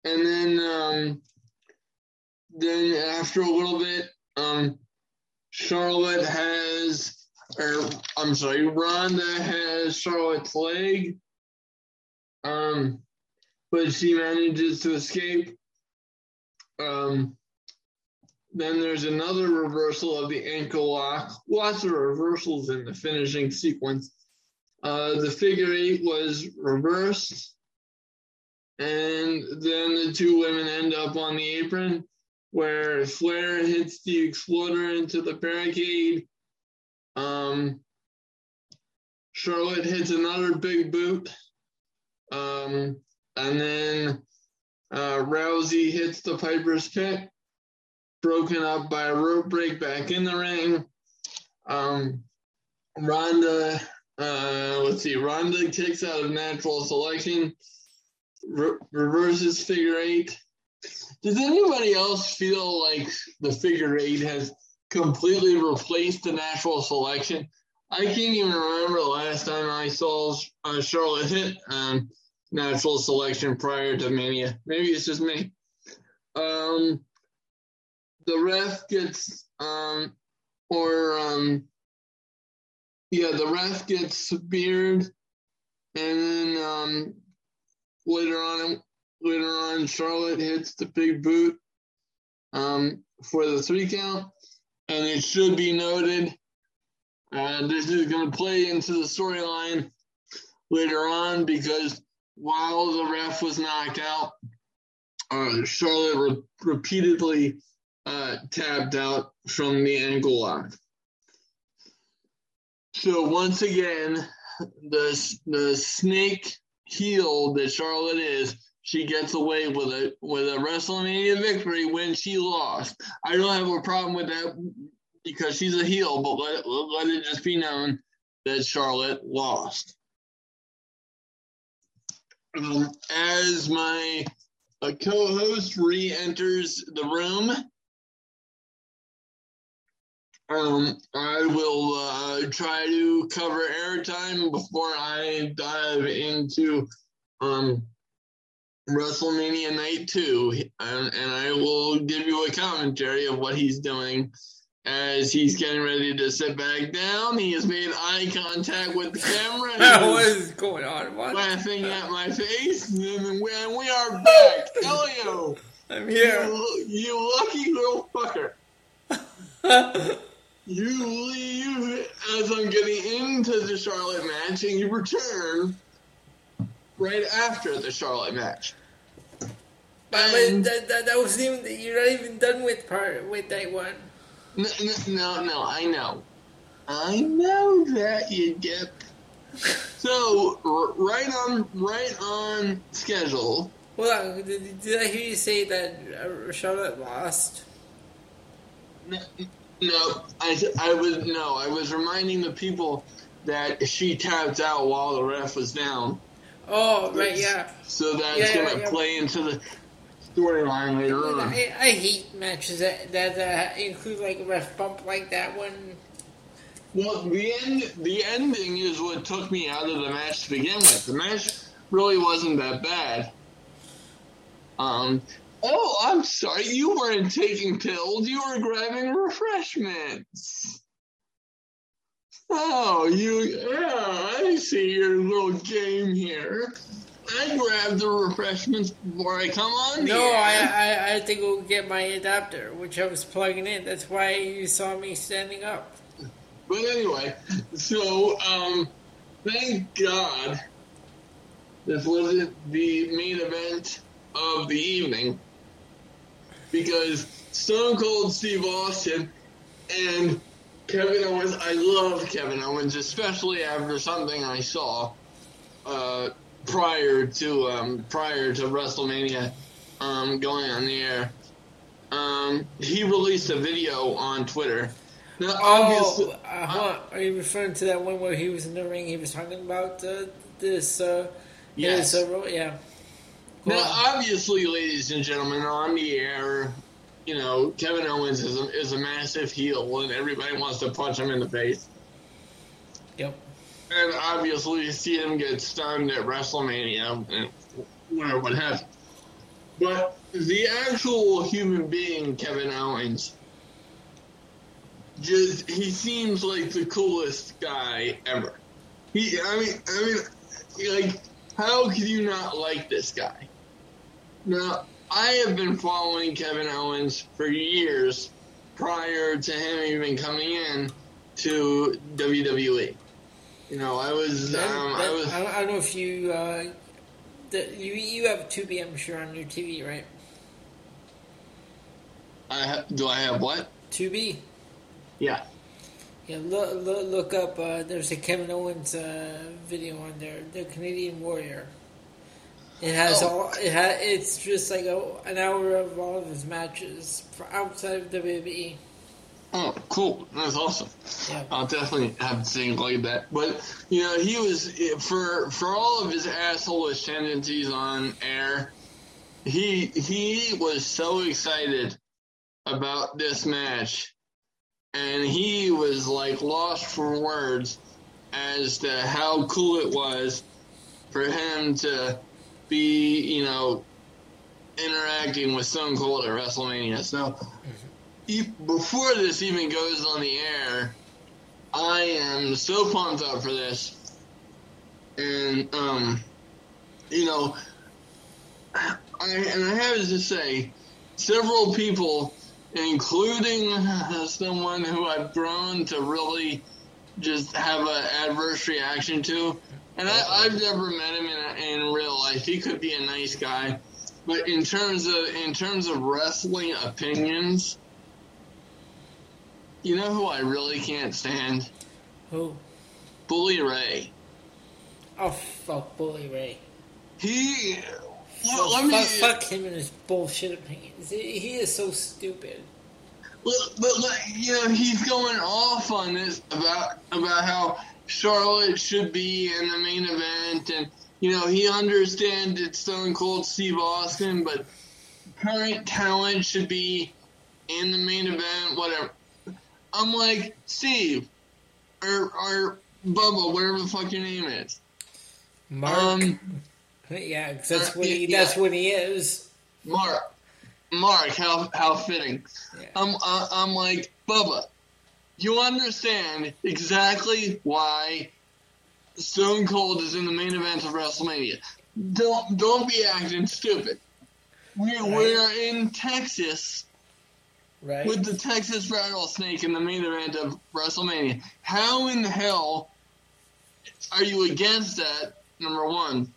and then um, then after a little bit, um, Charlotte has, or I'm sorry, Ronda has Charlotte's leg, um, but she manages to escape. Um, then there's another reversal of the ankle lock. Lots of reversals in the finishing sequence. Uh, the figure eight was reversed, and then the two women end up on the apron where Flair hits the exploder into the barricade. Um, Charlotte hits another big boot. Um, and then uh, Rousey hits the Piper's Pit, broken up by a rope break back in the ring. Um, Ronda, uh, let's see, Ronda kicks out of natural selection, re- reverses figure eight. Does anybody else feel like the figure eight has completely replaced the natural selection? I can't even remember the last time I saw uh, Charlotte hit um, natural selection prior to Mania. Maybe it's just me. Um, the ref gets, um, or um, yeah, the ref gets speared, and then um, later on, later on, Charlotte hits the big boot um, for the three count, and it should be noted. Uh, this is going to play into the storyline later on because while the ref was knocked out, uh, Charlotte re- repeatedly uh, tapped out from the ankle lock. So once again, the the snake heel that Charlotte is, she gets away with a with a WrestleMania victory when she lost. I don't have a problem with that because she's a heel, but let, let it just be known that Charlotte lost. Um, as my uh, co-host re-enters the room, um, I will uh, try to cover airtime before I dive into um, WrestleMania Night 2, and, and I will give you a commentary of what he's doing as he's getting ready to sit back down. He has made eye contact with the camera. what is going on? What? Laughing at my face, and we, and we are back. Elio, I'm here. you, you lucky little fucker. You leave as I'm getting into the Charlotte match, and you return right after the Charlotte match. but that, that, that wasn't even. You're not even done with part with that one. No, no, no, I know. I know that you get. So r- right on, right on schedule. Well. Did, did I hear you say that uh, Charlotte lost? No, no, I, I was no, I was reminding the people that she tapped out while the ref was down, Oh, right, yeah. so that's Yeah, gonna yeah, yeah. play into the storyline later on. I, I hate matches that that uh, include like a ref bump like that one. Well, the end, the ending is what took me out of the match to begin with. The match really wasn't that bad. Um. Oh, I'm sorry. You weren't taking pills. You were grabbing refreshments. Oh, you. Yeah, I see your little game here. I grabbed the refreshments before I come on. No. I, I I to go get my adapter, which I was plugging in. That's why you saw me standing up. But anyway, so um, thank God this wasn't the main event of the evening because Stone Cold Steve Austin and Kevin Owens. I love Kevin Owens, especially after something I saw uh, prior to um, prior to WrestleMania um, going on the air. Um, he released a video on Twitter. Now, obviously, Oh, uh-huh. Are you referring to that one where he was in the ring? He was talking about uh, this. Uh, Yes. his, uh, yeah. Now, obviously, ladies and gentlemen, on the air, you know, Kevin Owens is a, is a massive heel and everybody wants to punch him in the face. Yep. And obviously, you see him get stunned at WrestleMania and whatever, what have. But the actual human being, Kevin Owens, just he seems like the coolest guy ever. He, I mean, I mean, like, how could you not like this guy? Now, I have been following Kevin Owens for years prior to him even coming in to WWE. You know, I was, um, I was. I don't, I don't know if you, uh, the, you you have Tubi, I'm sure, on your TV, right? I ha- do I have what? Tubi. Yeah. Yeah, look, look, look up. Uh, there's a Kevin Owens uh, video on there. The Canadian Warrior. It has Oh. all. It ha, It's just like a, an hour of all of his matches for outside of WWE. Oh, cool. That's awesome. Yeah. I'll definitely have to think like that. But you know, he was for for all of his assholish tendencies on air. He he was so excited about this match, and he was like lost for words as to how cool it was for him to be, you know, interacting with Stone Cold at WrestleMania. So before this even goes on the air, I am so pumped up for this. And, um, you know, I, and I have to say, several people, including someone who I've grown to really just have an adverse reaction to, and I, I've never met him in, in real life. He could be a nice guy, but in terms of in terms of wrestling opinions, you know who I really can't stand? Who? Bully Ray. Oh fuck, Bully Ray. He. Fuck, Well, let me. fuck, fuck him and his bullshit opinions. He, he is so stupid. Well, but like, you know, he's going off on this about about how Charlotte should be in the main event, and you know he understands it's Stone Cold Steve Austin, but current talent should be in the main event. Whatever. I'm like Steve, or or Bubba, whatever the fuck your name is. Mark. Um, yeah, 'cause that's uh, what he. yeah. That's what he is. Mark, Mark, how how fitting. Yeah. I'm uh, I'm like Bubba. You understand exactly why Stone Cold is in the main event of WrestleMania. Don't don't be acting stupid. We're we're in Texas Right. with the Texas Rattlesnake in the main event of WrestleMania. How in the hell are you against that? Number one,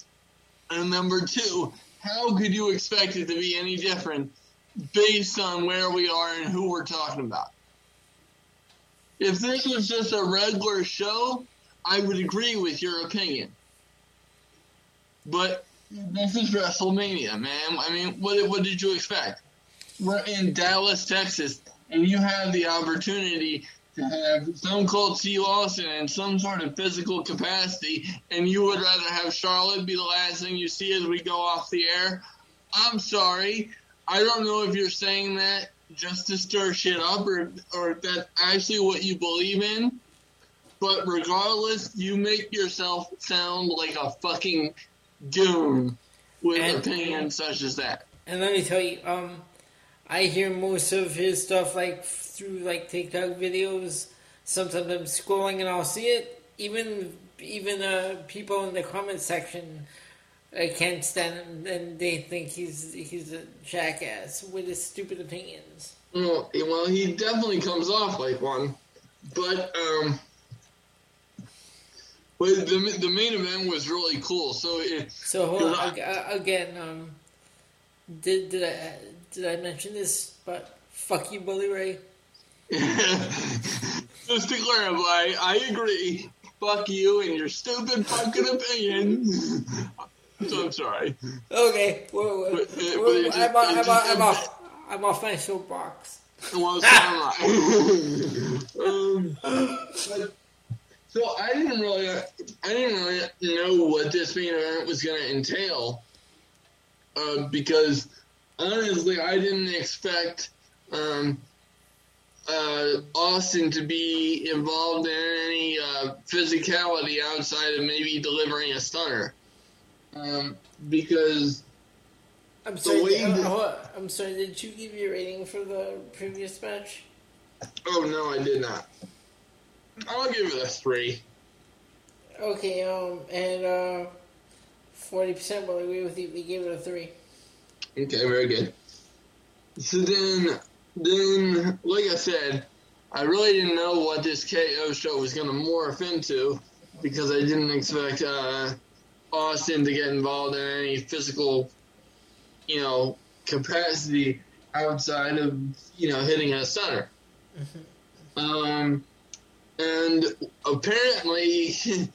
and number two, how could you expect it to be any different based on where we are and who we're talking about? If this was just a regular show, I would agree with your opinion. But this is WrestleMania, man. I mean, what what did you expect? We're in Dallas, Texas, and you have the opportunity to have Stone Cold Steve Austin in some sort of physical capacity, and you would rather have Charlotte be the last thing you see as we go off the air. I'm sorry. I don't know if you're saying that just to stir shit up or, or if that's actually what you believe in. But regardless, you make yourself sound like a fucking goon with And- opinions such as that. And let me tell you, um, I hear most of his stuff like through like TikTok videos. Sometimes I'm scrolling and I'll see it. Even even uh, people in the comment section uh, can't stand him, and they think he's he's a jackass with his stupid opinions. Well, well, he definitely comes off like one, but um, but the the main event was really cool. So it, So hold on, ag- uh, again, um, did did I did I mention this? But fuck you, Bully Ray. just to clarify, I agree. Fuck you and your stupid fucking opinion. So I'm sorry. Okay, whoa, whoa, But, uh, whoa, but it just- I'm, off, I'm, just- off, I'm off. I'm off my soapbox. Well, so I. um, but, so I didn't really, I didn't really know what this main event was going to entail, uh, because honestly, I didn't expect um, uh, Austin to be involved in any uh, physicality outside of maybe delivering a stunner. Um, because I'm sorry. way uh, I'm sorry. Did you give your rating for the previous match? oh no, I did not. I'll give it a three. Okay. Um. And uh, forty percent will agree with you. We gave it a three. Okay, very good. So then, then, like I said, I really didn't know what this KO show was going to morph into because I didn't expect uh, Austin to get involved in any physical, you know, capacity outside of you know hitting a center. Um, and apparently,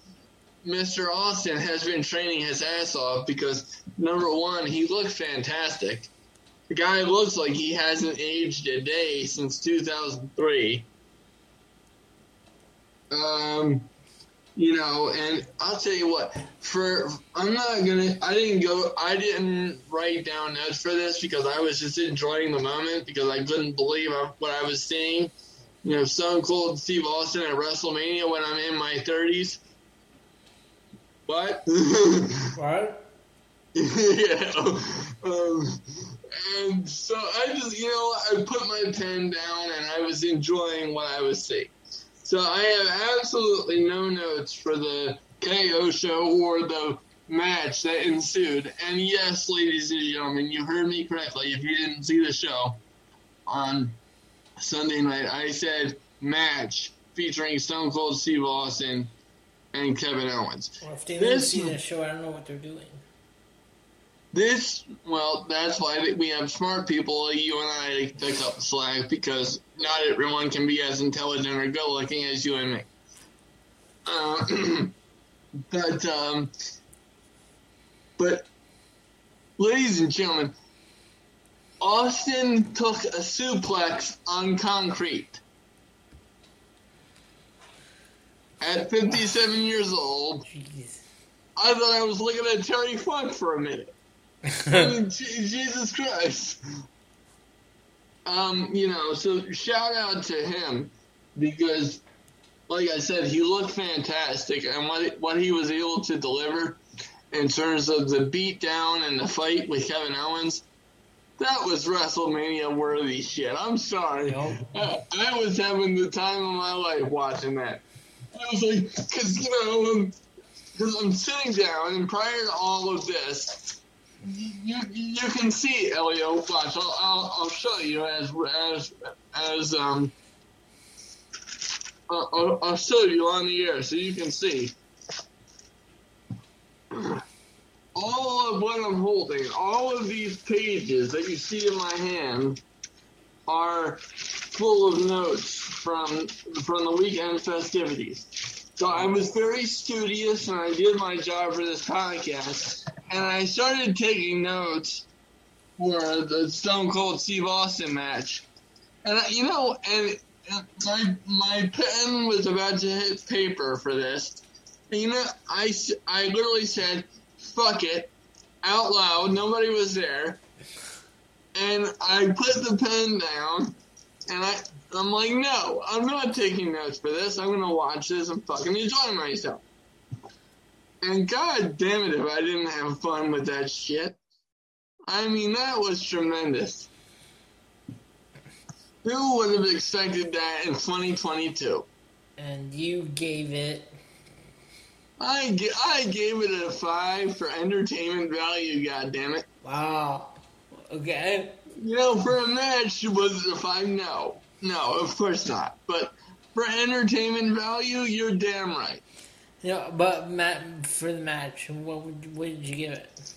Mr. Austin has been training his ass off because number one, he looked fantastic. The guy looks like he hasn't aged a day since 2003. Um, you know, and I'll tell you what, for I'm not gonna, I didn't go, I didn't write down notes for this because I was just enjoying the moment because I couldn't believe what I was seeing. You know, Stone Cold Steve Austin at WrestleMania when I'm in my 30s. What? What? yeah. Um, and so I just, you know, I put my pen down and I was enjoying what I was seeing. So I have absolutely no notes for the KO show or the match that ensued. And yes, ladies and gentlemen, you heard me correctly. If you didn't see the show on Sunday night, I said match featuring Stone Cold Steve Austin and Kevin Owens. Well, if they didn't This- see the show, I don't know what they're doing. This, well, that's why we have smart people like you and I to pick up the slack because not everyone can be as intelligent or good looking as you and me. Uh, but, um, but, ladies and gentlemen, Austin took a suplex on concrete. At 57 years old, Jeez. I thought I was looking at Terry Funk for a minute. I mean, Je- Jesus Christ. Um, you know, so shout out to him because, like I said, he looked fantastic, and what what he was able to deliver in terms of the beatdown and the fight with Kevin Owens, that was WrestleMania worthy shit. I'm sorry, Nope. I, I was having the time of my life watching that. I was like, because you know, because I'm sitting down, and prior to all of this, you you can see Elio. Watch, I'll, I'll I'll show you as as as um. I'll, I'll- show you on the air so you can see. All of what I'm holding, all of these pages that you see in my hand, are full of notes from from the weekend festivities. So I was very studious and I did my job for this podcast. And I started taking notes for the Stone Cold Steve Austin match. And I, you know, and, and my my pen was about to hit paper for this. And you know, I I literally said, "Fuck it," out loud. Nobody was there. And I put the pen down, and I I'm like, no, I'm not taking notes for this. I'm gonna watch this and fucking enjoy myself. And god damn it if I didn't have fun with that shit. I mean, that was tremendous. Who would have expected that in 2022? And you gave it. I, I gave it a 5 for entertainment value, god damn it. Wow. Okay. You know, for a match, was it a 5? No. No, of course not. But for entertainment value, you're damn right. No, but Matt, for the match, what would what did you give it?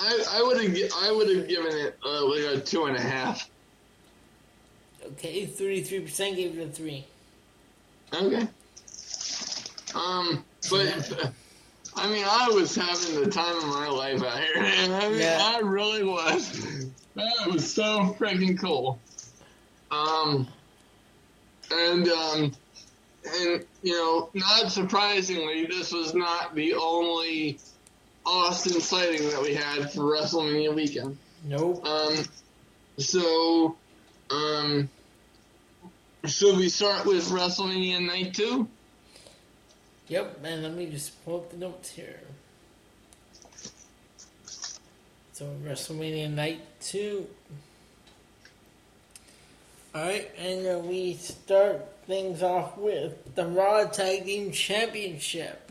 I, I would have I would have given it uh, like a two and a half. Okay, thirty three percent gave it a three. Okay. Um, but I mean, I was having the time of my life out here. I mean, Yeah. I really was. That was so freaking cool. Um, and um, and you know, not surprisingly, this was not the only Austin sighting that we had for WrestleMania weekend. Nope. Um, so Um, should we start with WrestleMania Night 2? Yep, and let me just pull up the notes here. So WrestleMania Night Two. All right, and uh, we start things off with the Raw Tag Team Championship.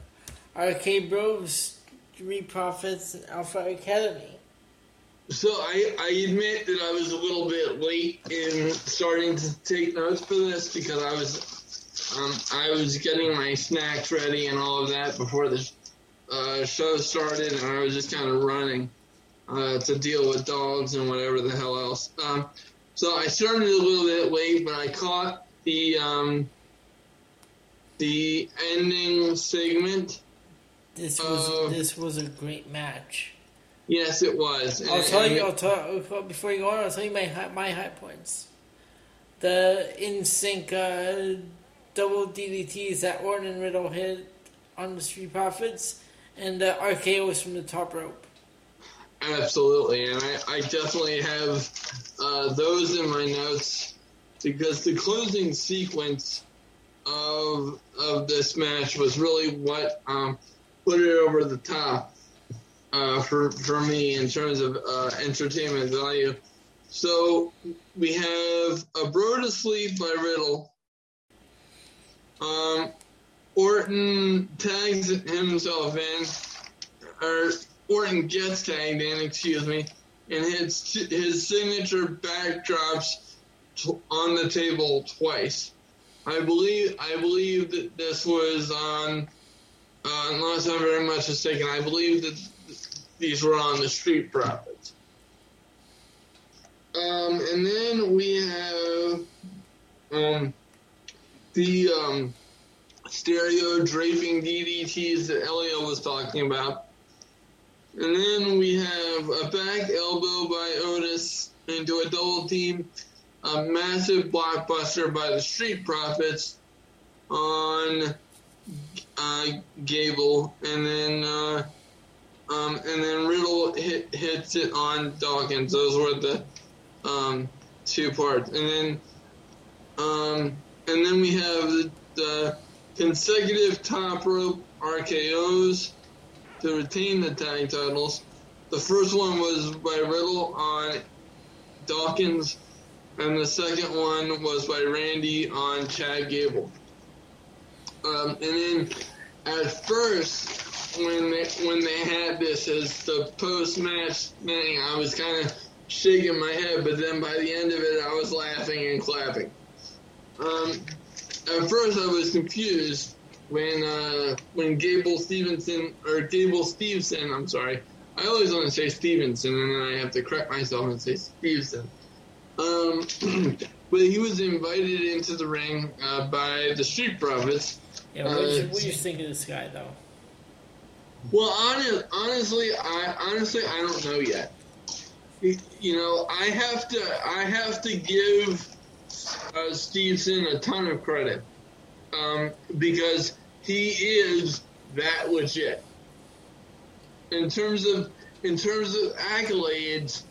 RK Bros, Street Profits, and Alpha Academy. So I, I admit that I was a little bit late in starting to take notes for this because I was um, I was getting my snacks ready and all of that before the uh, show started, and I was just kind of running uh, to deal with dogs and whatever the hell else. Um, so I started a little bit late, but I caught the um, the ending segment. This was Uh, this was a great match. Yes, it was. I'll And- tell you. I'll tell before you go on. I'll tell you my hi- my high points. The in sync uh, double DDTs that Orton and Riddle hit on the Street Profits, and the RKO's from the top rope. Absolutely, and I, I definitely have uh, those in my notes because the closing sequence of of this match was really what um, put it over the top uh, for for me in terms of uh, entertainment value. So we have a bro to sleep by Riddle. Um, Orton tags himself in, or Orton gets tagged in, excuse me, and his his signature backdrops t- on the table twice. I believe I believe that this was on, uh, unless I'm very much mistaken, I believe that these were on the Street Profits. Um, and then we have um, the um, stereo draping DDTs that Elio was talking about. And then we have a back elbow by Otis into a double team, a massive blockbuster by the Street Profits on uh, Gable, and then uh, um, and then Riddle hit, hits it on Dawkins. Those were the um, two parts, and then um, and then we have the, the consecutive top rope RKO's to retain the tag titles. The first one was by Riddle on Dawkins, and the second one was by Randy on Chad Gable. Um, and then at first, when they when they had this as the post match thing, I was kind of shaking my head, but then by the end of it, I was laughing and clapping. Um, at first, I was confused when uh, when Gable Stevenson or Gable Steveson, I'm sorry, I always want to say Stevenson, and then I have to correct myself and say Steveson. Um, but he was invited into the ring uh, by the Street Profits. Yeah, what, did you, Uh, what do you think of this guy though? Well, honest, honestly, I honestly I don't know yet. You you know, I have to I have to give uh, Stevenson a ton of credit um, because he is that legit. In terms of in terms of accolades,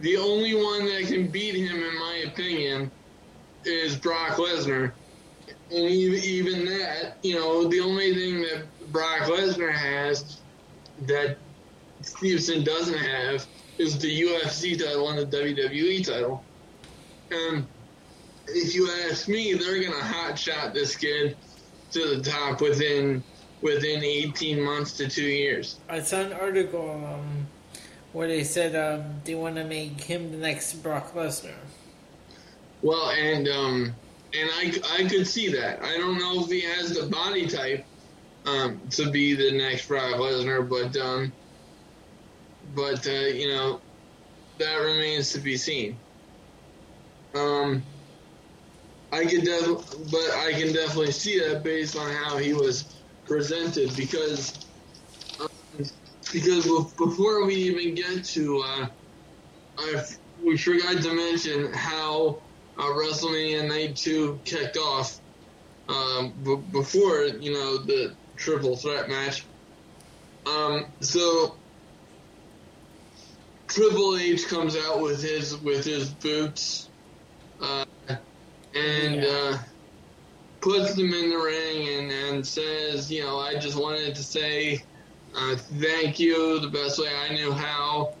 the only one that can beat him, in my opinion, is Brock Lesnar. And even, that, you know, the only thing that Brock Lesnar has that Stevenson doesn't have is the UFC title and the WWE title. And if you ask me, they're gonna hot shot this kid to the top within within 18 months to two years. I saw an article um, where they said um, they want to make him the next Brock Lesnar. Well, and um, and I, I could see that. I don't know if he has the body type um, to be the next Brock Lesnar, but um, but uh, you know that remains to be seen. Um, I can def- but I can definitely see that based on how he was presented because because before we even get to uh, I we forgot to mention how uh, WrestleMania Night Two kicked off um, b- before you know the triple threat match. Um, so Triple H comes out with his with his boots, uh, and Yeah. uh, puts them in the ring and, and says, you know, I just wanted to say uh, thank you the best way I knew how,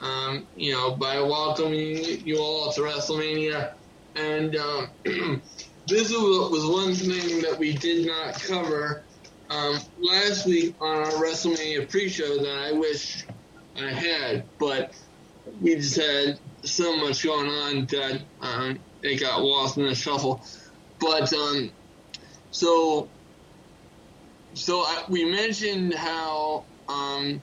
um, you know, by welcoming you all to WrestleMania. And um, this was one thing that we did not cover um, last week on our WrestleMania pre-show that I wish I had, but we just had so much going on that um, it got lost in the shuffle. But um, so so I, we mentioned how um,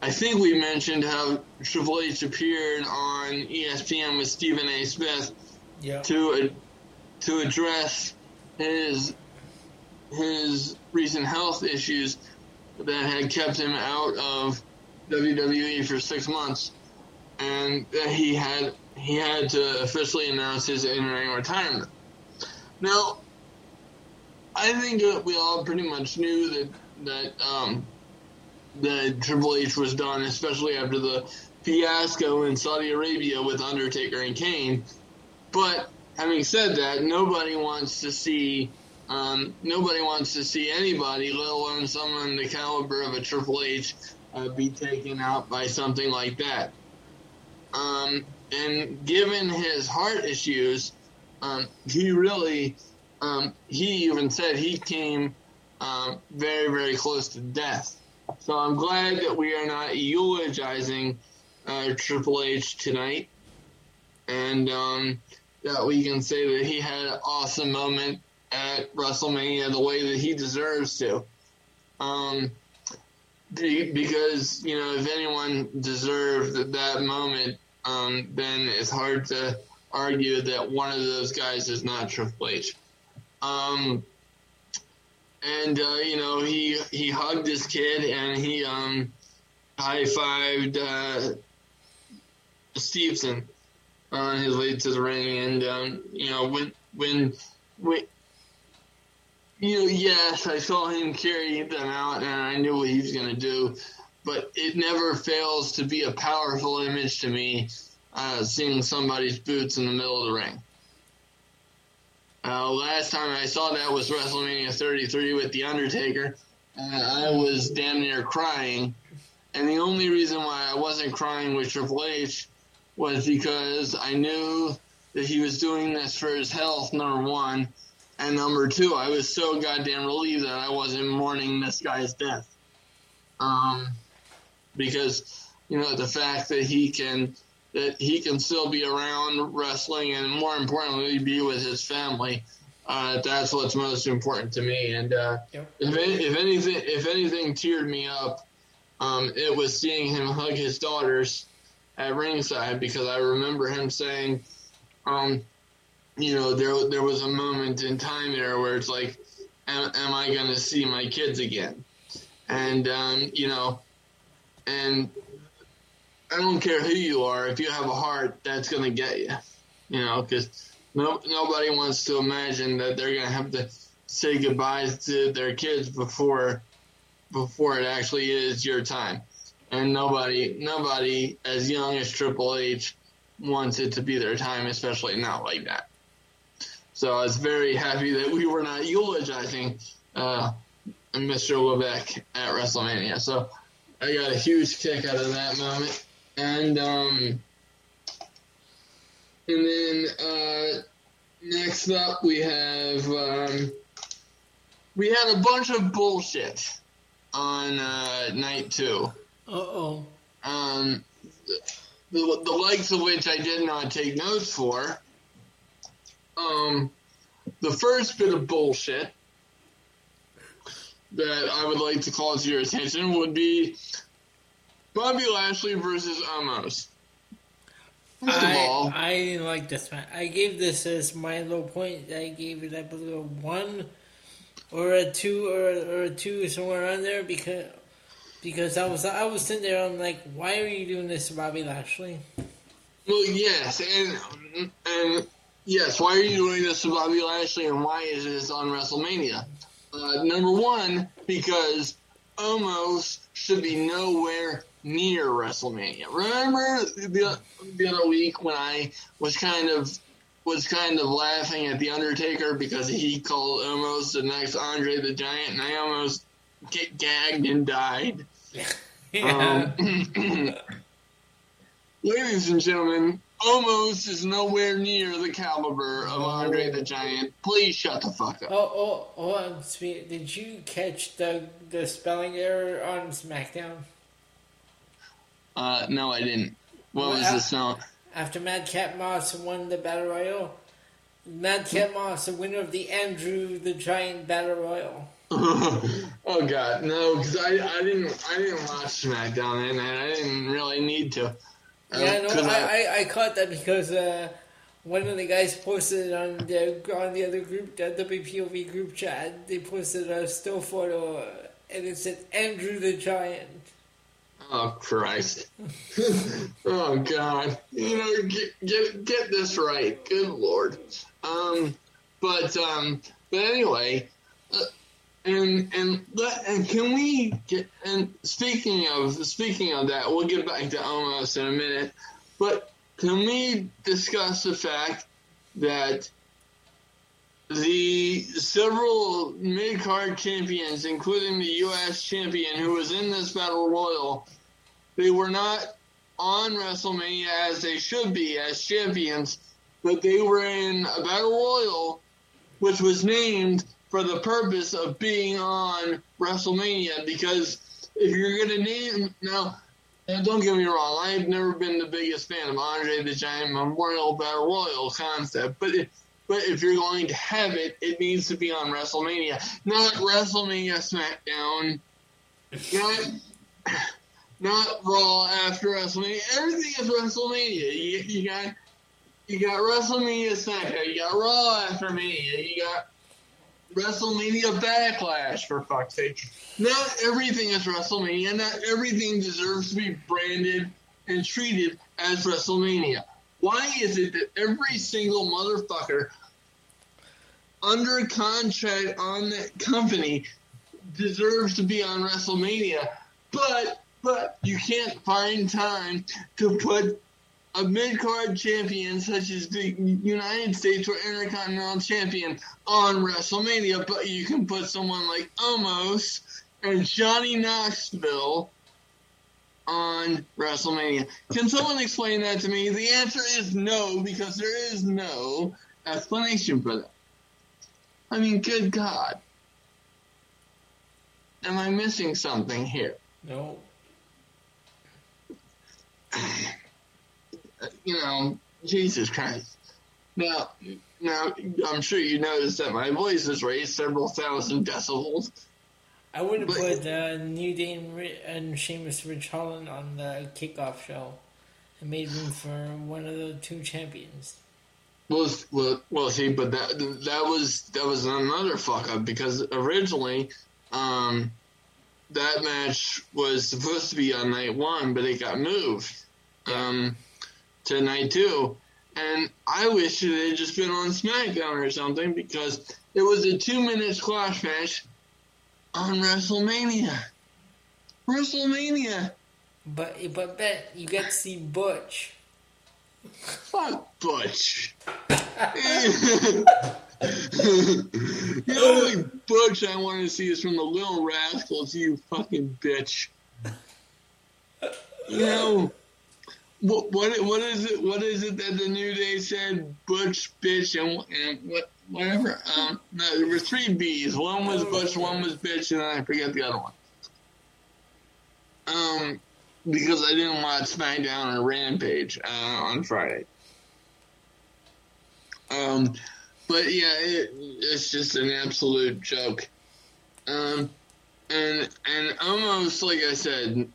I think we mentioned how Triple H appeared on ESPN with Stephen A. Smith Yeah. to to address his his recent health issues that had kept him out of WWE for six months, and that he had he had to officially announce his in-ring retirement. Now, I think that we all pretty much knew that that um, that Triple H was done, especially after the fiasco in Saudi Arabia with Undertaker and Kane. But having said that, nobody wants to see um, nobody wants to see anybody, let alone someone the caliber of a Triple H, uh, be taken out by something like that. Um, and given his heart issues, um, he really, um, he even said he came um, very, very close to death. So I'm glad that we are not eulogizing uh, Triple H tonight, and um, that we can say that he had an awesome moment at WrestleMania the way that he deserves to. Um, because you know, if anyone deserved that moment, um, then it's hard to argue that one of those guys is not Triple H. Um, and uh, you know, he he hugged his kid and he um, high fived uh, Stevenson on his way to the ring, and um, you know when when when you know yes, I saw him carry them out, and I knew what he was going to do, but it never fails to be a powerful image to me, uh, seeing somebody's boots in the middle of the ring. Uh, last time I saw that was WrestleMania 33 with The Undertaker, and I was damn near crying. And the only reason why I wasn't crying with Triple H was because I knew that he was doing this for his health, number one. And number two, I was so goddamn relieved that I wasn't mourning this guy's death. Um, because, you know, the fact that he can, that he can still be around wrestling and more importantly, be with his family. Uh, that's what's most important to me. And, uh, Yep. if, any- if anything, if anything teared me up, um, it was seeing him hug his daughters at ringside because I remember him saying, um, you know, there there was a moment in time there where it's like, am, am I going to see my kids again? And um, you know, and I don't care who you are, if you have a heart, that's going to get you. You know, because no, nobody wants to imagine that they're going to have to say goodbyes to their kids before before it actually is your time. And nobody, nobody as young as Triple H wants it to be their time, especially not like that. So I was very happy that we were not eulogizing uh, Mr. Levesque at WrestleMania. So I got a huge kick out of that moment. And um, and then uh, next up we have um, we had a bunch of bullshit on uh, night two. Uh oh. Um, the, the likes of which I did not take notes for. Um, the first bit of bullshit that I would like to call to your attention would be Bobby Lashley versus Omos. First of I, all, I didn't like this one. I gave this as my low point. I gave it, I believe, a one or a two or, or a two somewhere around there because because I was I was sitting there. I'm like, why are you doing this to Bobby Lashley? well, yes, and and yes, why are you doing this to Bobby Lashley, and why is this on WrestleMania? Uh, number one, because Omos should be nowhere near WrestleMania. Remember the, the other week when I was kind of was kind of laughing at the Undertaker because he called Omos the next Andre the Giant, and I Omos get gagged and died. yeah. Um, ladies and gentlemen, almost is nowhere near the caliber of Andre the Giant. Please shut the fuck up. oh, oh, on. Sweet. Did you catch the the spelling error on SmackDown? Uh, no, I didn't. What was Well, the song? After Madcap Moss won the Battle Royal, Madcap Moss, the winner of the Andrew the Giant Battle Royal. oh God, no, because I, I didn't I didn't watch SmackDown that night. I didn't really need to. Uh, Yeah, no, 'cause I, I, I caught that because uh, one of the guys posted on the on the other group, the WPOV group chat. They posted a still photo, uh, and it said Andrew the Giant. Oh Christ! oh God! You know, get, get get this right. Good Lord. Um, but um, but anyway, uh, and and let- and can we get and speaking of speaking of that, we'll get back to Omos in a minute. But can we discuss the fact that the several mid card champions, including the U.S. champion who was in this battle royal, they were not on WrestleMania as they should be as champions, but they were in a battle royal which was named for the purpose of being on WrestleMania. Because if you're going to name now, don't get me wrong, I've never been the biggest fan of Andre the Giant Memorial Battle Royal concept, but but if you're going to have it, it needs to be on WrestleMania, not WrestleMania SmackDown, not not Raw after WrestleMania. Everything is WrestleMania. You, you got you got WrestleMania SmackDown. You got Raw after Mania. You got WrestleMania Backlash for fuck's sake. Not everything is WrestleMania. Not everything deserves to be branded and treated as WrestleMania. Why is it that every single motherfucker under contract on that company deserves to be on WrestleMania, but but you can't find time to put a mid card champion such as the United States or Intercontinental Champion on WrestleMania, but you can put someone like Omos and Johnny Knoxville on WrestleMania. Can someone explain that to me? The answer is no, because there is no explanation for that. I mean, good God. Am I missing something here? No. you know, Jesus Christ. Now, now, I'm sure you noticed that my voice is raised several thousand decibels. I would have But- put uh, New Day and Sheamus Ridge Holland on the kickoff show and made room for one of the two champions. Well, well, well, see, but that that was that was another fuck up because originally, um, that match was supposed to be on night one, but it got moved, um, to night two, and I wish it had just been on SmackDown or something because it was a two minute squash match on WrestleMania. WrestleMania. But but bet you get to see Butch. Fuck Butch. the only Butch I want to see is from the Little Rascals, you fucking bitch. You know, what, what what is it? What is it that the New Day said? Butch, bitch, and, and what whatever. Um, no, there were three B's. One was Butch, one was bitch, and I forget the other one. Um, because I didn't watch SmackDown or Rampage uh, on Friday. Um, but yeah, it, it's just an absolute joke. Um, and and Omos like I said,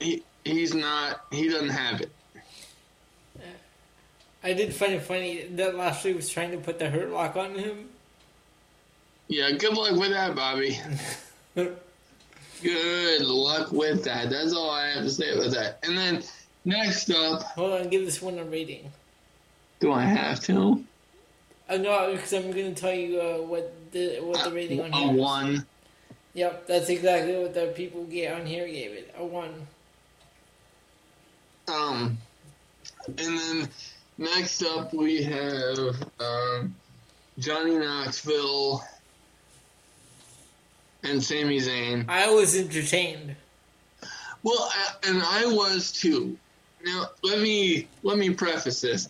he he's not he doesn't have it. I did find it funny that Lashley was trying to put the Hurt Lock on him. Yeah, good luck with that, Bobby. Good luck with that. That's all I have to say about that. And then next up, Hold on, give this one a rating. do I have to? Oh no, because I'm going to tell you uh, what the what the rating on a here. is. one. Yep, that's exactly what the people get on here gave it. A one. Um, and then next up we have um, Johnny Knoxville and Sami Zayn. I was entertained. Well, I- and I was too. Now let me let me preface this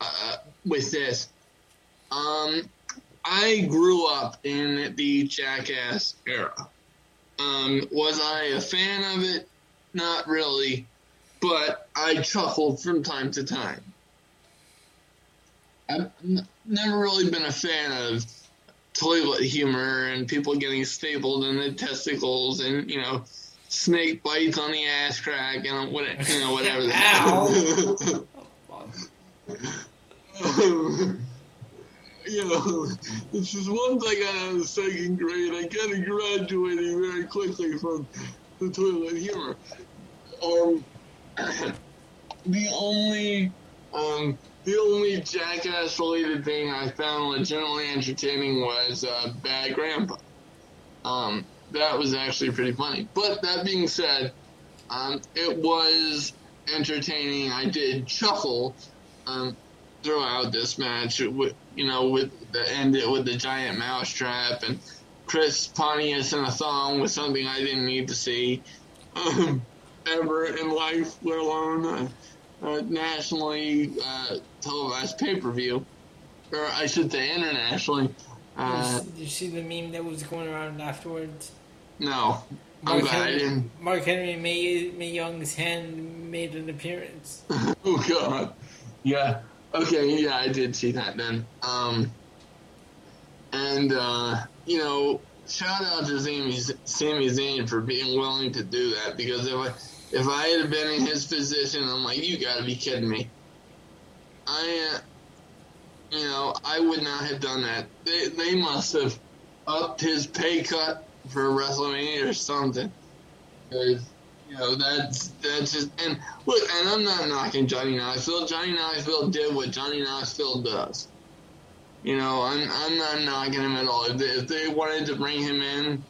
uh, with this. Um, I grew up in the Jackass era. Um, was I a fan of it? Not really, but I chuckled from time to time. I've n- never really been a fan of toilet humor and people getting stapled in the testicles and you know snake bites on the ass crack and what you know whatever. Ow. you know, this is one thing out of second grade. I kind of graduating very quickly from the toilet humor. Um, the only, um, the only jackass related thing I found legitimately entertaining was uh, Bad Grandpa. Um, that was actually pretty funny. But that being said, um, it was entertaining. I did chuckle um, throughout this match. With, you know, with the end it with the giant mousetrap and Chris Pontius in a thong was something I didn't need to see um, ever in life, let alone a, a nationally uh, televised pay per view, or I should say internationally. Uh, Did you see the meme that was going around afterwards? no, I'm Mark glad I Henry, didn't. Mark Henry Mae, Mae Young's hand made an appearance. oh god. Yeah. Okay, yeah, I did see that then. Um and uh you know, shout out to Sami, Sami Zayn for being willing to do that because if I if I had been in his position, I'm like, you gotta be kidding me. I, you know, I would not have done that. They they must have upped his pay cut for WrestleMania or something. Because, you know, that's that's just and look, and I'm not knocking Johnny Knoxville. Johnny Knoxville did what Johnny Knoxville does. You know, I'm I'm not knocking him at all. If they, if they wanted to bring him in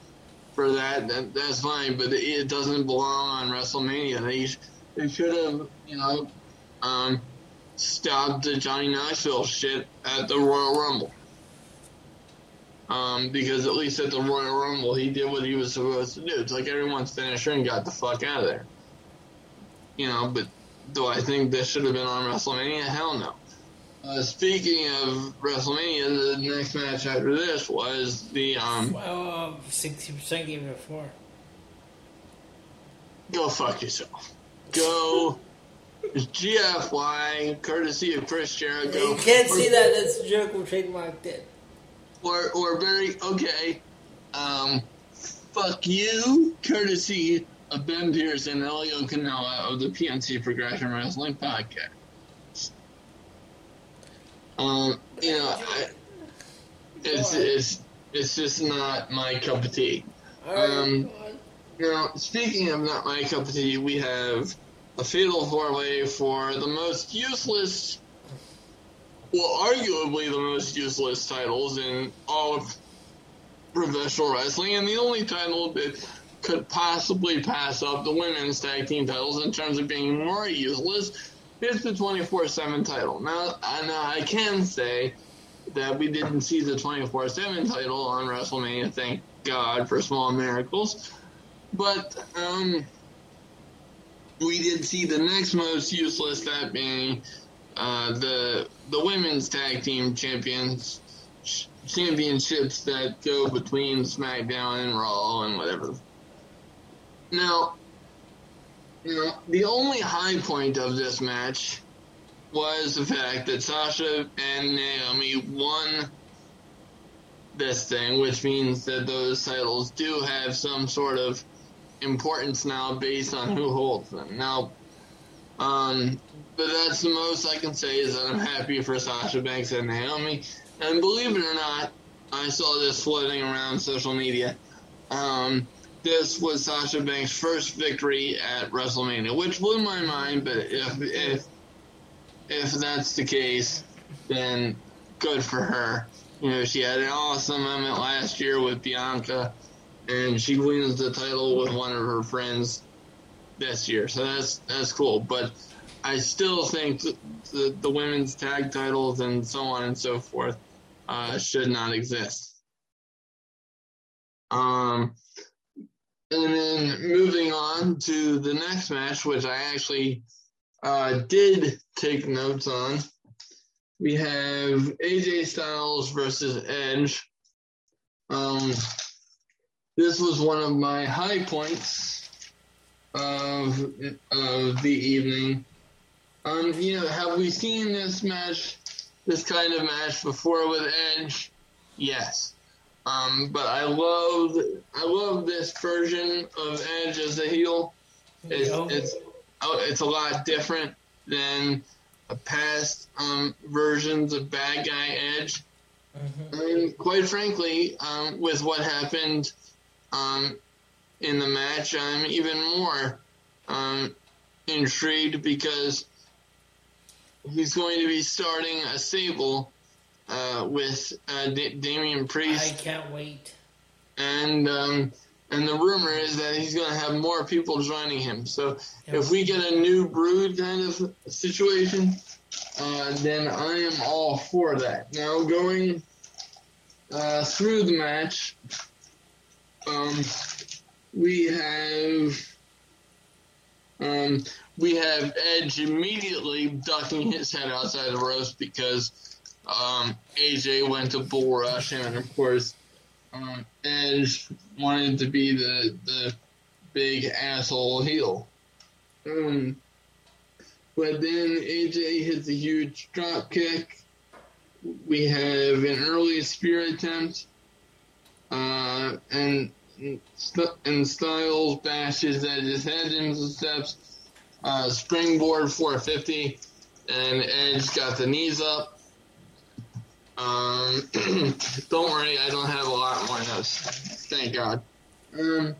for that, that that's fine. But it, doesn't belong on WrestleMania. They they should have, you know, um, stopped the Johnny Knoxville shit at the Royal Rumble. Um, because at least at the Royal Rumble, he did what he was supposed to do. It's like everyone's finisher and got the fuck out of there. You know, but do I think this should have been on WrestleMania? Hell no. Uh, speaking of WrestleMania, the next match after this was the um, Well, sixty percent gave it a four. go fuck yourself. Go GFY, courtesy of Chris Jericho. You can't Or- see that. That's Jericho trademarked it. or or very okay. Um, fuck you, courtesy of Ben Pierce and Elio Canella of the PNC Progression Wrestling Podcast. Um, you know, I, it's it's it's just not my cup of tea. Um. Now, speaking of not my cup of tea, we have a fatal four way for the most useless, well, arguably the most useless titles in all of professional wrestling, and the only title that could possibly pass up the women's tag team titles in terms of being more useless is the 24 7 title. Now, I, now, I can say that we didn't see the 24 7 title on WrestleMania, thank God for small miracles. But um, we did see the next most useless, that being uh, the the women's tag team champions ch- championships that go between SmackDown and Raw and whatever. Now, you know, the only high point of this match was the fact that Sasha and Naomi won this thing, which means that those titles do have some sort of importance now based on who holds them. Now, um, but that's the most I can say is that I'm happy for Sasha Banks and Naomi. And believe it or not, I saw this floating around social media. Um, this was Sasha Banks' first victory at WrestleMania, which blew my mind. But if if if that's the case, then good for her. You know, she had an awesome moment last year with Bianca, and she wins the title with one of her friends this year. So that's that's cool. But I still think the, the, women's tag titles and so on and so forth uh, should not exist. Um, and then moving on to the next match, which I actually uh, did take notes on, we have AJ Styles versus Edge. Um, this was one of my high points of of the evening. Um, you know, have we seen this match, this kind of match before with Edge? Yes. Um, but I love I love this version of Edge as a heel. It's it's, oh, it's a lot different than past um, versions of bad guy Edge. Mm-hmm. I mean, quite frankly, um, with what happened um, in the match, I'm even more um, intrigued because he's going to be starting a stable uh, with uh, D- Damian Priest. I can't wait. And um, and the rumor is that he's going to have more people joining him. So if we get a new brood kind of situation, uh, then I am all for that. Now going uh, through the match, um, we have um, we have Edge immediately ducking his head outside the ropes because um, AJ went to bull rush and of course, um, Edge wanted to be the the big asshole heel. Um, but then AJ hits a huge drop kick. We have an early spear attempt, uh, and and Styles bashes Edge's head into the steps. Uh, springboard 450, and Edge got the knees up. Um, don't worry, I don't have a lot more notes. Thank God. Um,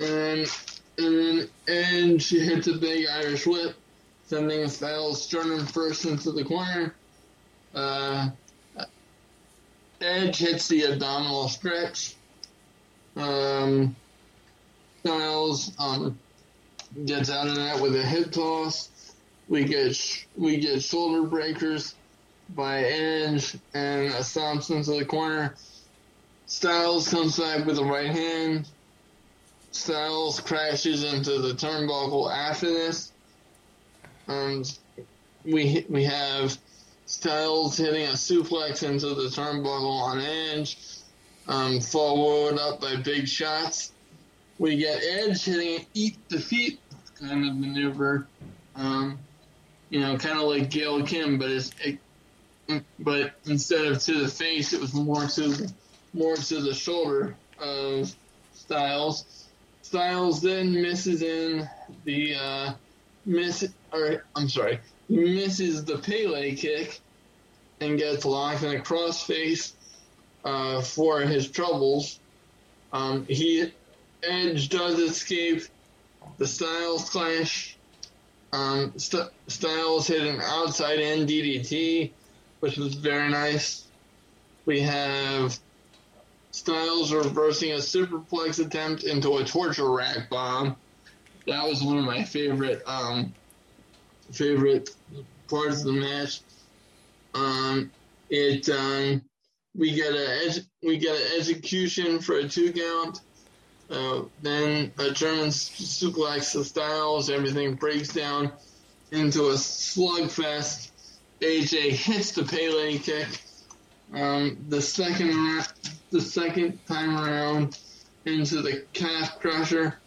and and and she hits a big Irish whip, sending Styles sternum first into the corner. Uh, Edge hits the abdominal stretch. Um, Styles um, gets out of that with a hip toss. We get we get shoulder breakers by Edge and a stomps into the corner. Styles comes back with the right hand. Styles crashes into the turnbuckle after this. And we we have Styles hitting a suplex into the turnbuckle on Edge. Um, followed up by big shots. We get Edge hitting an eat defeat kind of maneuver. Um, you know, kind of like Gail Kim, but it's it but instead of to the face, it was more to more to the shoulder of Styles. Styles then misses in the uh, miss, or I'm sorry, misses the Pele kick and gets locked in a crossface uh, for his troubles. Um, he Edge does escape the Styles clash. Um, St- Styles hit an outside in DDT which was very nice. We have Styles reversing a superplex attempt into a torture rack bomb. That was one of my favorite um, favorite parts of the match. Um, it um, we get a we get an execution for a two count. Uh, then a German suplex to Styles. Everything breaks down into a slugfest. AJ hits the Pele kick. Um, the second the second time around into the calf crusher.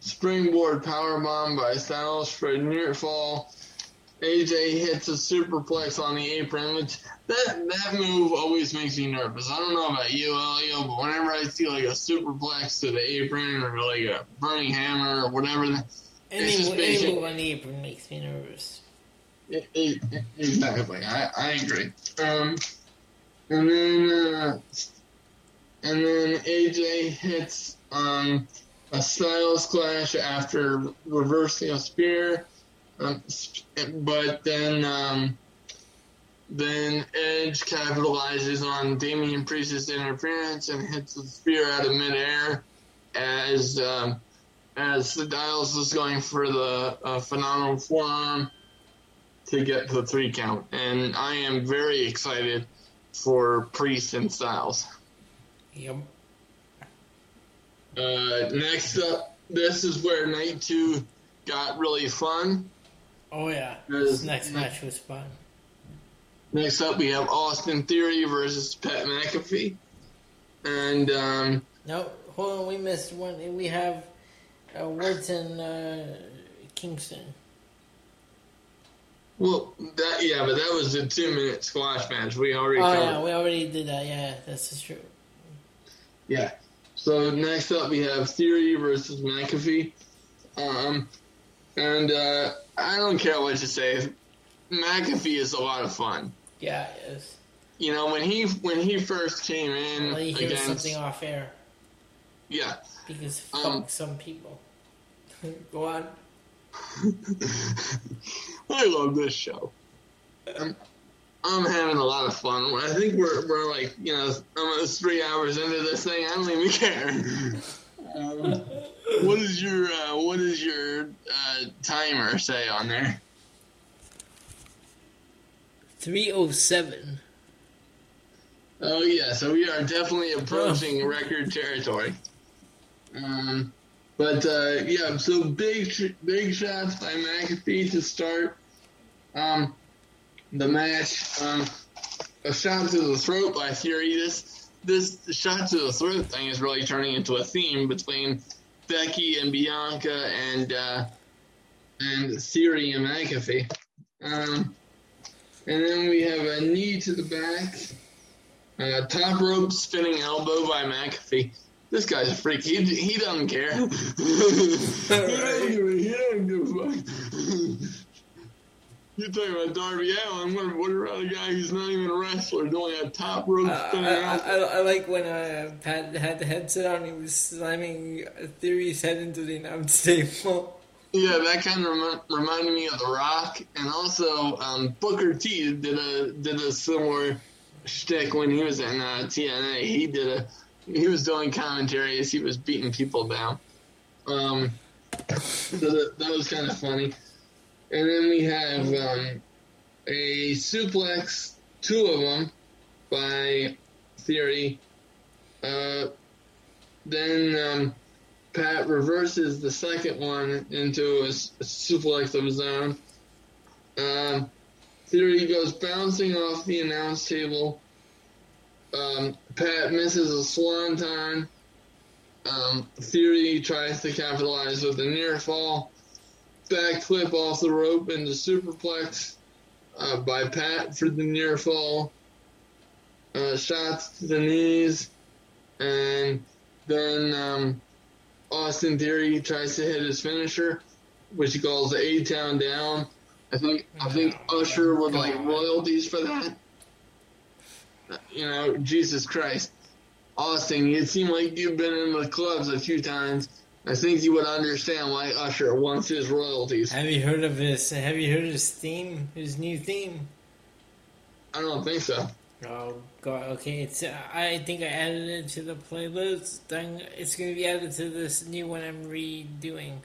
Springboard power bomb by Styles for a near fall. AJ hits a superplex on the apron, which that that move always makes me nervous. I don't know about you, Elio, but whenever I see like a superplex to the apron or like a burning hammer or whatever, any, any move on the apron makes me nervous exactly. I, I agree. Um, and then uh, and then AJ hits um, a Styles clash after reversing a spear, um, but then um, then Edge capitalizes on Damian Priest's interference and hits the spear out of midair as um, as Styles was going for the uh, phenomenal forearm to get the three count, and I am very excited for Priest and Styles. Yep. Uh, next up, this is where night two got really fun. Oh yeah. This next match was fun. Next up, we have Austin Theory versus Pat McAfee, and um, No, hold on. We missed one. We have uh, Wharton uh, Kingston. Well, that yeah, but that was a two-minute squash match. We already Oh covered. yeah, we already did that. Yeah, this is true. Yeah. So next up we have Theory versus McAfee. Um, and uh, I don't care what you say. McAfee is a lot of fun. Yeah, it is. You know when he when he first came in you hear against something off air yeah. because fuck Um, some people. Go on. I love this show. I'm, I'm having a lot of fun. I think we're we're like you know almost three hours into this thing. I don't even care. Um, what is your uh, what is your uh, timer say on there? Three oh seven. Oh yeah, so we are definitely approaching record territory. Um, but uh, yeah, so big big shots by McAfee to start um, the match. Um, a shot to the throat by Theory. This this shot to the throat thing is really turning into a theme between Becky and Bianca and uh, and Theory and McAfee. Um, and then we have a knee to the back. Uh, top rope spinning elbow by McAfee. This guy's a freak. He, he doesn't care. he, doesn't give a, he doesn't give a fuck. You're talking about Darby Allin. What, what about a guy who's not even a wrestler doing a top rope Uh, spinning I? I, I like when uh, Pat had the headset on. He was slamming Theory's head into the announce table. Yeah, that kind of remi- reminded me of The Rock, and also um, Booker T did a did a similar shtick when he was in uh, TNA. He did a he was doing commentary as he was beating people down. Um, so that, that was kind of funny. And then we have um, a suplex, two of them by Theory. Uh, then um, Pat reverses the second one into a suplex of his own. Um, Theory goes bouncing off the announce table. Um, Pat misses a swanton. Um, Theory tries to capitalize with a near fall. Backflip off the rope into superplex uh, by Pat for the near fall. Uh, shots to the knees. And then um, Austin Theory tries to hit his finisher, which he calls the A Town Down. I think I think Usher would like royalties for that. You know, Jesus Christ, Austin, you seem like you've been in the clubs a few times. I think you would understand why Usher wants his royalties. Have you heard of his? Have you heard his theme? His new theme? I don't think so. Oh god. Okay, it's. Uh, I think I added it to the playlist. Then it's going to be added to this new one I'm redoing.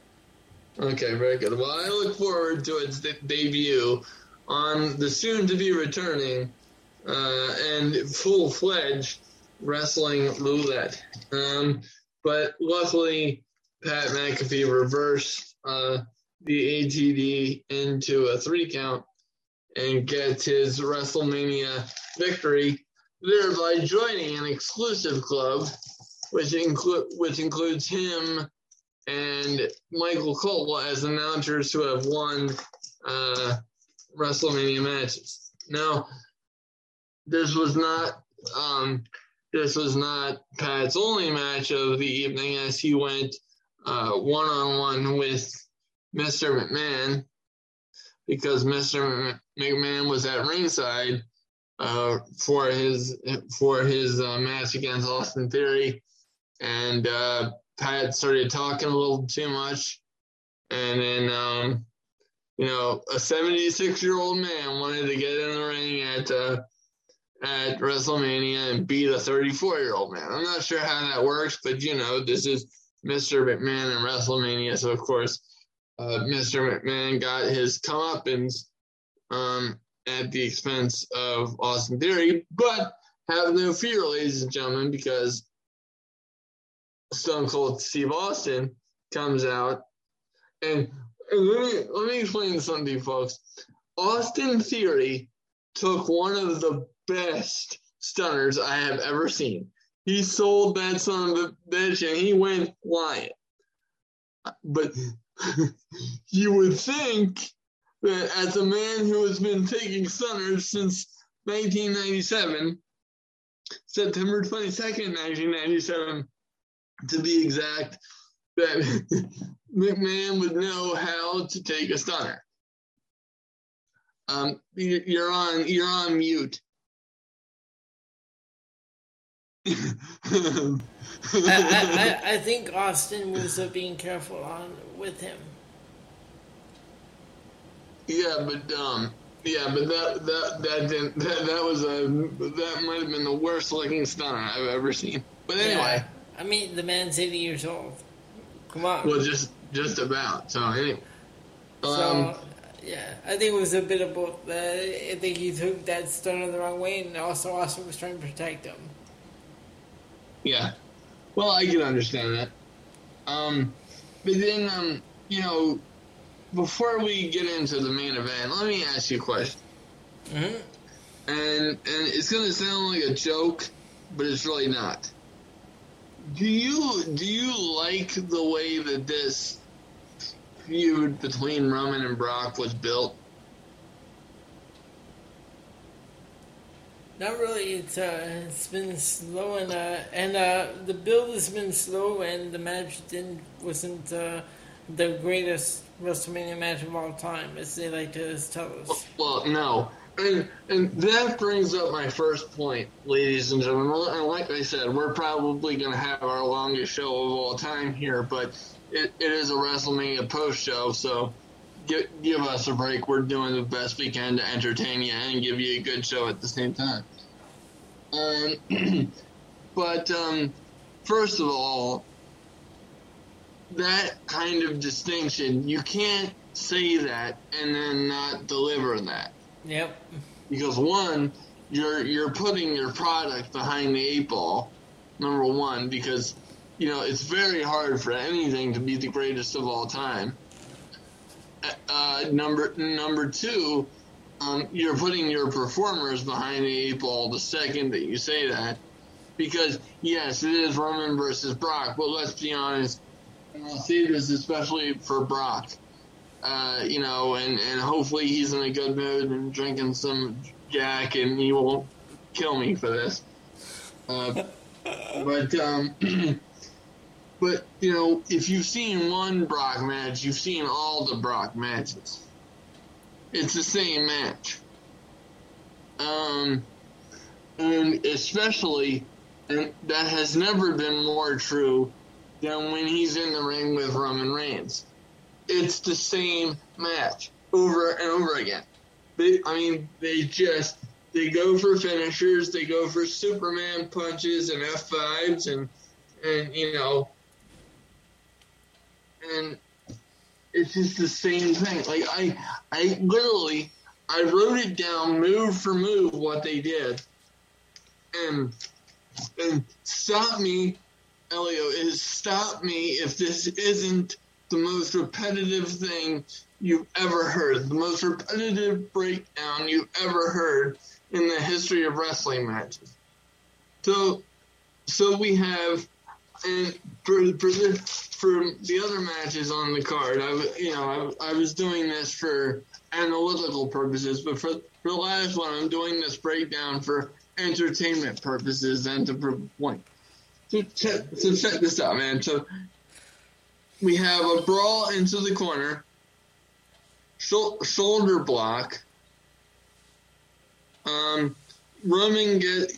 Okay, very good. Well, I look forward to its de- debut on the soon to be returning uh, and full fledged wrestling roulette. Um, but luckily, Pat McAfee reversed uh, the ATD into a three count and gets his WrestleMania victory, thereby joining an exclusive club, which include which includes him and Michael Cole as announcers who have won uh, WrestleMania matches. Now, this was not um, this was not Pat's only match of the evening, as he went one on one with Mr. McMahon because Mr. McMahon was at ringside uh, for his for his uh, match against Austin Theory, and uh, Pat started talking a little too much, and then um, you know a 76 year old man wanted to get in the ring at uh, at WrestleMania and beat a 34 year old man. I'm not sure how that works, but you know this is Mr. McMahon in WrestleMania. So of course, uh, Mr. McMahon got his comeuppance um, at the expense of Austin Theory, but have no fear, ladies and gentlemen, because Stone Cold Steve Austin comes out and, and let me let me explain something folks. Austin Theory took one of the best stunners I have ever seen. He sold that son of a bitch and he went flying. But you would think that as a man who has been taking stunners since 1997, September 22nd, 1997, to be exact, that McMahon would know how to take a stunner. Um, you're on you're on mute. I, I, I, think Austin was being careful on with him. Yeah, but um, yeah, but that that that didn't that, that was a that might have been the worst looking stunner I've ever seen. But anyway, yeah. I mean the man's eighty years old. Come on. Well, just just about. So anyway. Um, so yeah, I think it was a bit of both. Uh, I think he took that stunner the wrong way, and also Austin was trying to protect him. Yeah. Well, I can understand that. Um, but then, um, you know, before we get into the main event, let me ask you a question. Mm-hmm. And and it's gonna sound like a joke, but it's really not. Do you do you like the way that this feud between Roman and Brock was built? Not really. It's uh, it's been slow and uh, and uh, the build has been slow and the match didn't wasn't uh, the greatest WrestleMania match of all time, as they like to tell us. Well, no, and and that brings up my first point, ladies and gentlemen. And like I said, we're probably going to have our longest show of all time here, but it, it is a WrestleMania post show, so give, give us a break. We're doing the best we can to entertain you and give you a good show at the same time. Um, but um, first of all, that kind of distinction, you can't say that and then not deliver that. Yep. Because one, you're you're putting your product behind the eight ball. Number one, because you know it's very hard for anything to be the greatest of all time uh, number number two, um, you're putting your performers behind the eight ball the second that you say that, because yes, it is Roman versus Brock, but let's be honest, and I'll say this especially for Brock, uh, you know, and and hopefully he's in a good mood and drinking some Jack, and he won't kill me for this. Uh, but um, But, you know, if you've seen one Brock match, you've seen all the Brock matches. It's the same match. Um, and especially, and that has never been more true than when he's in the ring with Roman Reigns. It's the same match over and over again. They, I mean, they just they go for finishers, they go for Superman punches and F fives, and and you know and it's just the same thing. Like I, I literally, I wrote it down move for move what they did, and and stop me, Elio, is stop me if this isn't the most repetitive thing you've ever heard, the most repetitive breakdown you've ever heard in the history of wrestling matches. So, so we have and for for the for the other matches on the card, I you know I, I was doing this for analytical purposes, but for for the last one, I'm doing this breakdown for entertainment purposes and to prove point. So check, this out, man. So we have a brawl into the corner, shoulder block. Um, Roman get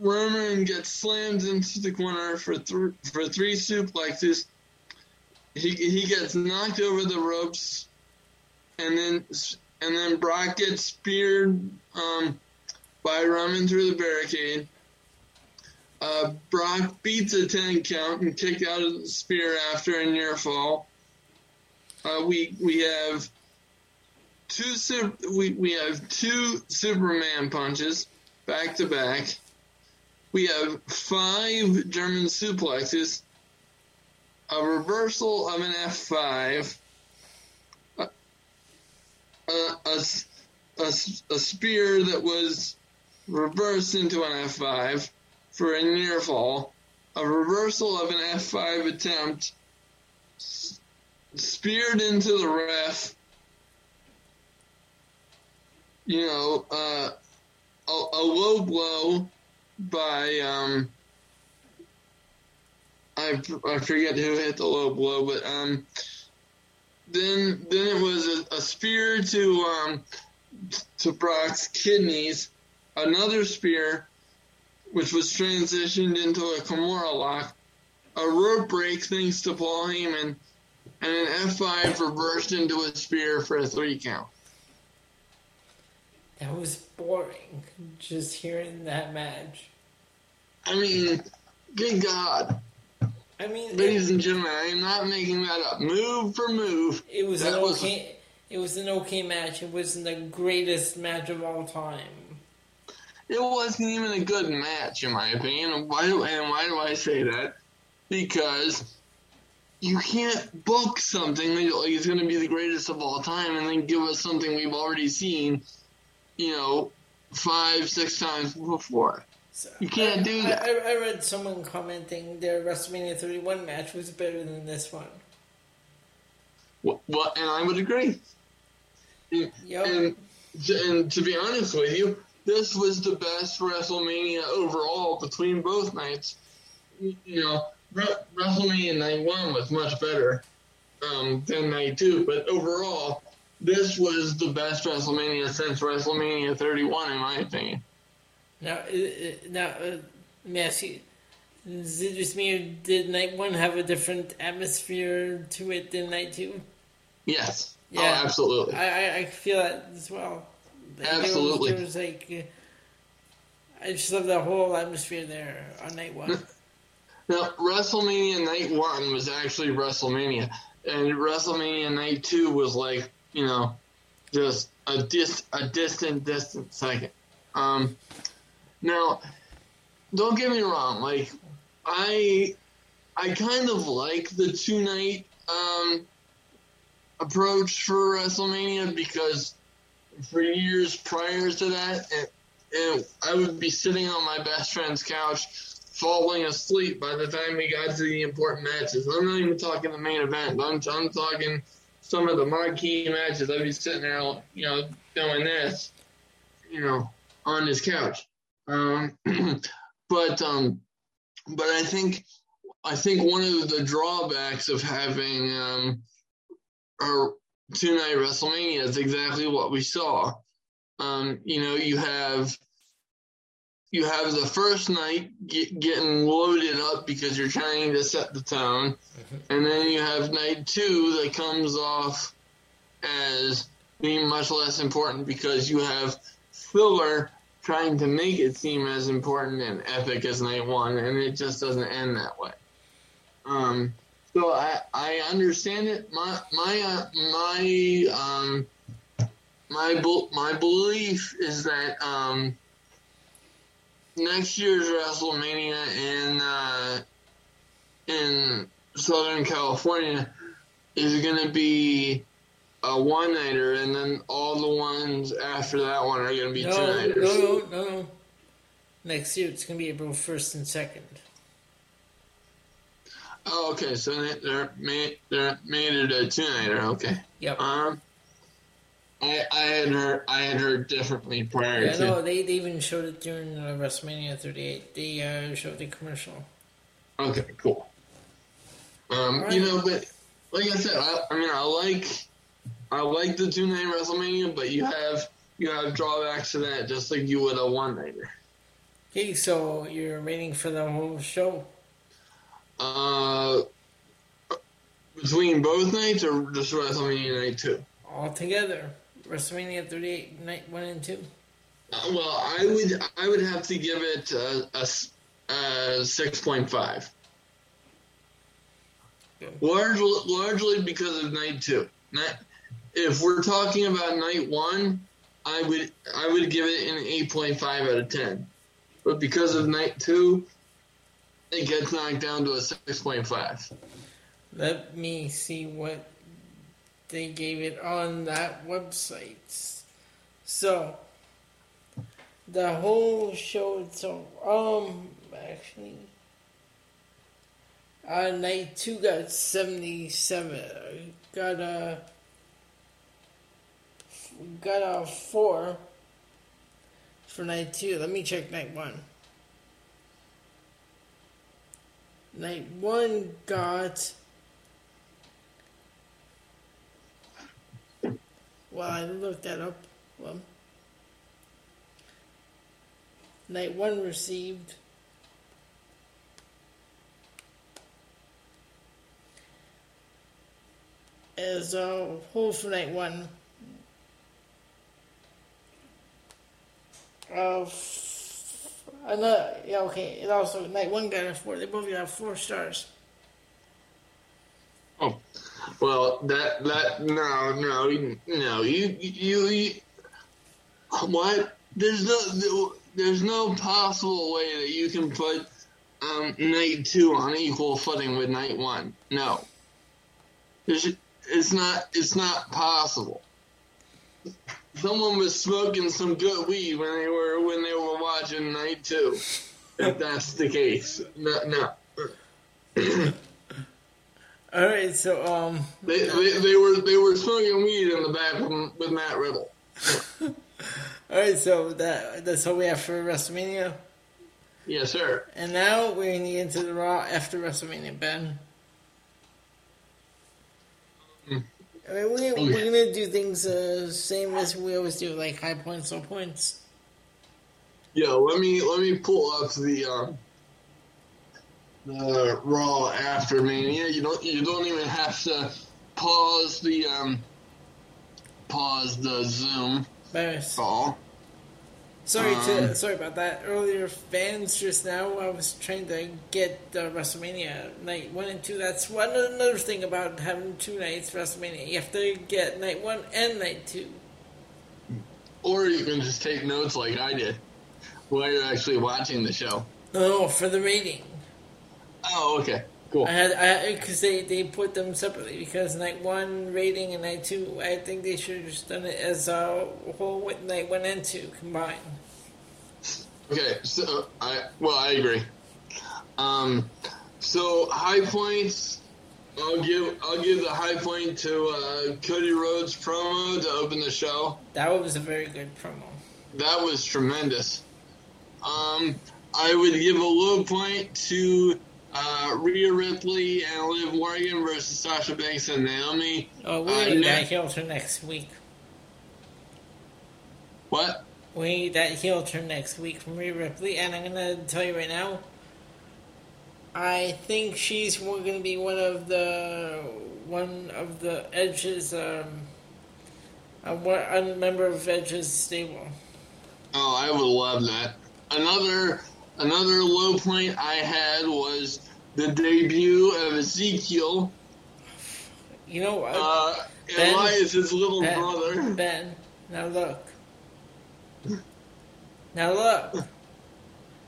Roman gets slammed into the corner for th- for three suplexes. He he gets knocked over the ropes, and then and then Brock gets speared um, by Roman through the barricade. uh, Brock beats a 10 count and kicked out of the spear after a near fall. Uh, we we have two we we have two Superman punches back to back. We have five German suplexes, a reversal of an F5, a, a, a, a spear that was reversed into an F5 for a near fall, a reversal of an F5 attempt, speared into the ref, you know, uh, a, a low blow by um I, I forget who hit the low blow, but um then then it was a, a spear to um to Brock's kidneys, another spear, which was transitioned into a Kimura lock, a rope break thanks to Paul Heyman, and an F5 reversed into a spear for a three count. That was boring, just hearing that match. I mean, good God. I mean, ladies it, and gentlemen, I am not making that up. Move for move. It was an was, okay. It was an okay match. It wasn't the greatest match of all time. It wasn't even a good match, in my opinion. Why do and why do I say that? Because you can't book something like it's going to be the greatest of all time and then give us something we've already seen, you know, five, six times before. So you can't I, do that. I, I, read someone commenting their WrestleMania 31 match was better than this one. Well, well and I would agree. And, yep. and, and to be honest with you, this was the best WrestleMania overall between both nights. You know, WrestleMania Night One was much better um, than Night Two, but overall, this was the best WrestleMania since WrestleMania 31, in my opinion. Now, uh, uh, now, uh, let me ask you: Is it just me, or did Night One have a different atmosphere to it than Night Two? Yes. Yeah, oh, absolutely. I, I feel that as well. Like, absolutely. There was, there was like, uh, I just love the whole atmosphere there on Night One. now, WrestleMania Night One was actually WrestleMania, and WrestleMania Night Two was like, you know, just a dis a distant, distant second. Um, now, don't get me wrong. Like, I I kind of like the two night um, approach for WrestleMania because for years prior to that, it, it, I would be sitting on my best friend's couch, falling asleep by the time we got to the important matches. I'm not even talking the main event. I'm, I'm talking some of the marquee matches. I'd be sitting there, you know, doing this, you know, on his couch. Um, but um, but I think I think one of the drawbacks of having um, a two night WrestleMania is exactly what we saw. Um, you know, you have you have the first night get, getting loaded up because you're trying to set the tone, mm-hmm. and then you have night two that comes off as being much less important because you have filler trying to make it seem as important and epic as night one, and it just doesn't end that way. Um, so I I understand it. My my uh, my um my my belief is that um next year's WrestleMania in uh, in Southern California is going to be a one nighter, and then all the ones after that one are going to be no, two nighters. No, no, no. Next year it's going to be April first and second. Oh, okay. So they're made they're made it a two nighter. Okay. Yep. Um, I I had heard I had heard differently prior yeah, to. No, they, they even showed it during uh, WrestleMania 38. They uh, showed the commercial. Okay, cool. Um, right. you know, but like I said, I, I mean, I like I like the two night WrestleMania, but you have you have drawbacks to that, just like you would a one nighter. Okay, so you're waiting for the whole show. Uh, between both nights or just WrestleMania night two? All together, WrestleMania 38 night one and two. Uh, well, I would I would have to give it a, a, uh, six point five. Largely, largely because of night two. Night, if we're talking about night one, I would I would give it an eight point five out of ten. But because of night two, it gets knocked down to a six point five. Let me see what they gave it on that website. So, the whole show, so, um, actually, uh, night two got 77. Got a, got a four for night two. Let me check night one. Night one got Well, I looked that up. Well, night one received as a whole for night one. Uh, another, yeah, okay. It also night one got a four. They both got four stars. Oh, well, that that no no no you you, you what? There's no there's no possible way that you can put um, night two on equal footing with night one. No, There's, it's not it's not possible. Someone was smoking some good weed when they were when they were watching night two. If that's the case, no, no. All right, so um, They, they, they were they were smoking weed in the bathroom with Matt Riddle. all right, so that that's all we have for WrestleMania. Yes, sir. And now we're gonna get into the Raw after WrestleMania, Ben. Mm. I mean, we, Oh, we're gonna do things uh, same as we always do, like high points, low points. Yeah, let me let me pull up the um the Raw after Mania. You don't you don't even have to pause the um pause the Zoom call. Sorry to Um, sorry about that. Earlier, fans just now. I was trying to get uh, WrestleMania night one and two. That's one another thing about having two nights WrestleMania. You have to get night one and night two. Or you can just take notes like I did while you're actually watching the show. No, for the rating. Oh, okay. Cool. I had I because they they put them separately because night one rating and night two. I think they should have just done it as a whole with night one and two combined. Okay, so I well I agree. Um, so high points, I'll give I'll give the high point to uh, Cody Rhodes promo to open the show. That was a very good promo. That was tremendous. Um, I would give a low point to uh, Rhea Ripley and Liv Morgan versus Sasha Banks and Naomi. Oh, we Uh, need ne- that heel turn next week. What? We need that heel turn next week from Rhea Ripley, and I'm gonna tell you right now. I think she's going to be one of the one of the Edge's um, a, a member of Edge's stable. Oh, I would love that. Another another low point I had was the debut of Ezekiel, You know what? uh, Ben- Elias's little ben, brother. Ben, now look. Now look.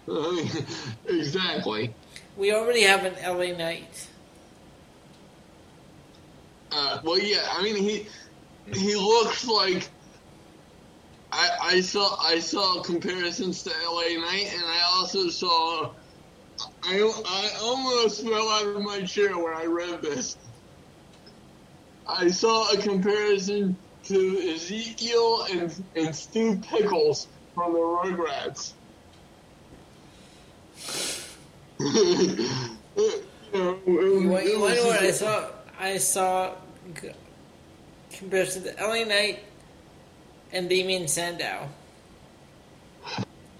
exactly. We already have an LA Knight. Uh, well, yeah. I mean, he he looks like. I, I saw I saw comparisons to LA Knight, and I also saw. I I almost fell out of my chair when I read this. I saw a comparison to Ezekiel and and Stu Pickles from the Rugrats. you know, You want, you want know what I saw? I saw comparison to LA Knight and Damien Sandow.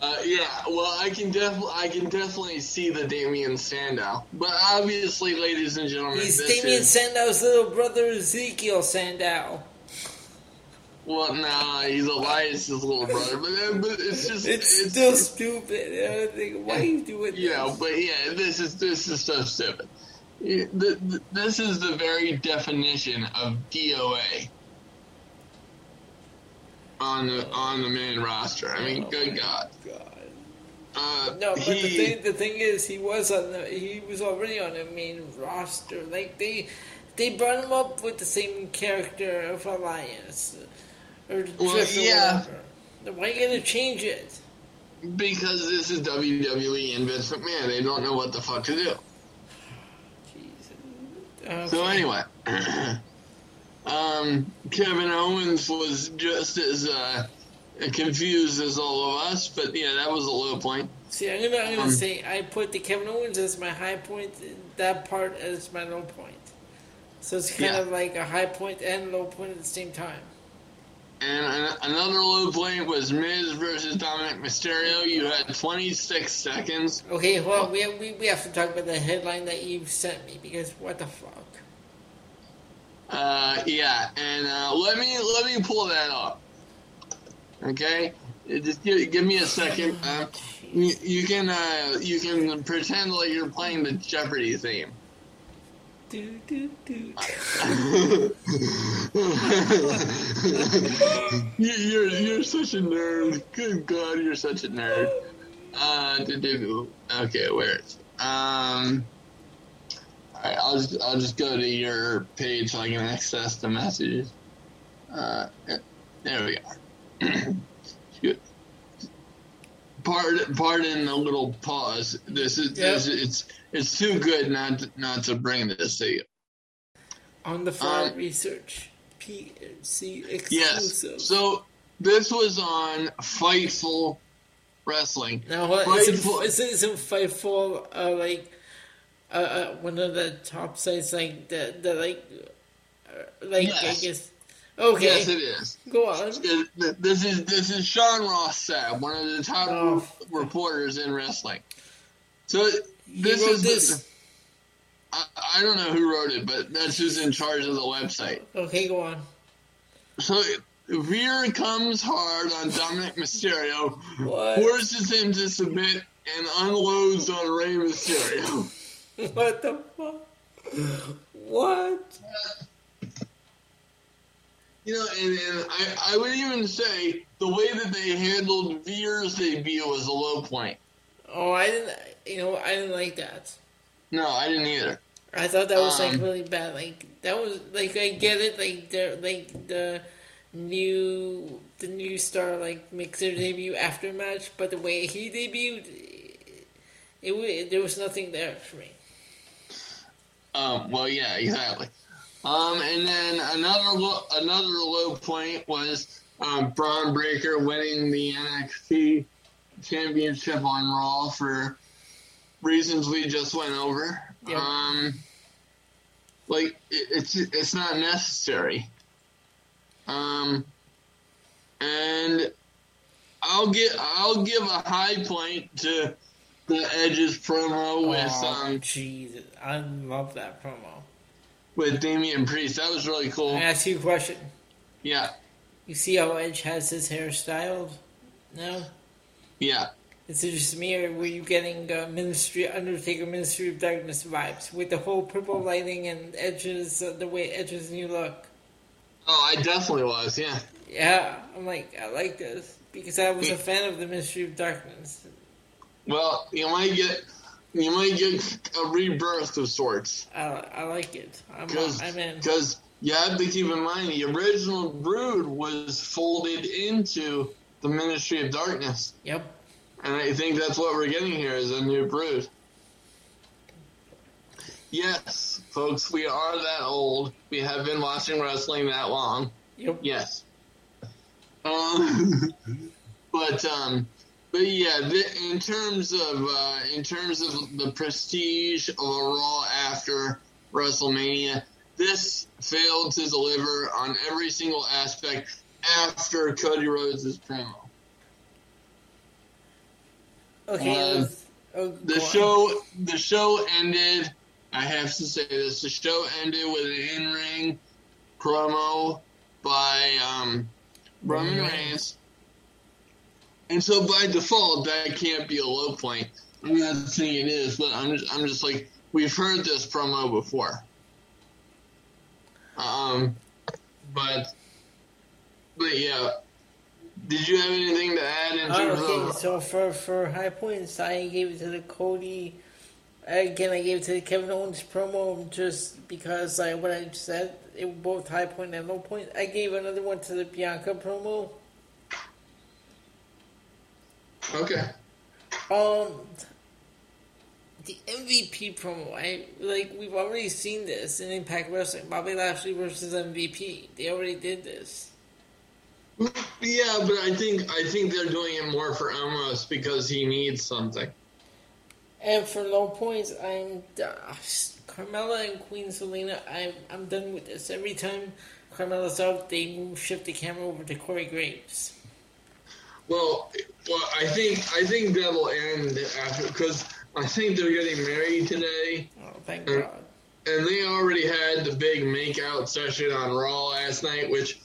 Uh, yeah, well, I can definitely, I can definitely see the Damien Sandow, but obviously, ladies and gentlemen, He's this Damien is, Sandow's little brother Ezekiel Sandow. Well, nah, he's Elias's little brother, but, uh, but it's just It's, it's, still stupid. I think, why are you doing know, this? but yeah, this is this is so stupid. Yeah, th- th- This is the very definition of DOA on the on the main roster. I mean, Oh good God. God. Uh, No, but the thing, the thing is, he was on the, he was already on the main roster. Like they, they brought him up with the same character of Elias, or Well, Drift or yeah. whatever. Then Why you gonna change it? because this is WWE and Vince McMahon, they don't know what the fuck to do. Jesus. Okay. So anyway, um, Kevin Owens was just as uh, confused as all of us, but yeah, that was a low point. See, I'm gonna, I'm gonna um, say I put the Kevin Owens as my high point, that part as my low point. So it's kind Yeah. of like a high point and low point at the same time. And an- another low point was Miz versus Dominic Mysterio. You had 26 seconds. Okay, well, we, we, we have to talk about the headline that you sent me because what the fuck? Uh, yeah, and uh, let me let me pull that up. Okay, Uh, just give, give me a second. Uh, you, you can uh, you can pretend like you're playing the Jeopardy theme. Do, do, do. you, you're you're such a nerd. Good God, you're such a nerd. Uh, do, do, do. okay, where is it? Um, right, I'll just I'll just go to your page so I can access the messages. Uh, there we are. Pardon, pardon a little pause. This is this, it's it's too good not to, not to bring this to you. On the fly Um, research. PC exclusive. Yes. So this was on Fightful Wrestling. now, what, Fightful- isn't, isn't Fightful, uh, like, uh, uh, one of the top sites, like, the, the like, uh, like, Yes. I guess. Okay, Yes, it is. go on. This is this is Sean Ross Sapp, one of the top Oh. reporters in wrestling. So this is this. I, I don't know who wrote it, but that's who's in charge of the website. Okay, go on. So Veer comes hard on Dominic Mysterio, What? forces him to submit, and unloads on Rey Mysterio. What the fuck? What? You know, and, and I, I would even say the way that they handled Veer's debut was a low point. Oh, I didn't. You know, I didn't like that. No, I didn't either. I thought that was like Um, really bad. Like that was like I get it. Like the like the new the new star like makes their debut after match, but the way he debuted, it, wa- there was nothing there for me. Um, well, yeah, exactly. Um, and then another lo- another low point was um, Bron Breakker winning the NXT Championship on Raw for reasons we just went over. Yep. Um, like it, it's it's not necessary. Um, and I'll get I'll give a high point to the Edge's promo with Oh, um Jesus, I love that promo. with Damian Priest. That was really cool. Can I ask you a question. Yeah, You see how Edge has his hair styled now? yeah. Is it just me, or were you getting uh, Ministry Undertaker Ministry of Darkness vibes with the whole purple lighting and Edge's uh, the way Edge's new look? Oh, I definitely was. Yeah. Yeah, I'm like I like this because I was a fan of the Ministry of Darkness. Well, you might get you might get a rebirth of sorts I, I like it. I'm I'm in. because you have to keep in mind the original Brood was folded into the Ministry of Darkness, Yep. and I think that's what we're getting here is a new Brood. Yes, folks, we are that old. We have been watching wrestling that long. Yep. Yes. Um, but um, but yeah, the, in terms of uh, in terms of the prestige of a Raw after WrestleMania, this failed to deliver on every single aspect after Cody Rhodes' promo. Okay. Uh, let's- oh, The on. show the show ended. I have to say this: the show ended with an in-ring promo by um, Roman Reigns. And so by default, that can't be a low point. I'm not saying it is, but I'm just, I'm just like, we've heard this promo before. Um, but, but yeah. Did you have anything to add in terms okay, of? so for for high points, I gave it to the Cody. Again, I gave it to the Kevin Owens promo just because, like what I said, it was both high point and low point. I gave another one to the Bianca promo. Okay. Um, the MVP promo. I like we've already seen this in Impact Wrestling. Bobby Lashley versus MVP. They already did this. Yeah, but I think I think they're doing it more for Omos because he needs something. And for low points, I'm uh, Carmella and Queen Zelina. I'm I'm done with this. Every time Carmella's out, they move shift the camera over to Corey Graves. Well, well, I think I think that'll end after because I think they're getting married today. Oh, thank and, God! And they already had the big make-out session on Raw last night, which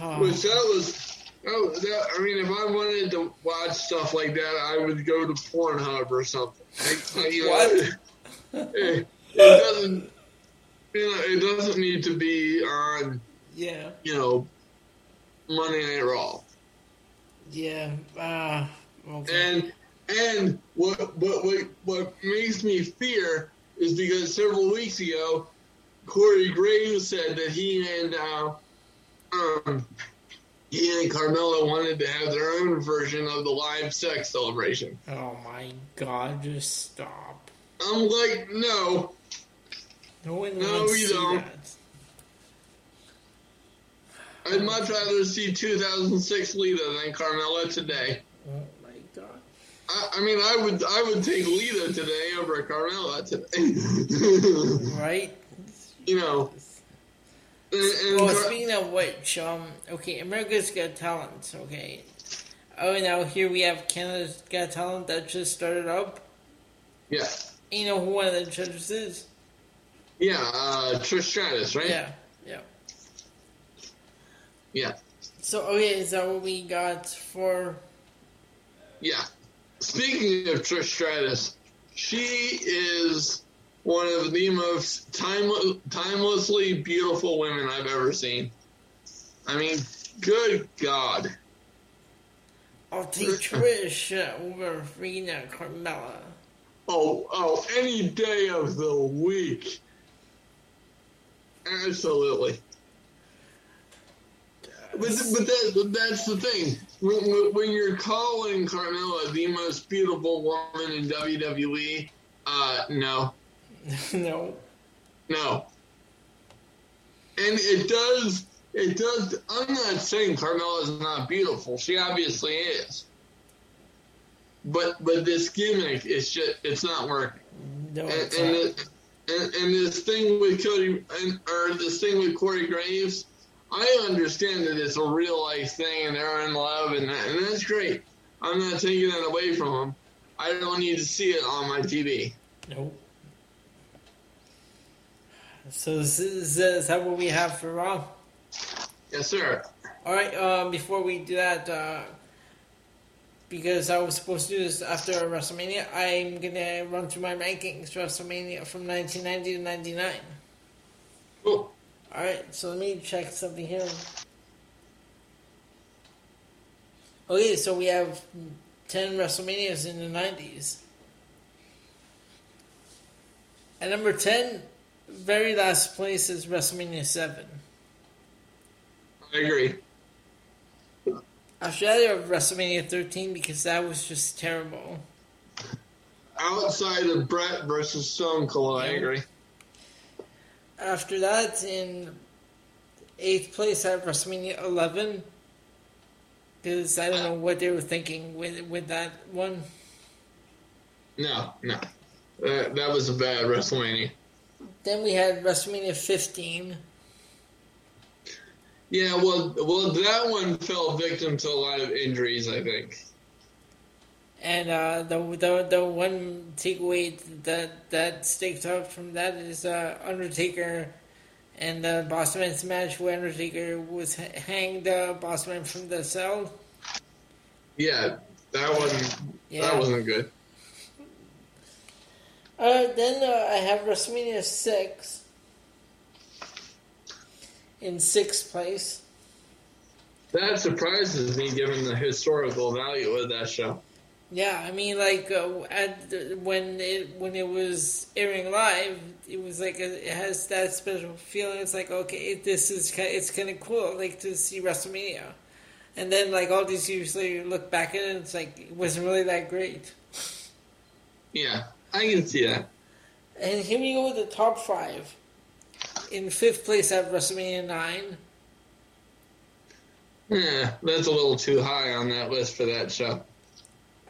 Oh, which that was. Oh, that, I mean, if I wanted to watch stuff like that, I would go to Pornhub or something. Like, you know, What? It, it doesn't. You know, it doesn't need to be on. yeah, You know, Monday Night Raw. Yeah. Uh, okay. And and what what what what makes me fear is because several weeks ago, Corey Graves said that he and uh, um he and Carmella wanted to have their own version of the live sex celebration. oh my God! Just stop. I'm like, no, No one No, don't. that. I'd much rather see 2006 Lita than Carmella today. Oh my God! I, I mean, I would I would take Lita today over Carmella today. Right? you know. And, and Well, Car- speaking of which, um, okay, America's Got Talent, okay. Oh, now here we have Canada's Got Talent that just started up. yeah. You know who one of the judges is? Yeah, uh, Trish Stratus, right? Yeah, yeah. So, okay, is that what we got for. Yeah. Speaking of Trish Stratus, she is one of the most time- timelessly beautiful women I've ever seen. I mean, good God. I'll take Trish over Rena Carmella. Oh, oh, any day of the week. Absolutely. But, but, that, but that's the thing. When, when- you're calling Carmella the most beautiful woman in WWE, uh, no, no. no. And it does, it does, I'm not saying Carmella is not beautiful. She obviously is. But, but this gimmick is just, it's not working. No, And, and, and, and this thing with Cody, and, or this thing with Corey Graves, I understand that it's a real life thing and they're in love, and, that, and that's great. I'm not taking that away from them. I don't need to see it on my TV. Nope. So, this is, is that what we have for Raw? Yes, sir. All right. Um, before we do that, uh, because I was supposed to do this after WrestleMania, I'm gonna run through my rankings WrestleMania from 1990 to 99. Cool. All right. So let me check something here. Okay, so we have 10 WrestleManias in the 90s. At number 10, very last place is WrestleMania 7. I agree. After that, have WrestleMania 13 because that was just terrible. Outside of Brett versus Stone Cold, I agree. After that, in eighth place, I have WrestleMania 11 because I don't know what they were thinking with with that one. No, no. That, that was a bad WrestleMania. Then we had WrestleMania 15. Yeah, well, well, that one fell victim to a lot of injuries, I think. And uh, the, the the one takeaway that that staked out from that is uh, Undertaker And the Boss Man's match where Undertaker was ha- hanged uh, Boss Man from the cell. Yeah, that wasn't Yeah. that wasn't good. Uh, then uh, I have WrestleMania 6 in sixth place. That surprises me given the historical value of that show. Yeah, I mean, like uh, at the, when it when it was airing live, it was like a, it has that special feeling. It's like okay, this is kind it's kind of cool, like to see WrestleMania, and then like all these years later, you look back at it, it's like it wasn't really that great. Yeah, I can see that. And here we go with the top five. In fifth place, at WrestleMania nine. Yeah, that's a little too high on that list for that show.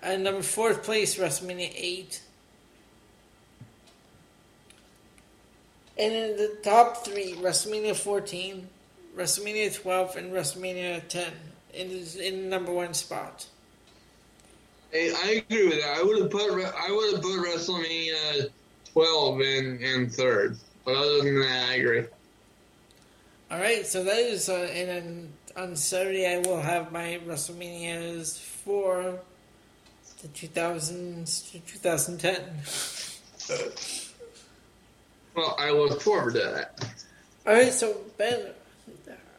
And number fourth place, WrestleMania 8. And in the top three, WrestleMania 14, WrestleMania 12, and WrestleMania 10 in in number one spot. I, I agree with that. I would have put I would have put WrestleMania 12 in in third, but other than that, I agree. All right, so that is, uh, and on Saturday I will have my WrestleManias for the 2000s to 2010. Well, I look forward to that. All right, so Ben,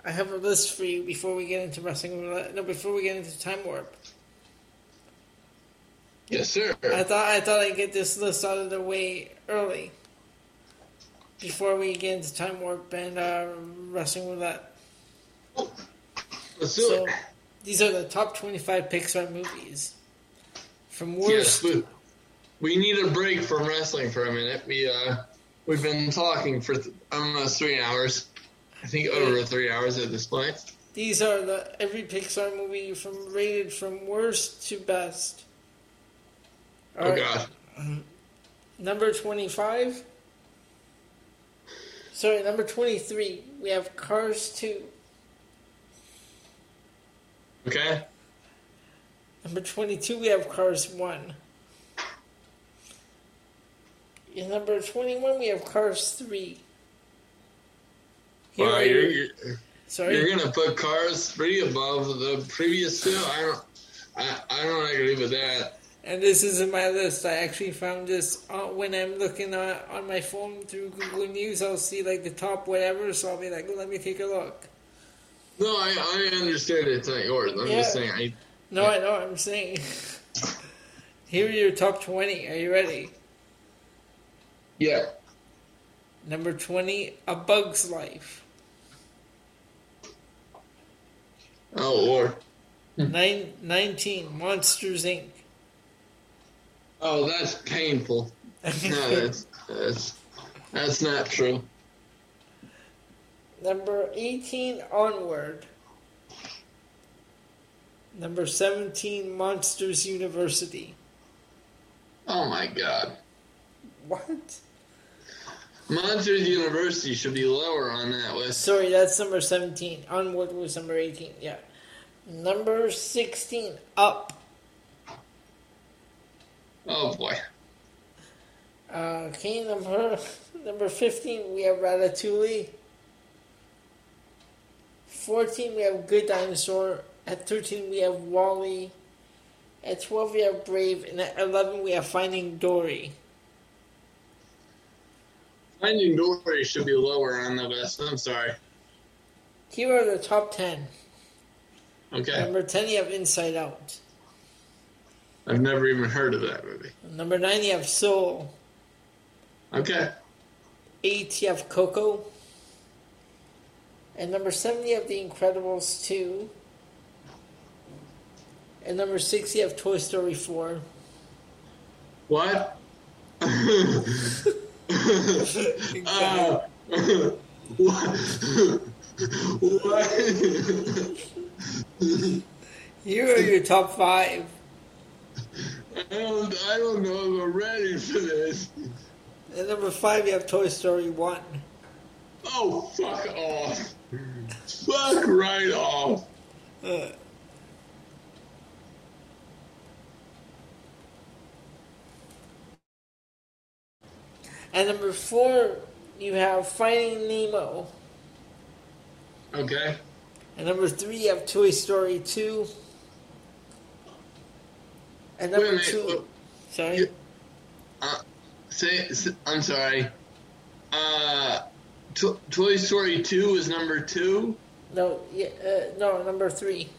I have a list for you before we get into wrestling. No, before we get into time warp. Yes, sir. I thought I thought I'd get this list out of the way early before we get into time warp and uh, wrestling roulette. Let's do So it. these are the top twenty-five Pixar movies from Yes, we, we need a break from wrestling for a minute. We uh we've been talking for th- almost three hours. I think over three hours at this point. These are the every Pixar movie from rated from worst to best. All Oh right. god. Number 25. Sorry, number 23. We have Cars 2. Okay. Number 22, we have Cars 1. In number 21, we have Cars 3. Here Wow, you're, you're, sorry. you're gonna put Cars three above the previous two. I don't. I, I don't agree with that. And this isn't my list. I actually found this uh, when I'm looking uh, on my phone through Google News. I'll see like the top whatever, so I'll be like, let me take a look. No, I, I understand it's not yours. I'm Yeah. just saying. I, No, I know. What I'm saying. Here are your top 20. Are you ready? yeah. Number 20, A Bug's Life. Oh Lord. Nine, 19, Monsters Inc. Oh, that's painful. No, that's that's that's not true. Number 18, Onward. Number 17, Monsters University. Oh my God. What? Monsters University should be lower on that list. Sorry, that's number 17. Onward was number 18. Yeah. Number 16, Up. Oh boy. Uh, okay, number number 15, we have Ratatouille. 14, we have Good Dinosaur. At 13, we have WALL-E. At 12, we have Brave. And at 11, we have Finding Dory. Finding Dory should be lower on the list. I'm sorry. Here are the top 10. Okay. Number 10, you have Inside Out. I've never even heard of that movie. Number 9, you have Soul. Okay. 8, you have Coco. And number 7, you have The Incredibles 2. And number 6, you have Toy Story 4. What? uh, what? what? Here are your top 5. I don't, I don't know if I'm ready for this. And number 5, you have Toy Story 1. Oh, fuck off. Fuck right off. Uh, and number 4, you have Finding Nemo. Okay. And number three, you have Toy Story 2. And number minute, two. sorry? you- Uh, say, say- I'm sorry. Uh, to- Toy Story 2 is number two. No, yeah, uh, no, number three.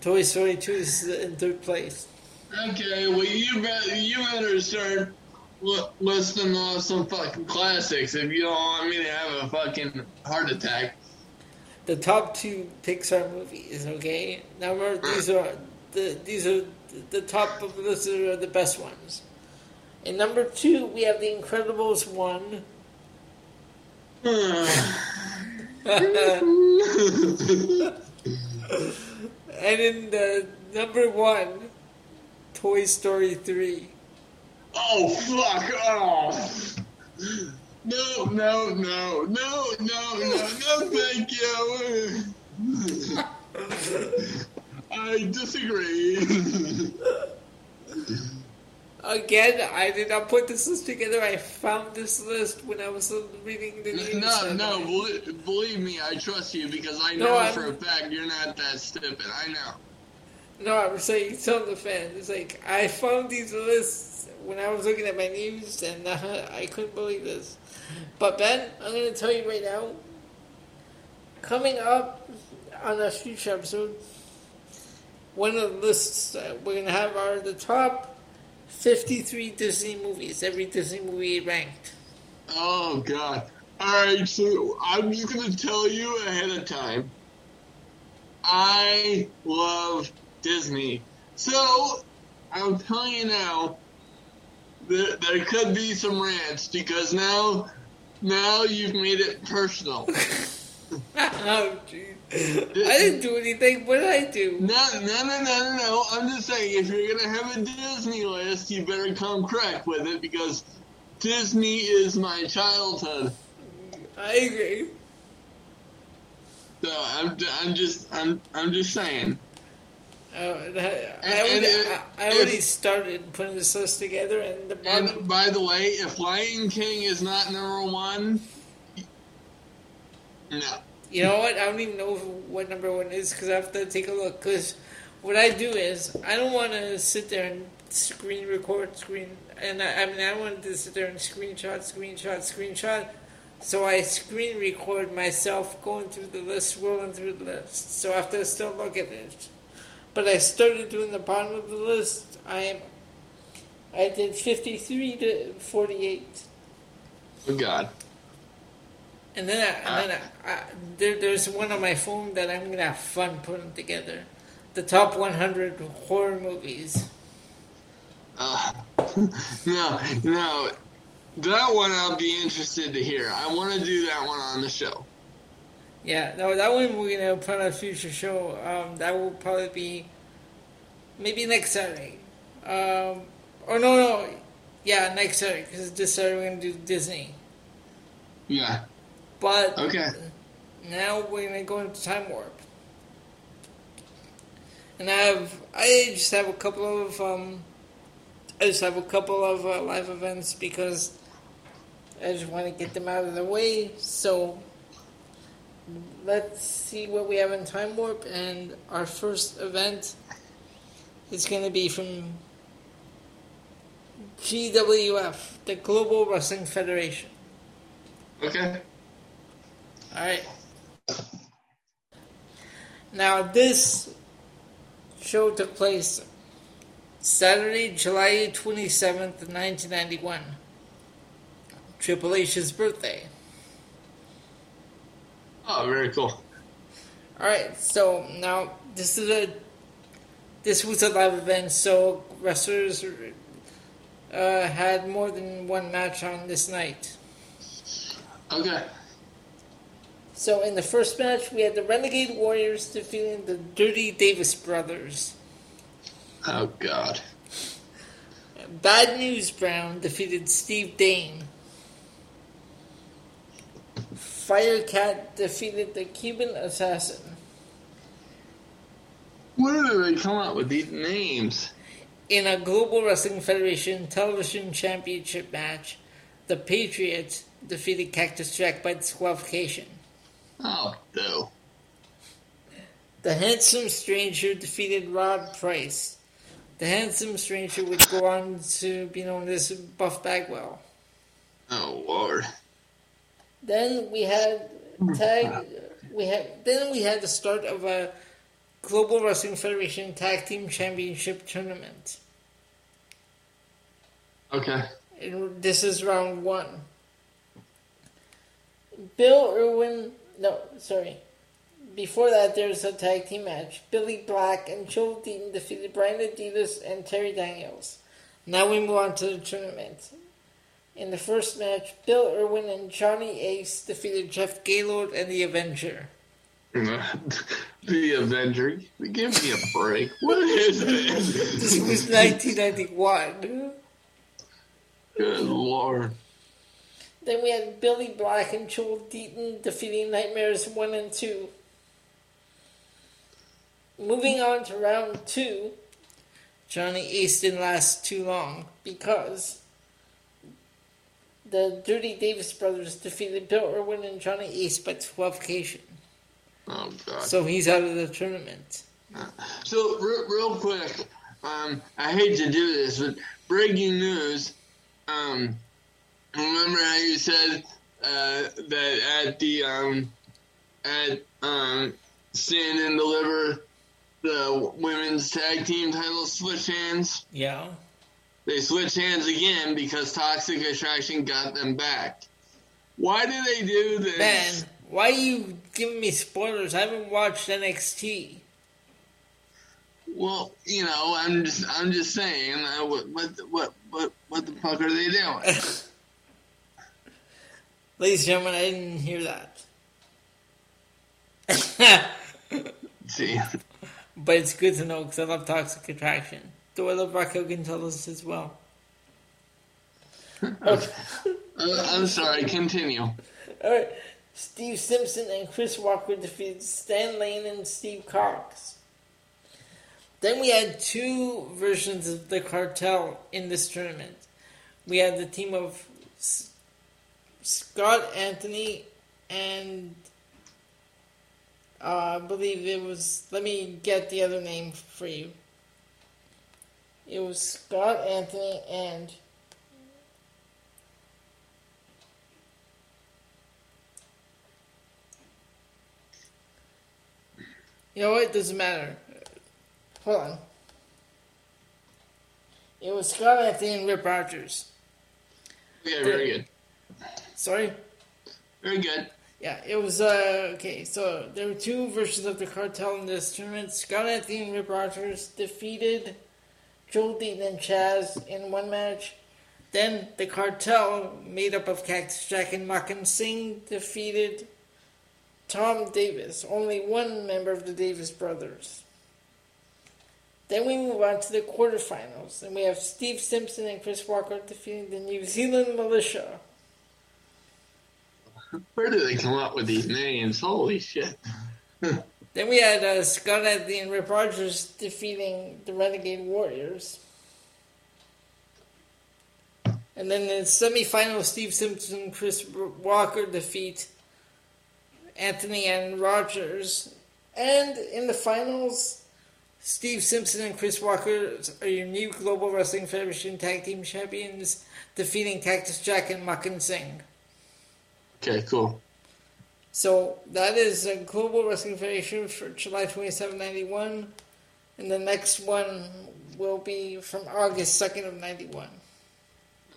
Toy Story 2 is in third place. Okay, well you better you better start li- listing off some fucking classics if you don't want me to have a fucking heart attack. The top two Pixar movies, okay? Number these are the these are the top of the list are the best ones. And number two, we have The Incredibles one. And in the number one, Toy Story three. Oh fuck! Oh. No, no, no, no, no, no, no, thank you. I disagree. Again, I did not put this list together. I found this list when I was reading the news. No, no, believe, believe me, I trust you because I know I'm- for a fact you're not that stupid. I know. No, I'm saying tell the fans. It's like I found these lists when I was looking at my news, and uh, I couldn't believe this. But Ben, I'm going to tell you right now. Coming up on a future episode, one of the lists that we're going to have are the top 53 Disney movies. Every Disney movie ranked. Oh god. Alright, so I'm just gonna tell you ahead of time. I love Disney. So I'm telling you now there, there could be some rants because now now you've made it personal. oh, jeez. I didn't do anything. What did I do? No, no, no, no, no, no. I'm just saying, if you're gonna have a Disney list, you better come correct with it because Disney is my childhood. I agree. So I'm, I'm just, I'm, I'm just saying. Uh, I, I, already, I already if- started putting this list together, and the. And by the way, if Lion King is not number one, no. You know what? I don't even know what number one is because I have to take a look. Because what I do is I don't want to sit there and screen record, screen, and I, I mean I wanted to sit there and screenshot, screenshot, screenshot. So I screen record myself going through the list, rolling through the list. So I have to still look at it. But I started doing the bottom of the list. I. I did fifty three to forty eight. Oh God. And then, I, and then I, I, there, there's one on my phone that I'm gonna have fun putting together. The top 100 horror movies. Uh, no, no. That one I'll be interested to hear. I want to do that one on the show. Yeah, no, that one we're gonna put on a future show. Um, that will probably be maybe next Saturday. Um, or no, no, yeah, next Saturday because this Saturday we're gonna do Disney. Yeah. But Okay. now we're gonna go into time warp. And I have, I just have a couple of, um, I just have a couple of uh, live events because I just want to get them out of the way. So let's see what we have in time warp. And our first event is going to be from GWF, the Global Wrestling Federation. Okay. All right. Now this show took place Saturday, July twenty seventh, nineteen ninety one. Triple H's birthday. Oh, very cool. All right. So now this is a this was a live event, so wrestlers uh, had more than one match on this night. Okay. So in the first match, we had the Renegade Warriors defeating the Dirty Davis Brothers. Oh God. Bad News Brown defeated Steve Dane. Firecat defeated the Cuban Assassin. Where do they come up with these names? In a Global Wrestling Federation Television Championship match, the Patriots defeated Cactus Jack by disqualification. Oh, no. The Handsome Stranger defeated Rod Price. The Handsome Stranger would go on to be known as Buff Bagwell. Oh Lord. Then we had hmm. tag. We had then we had the start of a Global Wrestling Federation Tag Team Championship tournament. Okay. And this is round one. Bill Irwin, no, sorry. Before that, there's a tag team match. Billy Black and Joel Deaton defeated Brian Adias and Terry Daniels. Now we move on to the tournament. In the first match, Bill Irwin and Johnny Ace defeated Jeff Gaylord and the Avenger. the Avenger? Give me a break. What is this? This was 1991. Good lord. Then we had Billy Black and Joel Deaton defeating Nightmares 1 and 2. Moving on to round 2, Johnny Ace didn't last too long because the Dirty Davis brothers defeated Bill Irwin and Johnny Ace by 12 occasion. Oh god. So he's out of the tournament. So real, real quick, um, I hate to do this, but breaking news. Um, remember how you said uh, that at the um, at um, Stand and Deliver, the women's tag team title switch hands. Yeah. They switch hands again because Toxic Attraction got them back. Why do they do this? Ben, why are you giving me spoilers? I haven't watched NXT. Well, you know, I'm just, I'm just saying, uh, what, what, what, what, what the fuck are they doing? Ladies and gentlemen, I didn't hear that. See, but it's good to know because I love Toxic Attraction. I love Raquel Gonzalez as well. uh, I'm sorry. Continue. Alright. Steve Simpson and Chris Walker defeated Stan Lane and Steve Cox. Then we had two versions of the cartel in this tournament. We had the team of S- Scott Anthony and uh, I believe it was. Let me get the other name for you. It was Scott Anthony and You know what? It doesn't matter. Hold on. It was Scott Anthony and Rip Rogers. Yeah, very good. Sorry? Very good. Yeah, it was, uh, okay, so there were two versions of the cartel in this tournament. Scott Anthony and Rip Rogers defeated Joel Deaton and Chaz in one match. Then the cartel, made up of Cactus Jack and Makhan Singh, defeated Tom Davis, only one member of the Davis brothers. Then we move on to the quarterfinals, and we have Steve Simpson and Chris Walker defeating the New Zealand Militia. Where do they come up with these names? Holy shit. Then we had uh, Scott Anthony and Rip Rogers defeating the Renegade Warriors. And then in the semifinal, Steve Simpson and Chris Walker defeat Anthony and Rogers. And in the finals, Steve Simpson and Chris Walker are your new Global Wrestling Federation Tag Team Champions, defeating Cactus Jack and Makhan Singh. Okay, cool. So that is a Global Wrestling Federation for July 27, 91. And the next one will be from August 2nd of 91.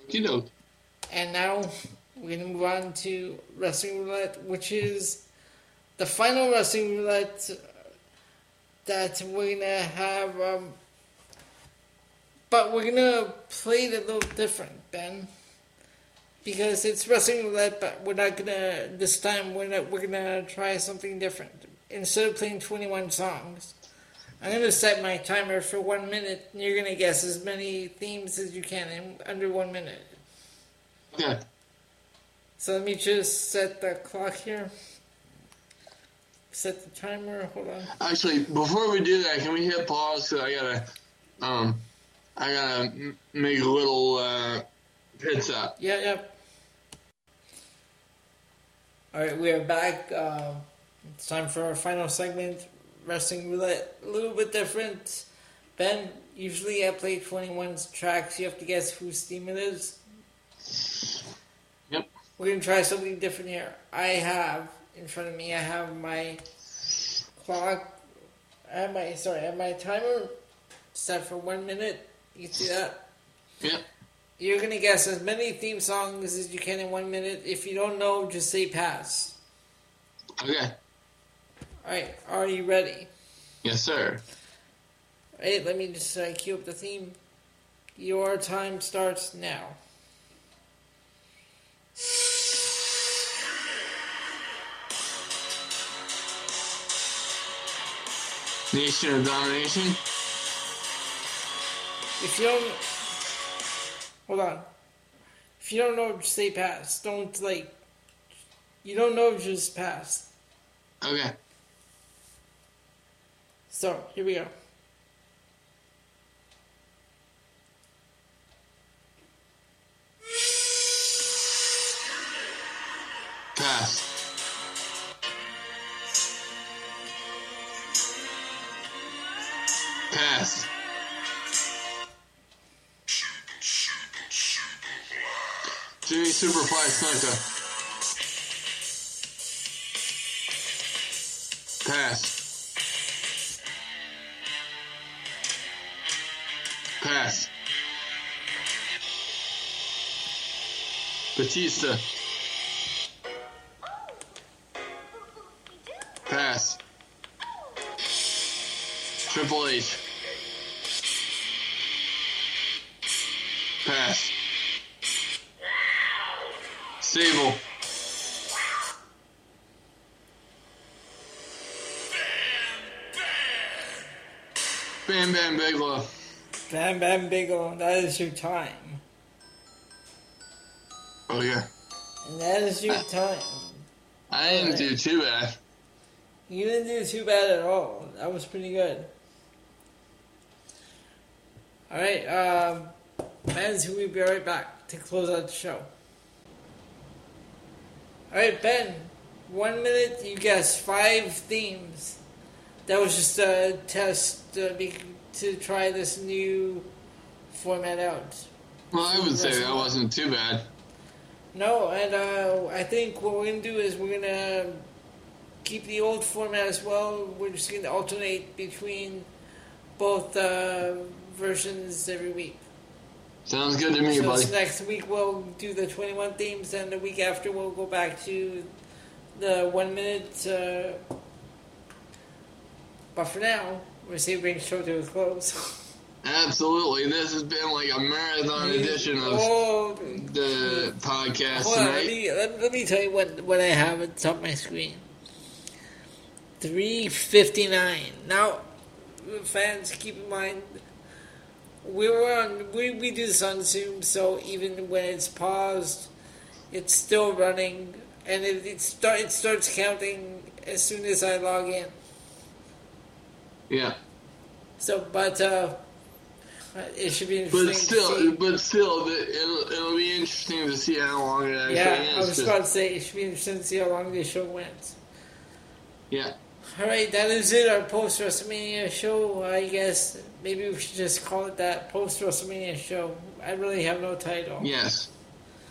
You know, And now we're going to move on to Wrestling Roulette, which is the final Wrestling Roulette that we're going to have. Um, but we're going to play it a little different, Ben. Because it's Wrestling Roulette, but we're not going to, this time, we're, not, we're going to try something different. Instead of playing 21 songs, I'm going to set my timer for one minute, and you're going to guess as many themes as you can in under one minute. okay. So let me just set the clock here. Set the timer. Hold on. Actually, before we do that, can we hit pause? Cause I gotta, um, I gotta make a little uh, stop. Yeah, yeah. All right, we are back. Uh, it's time for our final segment, wrestling roulette. A little bit different. Ben, usually I play 21 tracks. You have to guess whose theme it is. Yep. We're going to try something different here. I have, in front of me, I have my clock. I have my, sorry, I have my timer set for one minute. You see that? Yep. You're going to guess as many theme songs as you can in one minute. If you don't know, just say pass. Okay. Alright, are you ready? Yes, sir. Alright, let me just uh, cue up the theme. Your time starts now. Nation of Domination. If you don't. Hold on. If you don't know, just say pass. Don't, like. You don't know, just pass. Okay. So, here we go. Pass. Pass. Jimmy Superfly Snuka. Pass. Pass. Batista. Pass. Triple H. Sable. Bam Bam Bigelow. Bam Bam Bigelow, that is your time. Oh yeah. And that is your time. I didn't do too bad. You didn't do too bad at all. That was pretty good. Alright, um, Ben's we'll be right back to close out the show. Alright, Ben, one minute, you guessed five themes. That was just a test uh, be- to try this new format out. Well, I would say that wasn't too bad. No, and uh, I think what we're gonna do is we're gonna keep the old format as well. We're just gonna alternate between both uh, versions every week. Sounds good to me, so buddy. next week we'll do the 21 themes, and the week after we'll go back to the one minute. Uh, but for now, we're see bring the show to a close. Absolutely. This has been like a marathon edition of oh, the podcast on, let tonight. me, let, let me tell you what, what I have at the top of my screen. 359. Now, fans, keep in mind, we were on, we, we do this on Zoom, so even when it's paused, it's still running, and it, it, start, it starts counting as soon as I log in. Yeah. So, but, uh, it should be interesting. But still, but still, it'll, it'll be interesting to see how long it actually yeah, I was about to say, it should be interesting to see how long the show went. yeah. All right, that is it. Our post WrestleMania show. I guess maybe we should just call it that post WrestleMania show. I really have no title. Yes.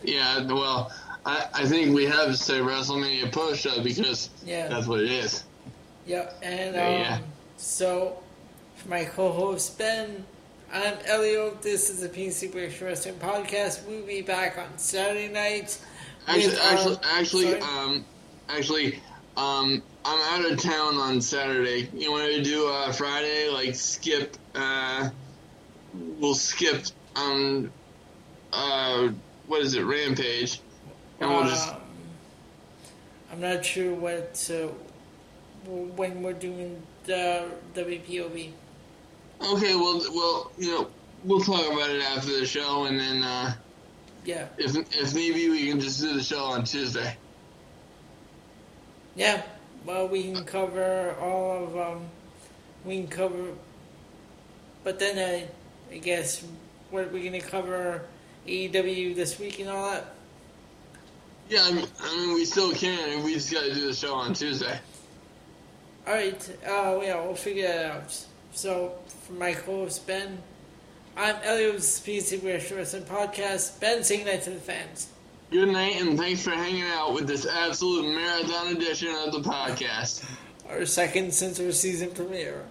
Yeah. Well, I, I think we have to say WrestleMania post show because Yeah. that's what it is. Yep. And um, Yeah. so, for my co-host Ben, I'm Elio. This is the PC British Wrestling Podcast. We'll be back on Saturday night. Actually, with, actually, um, actually, um, actually, um, I'm out of town on Saturday. You want to do uh, Friday? Like skip? Uh, we'll skip. on uh, what is it? Rampage. And we'll just um, I'm not sure what uh, when we're doing the WPOV. okay. Well, well, you know, we'll talk about it after the show, and then uh, Yeah. if if maybe we can just do the show on Tuesday. Yeah, well, we can cover all of um, we can cover, but then I, I guess what we're gonna cover AEW this week and all that. Yeah, I mean, I mean we still can. We just got to do the show on Tuesday. All right. Oh, yeah, we'll figure it out. So, for my co-host Ben, I'm Elio's PC Wrestling Podcast. Ben, saying that to the fans. Good night, and thanks for hanging out with this absolute marathon edition of the podcast. Our second since our season premiere.